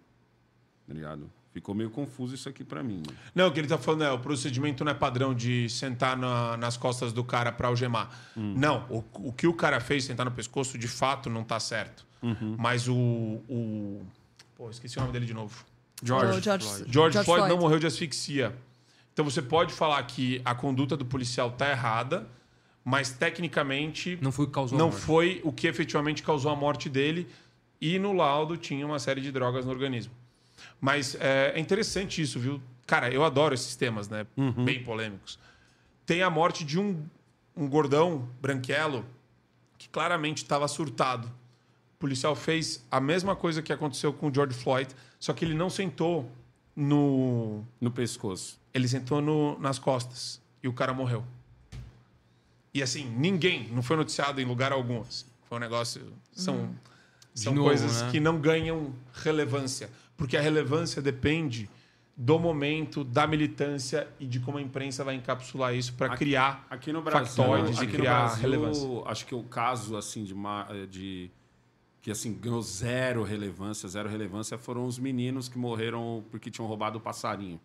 Tá ligado? Ficou meio confuso isso aqui pra mim. mano. Não, o que ele tá falando é o procedimento não é padrão de sentar na- nas costas do cara para algemar. Não, o, o que o cara fez, sentar no pescoço, de fato não tá certo. Mas o, o. Pô, esqueci o nome dele de novo. George. O George, George, George Floyd, não morreu de asfixia. Então você pode falar que a conduta do policial tá errada, mas tecnicamente Não foi o que causou a não morte. foi o que efetivamente causou a morte dele e no laudo tinha uma série de drogas no organismo. Mas é, é interessante isso, viu? Cara, eu adoro esses temas, né? Bem polêmicos. Tem a morte de um, um gordão branquelo que claramente estava surtado. O policial fez a mesma coisa que aconteceu com o George Floyd, só que ele não sentou no. No pescoço. Ele sentou no- nas costas e o cara morreu. E assim, ninguém, não foi noticiado em lugar algum. assim. Foi um negócio. São, são novo, coisas né? que não ganham relevância. Porque a relevância depende do momento, da militância e de como a imprensa vai encapsular isso para criar Aqui no Brasil, factoides e aqui no criar Brasil, relevância. acho que o caso assim de, ma- de que assim ganhou zero relevância, zero relevância foram os meninos que morreram porque tinham roubado o passarinho.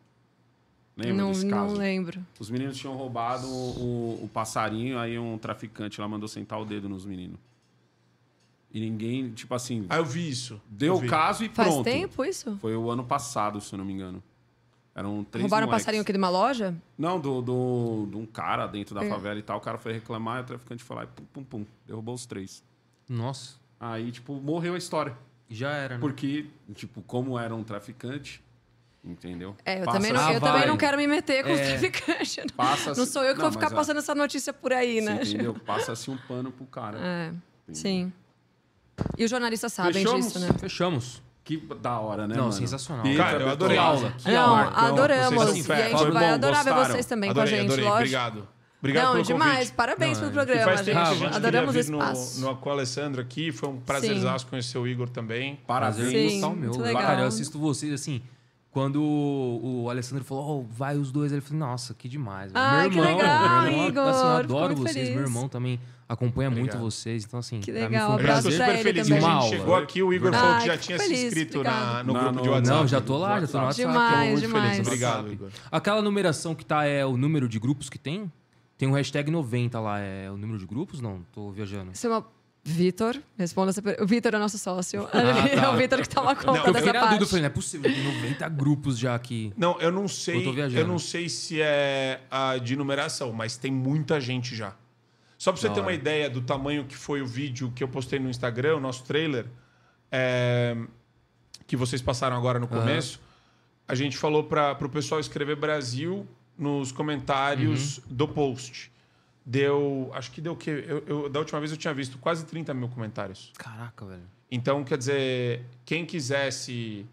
Lembra Não, desse não caso? lembro. Os meninos tinham roubado o, o passarinho, aí um traficante lá mandou sentar o dedo nos meninos. E ninguém, tipo assim, Ah, eu vi isso. deu eu o caso e Faz pronto. tempo isso? Foi o ano passado, se eu não me engano. Eram três Roubaram um moleques. passarinho aqui de uma loja? Não, do, do, de um cara dentro da É. favela e tal. O cara foi reclamar e o traficante foi lá e pum, pum, pum. Derrubou os três. Nossa, Aí, tipo, morreu a história. já era, né? Porque, tipo, como era um traficante, entendeu? É, eu, Passa- também não, Ah, eu também não quero me meter com os É. traficantes. Não, Passa não sou eu que Não, vou ficar mas, ó, passando essa notícia por aí, né? entendeu? Passa-se um pano pro cara. É, sim. E os jornalistas sabem Fechamos? disso, né? Fechamos. Que da hora, né, Não, mano? sensacional. Pita, Cara, eu adorei. Que aula. Que Não, aula. Adoramos. vocês E a gente Foi vai bom, adorar ver vocês também adorei, com a gente, adorei. lógico. Obrigado. Obrigado não, pelo demais. convite. Parabéns Não, pelo é. Programa, faz tempo que a gente. gente Adoramos o vir no, espaço. no, com o Alessandro aqui. Foi um prazerzaço conhecer o Igor também. Parabéns. Sim, total meu. muito legal. Cara, eu assisto vocês assim. Quando o, Alessandro falou, oh, vai os dois, ele falou, nossa, que demais. velho." Ai, que legal, meu irmão, Igor, assim, eu adoro vocês. feliz. Meu irmão também acompanha Obrigado. muito vocês. Então, assim, Que mim legal, foi um abraço Eu tô prazer. pra super feliz que a gente chegou aqui. O Igor falou que já fico tinha feliz, se inscrito na, no Não, grupo no- de WhatsApp. Não, já tô lá, já tô no WhatsApp. Demais, muito demais. Obrigado. Igor. Aquela numeração que tá é o número de grupos que tem? Tem um hashtag 90 lá, é o número de grupos? Não, tô viajando. Isso é uma... Vitor, responda essa pergunta. O Vitor é nosso sócio. Ah, é tá. o Vitor que toma conta Não, Eu dessa parte. dúvida, eu falei, não é possível, tem 90 grupos já aqui. Não, eu não sei. Eu tô viajando. Eu não sei se é a de numeração, mas tem muita gente já. Só pra você Da ter uma hora. ideia do tamanho que foi o vídeo que eu postei no Instagram, o nosso trailer, é, que vocês passaram agora no começo, a gente falou para o pessoal escrever Brasil nos comentários Uhum. do post. Deu. Acho que deu o quê? Eu, eu- da última vez eu tinha visto quase 30 mil comentários. Caraca, velho. Então, quer dizer, quem quisesse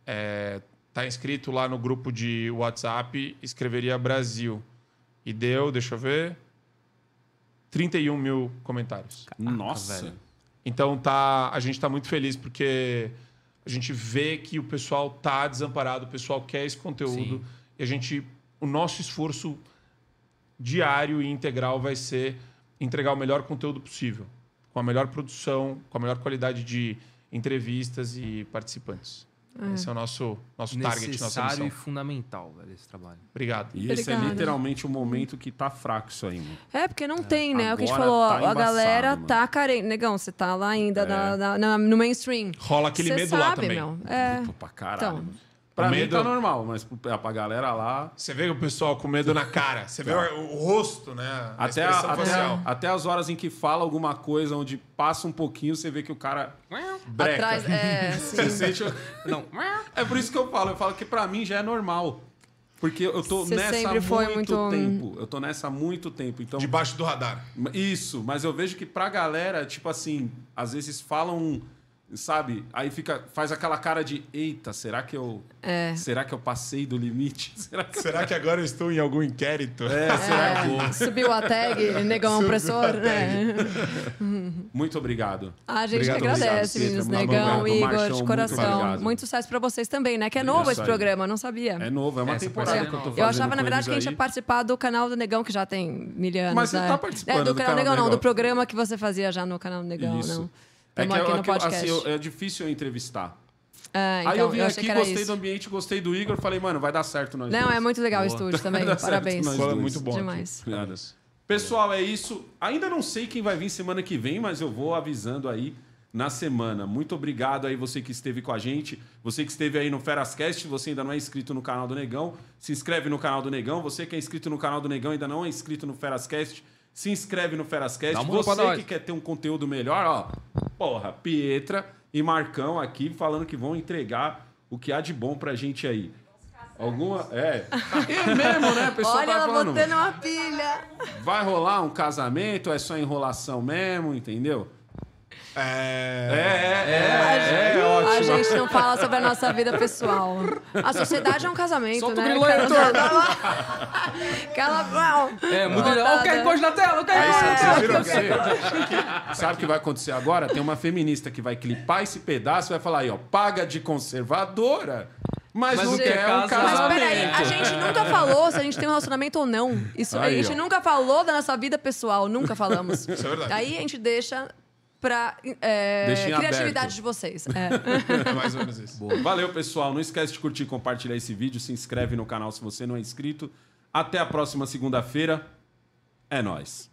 estar tá inscrito lá no grupo de WhatsApp, escreveria Brasil. E deu, deixa eu ver, 31 mil comentários. Nossa. velho. Então tá, a gente está muito feliz porque a gente vê que o pessoal tá desamparado, o pessoal quer esse conteúdo Sim. e a gente, o nosso esforço diário e integral vai ser entregar o melhor conteúdo possível, com a melhor produção, com a melhor qualidade de entrevistas e participantes. Esse é o nosso nosso target, nossa Necessário missão. e fundamental, velho, esse trabalho. Obrigado. E esse é Obrigada. literalmente o momento que tá fraco isso aí, mano. É, porque não tem, né? O que a gente agora falou, tá a embaçado, galera mano. tá carente. Negão, você tá lá ainda É. na- na- na- no mainstream. Rola aquele Cê medo sabe, lá também. Meu. É. Pô, pra caralho. Então. Pra O mim medo- tá normal, mas pra pra galera lá. Você vê o pessoal com medo na cara, você vê o, o rosto, né? A Até, a- até, facial. até as horas em que fala alguma coisa, onde passa um pouquinho, você vê que o cara. breca. Atrás, é, sim. sente. Não. É por isso que eu falo. Eu falo que pra mim já é normal. Porque eu tô Você nessa há sempre foi muito, muito- tempo. Eu tô nessa há muito tempo. Então, Debaixo do radar. Isso, mas eu vejo que pra galera, tipo assim, às vezes falam, sabe? Aí fica, faz aquela cara de, eita, será que eu. É. Será que eu passei do limite? Será que, Será que agora eu estou em algum inquérito? é, será que. É, subiu a tag, negão opressor, né? Muito obrigado. A gente que Obrigado, agradece, obrigado, meninos. Muito Negão, obrigado. Igor, Marchão, de muito coração. obrigado. Muito sucesso pra vocês também, né? Que é novo Isso esse aí. programa, não sabia. É novo, é uma Essa temporada parceria que eu tô fazendo. Eu achava, na verdade, que a gente ia participar do canal do Negão, que já tem mil anos. Mas você né? tá participando É, do do canal canal Negão, não, do programa que você fazia já no canal do Negão, Isso. não. É que, Estamos aqui é, no que, podcast. assim, eu- é difícil eu entrevistar. Ah, então, Aí eu vim achei aqui, gostei isso. do ambiente, gostei do Igor, falei, mano, vai dar certo nós Não, dois. é muito legal o Boa. estúdio também. Parabéns. dois. muito bom. Demais. Obrigado. Pessoal, é isso. Ainda não sei quem vai vir semana que vem, mas eu vou avisando aí na semana. Muito obrigado aí você que esteve com a gente, você que esteve aí no Ferascast, você ainda não é inscrito no canal do Negão, se inscreve no canal do Negão. Você que é inscrito no canal do Negão ainda não é inscrito no Ferascast, se inscreve no Ferascast. Você nós. que quer ter um conteúdo melhor, ó, porra, Pietra e Marcão aqui falando que vão entregar o que há de bom pra gente aí. Alguma. É. É mesmo, né? Pessoal Olha tá ela falando. botando uma pilha. Vai rolar um casamento? É só enrolação mesmo, entendeu? É... É, é, é, é, A ótimo. gente não fala sobre a nossa vida pessoal. A sociedade é um casamento, Solta o né? grilo aí, Aquela- doutor. Aquela... É, muda ele. Ó, o QR Code na tela, o QR Code na sabe, tela. sabe o que vai acontecer agora? Tem uma feminista que vai clipar esse pedaço e vai falar aí, ó, paga de conservadora, mas, Mas não quer quer um casar. Mas casamento. peraí, a gente nunca falou se a gente tem um relacionamento ou não. Isso, Aí, a gente ó. nunca falou da nossa vida pessoal, nunca falamos. Isso é verdade. Aí a gente deixa pra é, criatividade aberto. de vocês. É. É mais ou menos isso. Valeu, pessoal. Não esquece de curtir e compartilhar esse vídeo. Se inscreve no canal se você não é inscrito. Até a próxima segunda-feira. É nóis.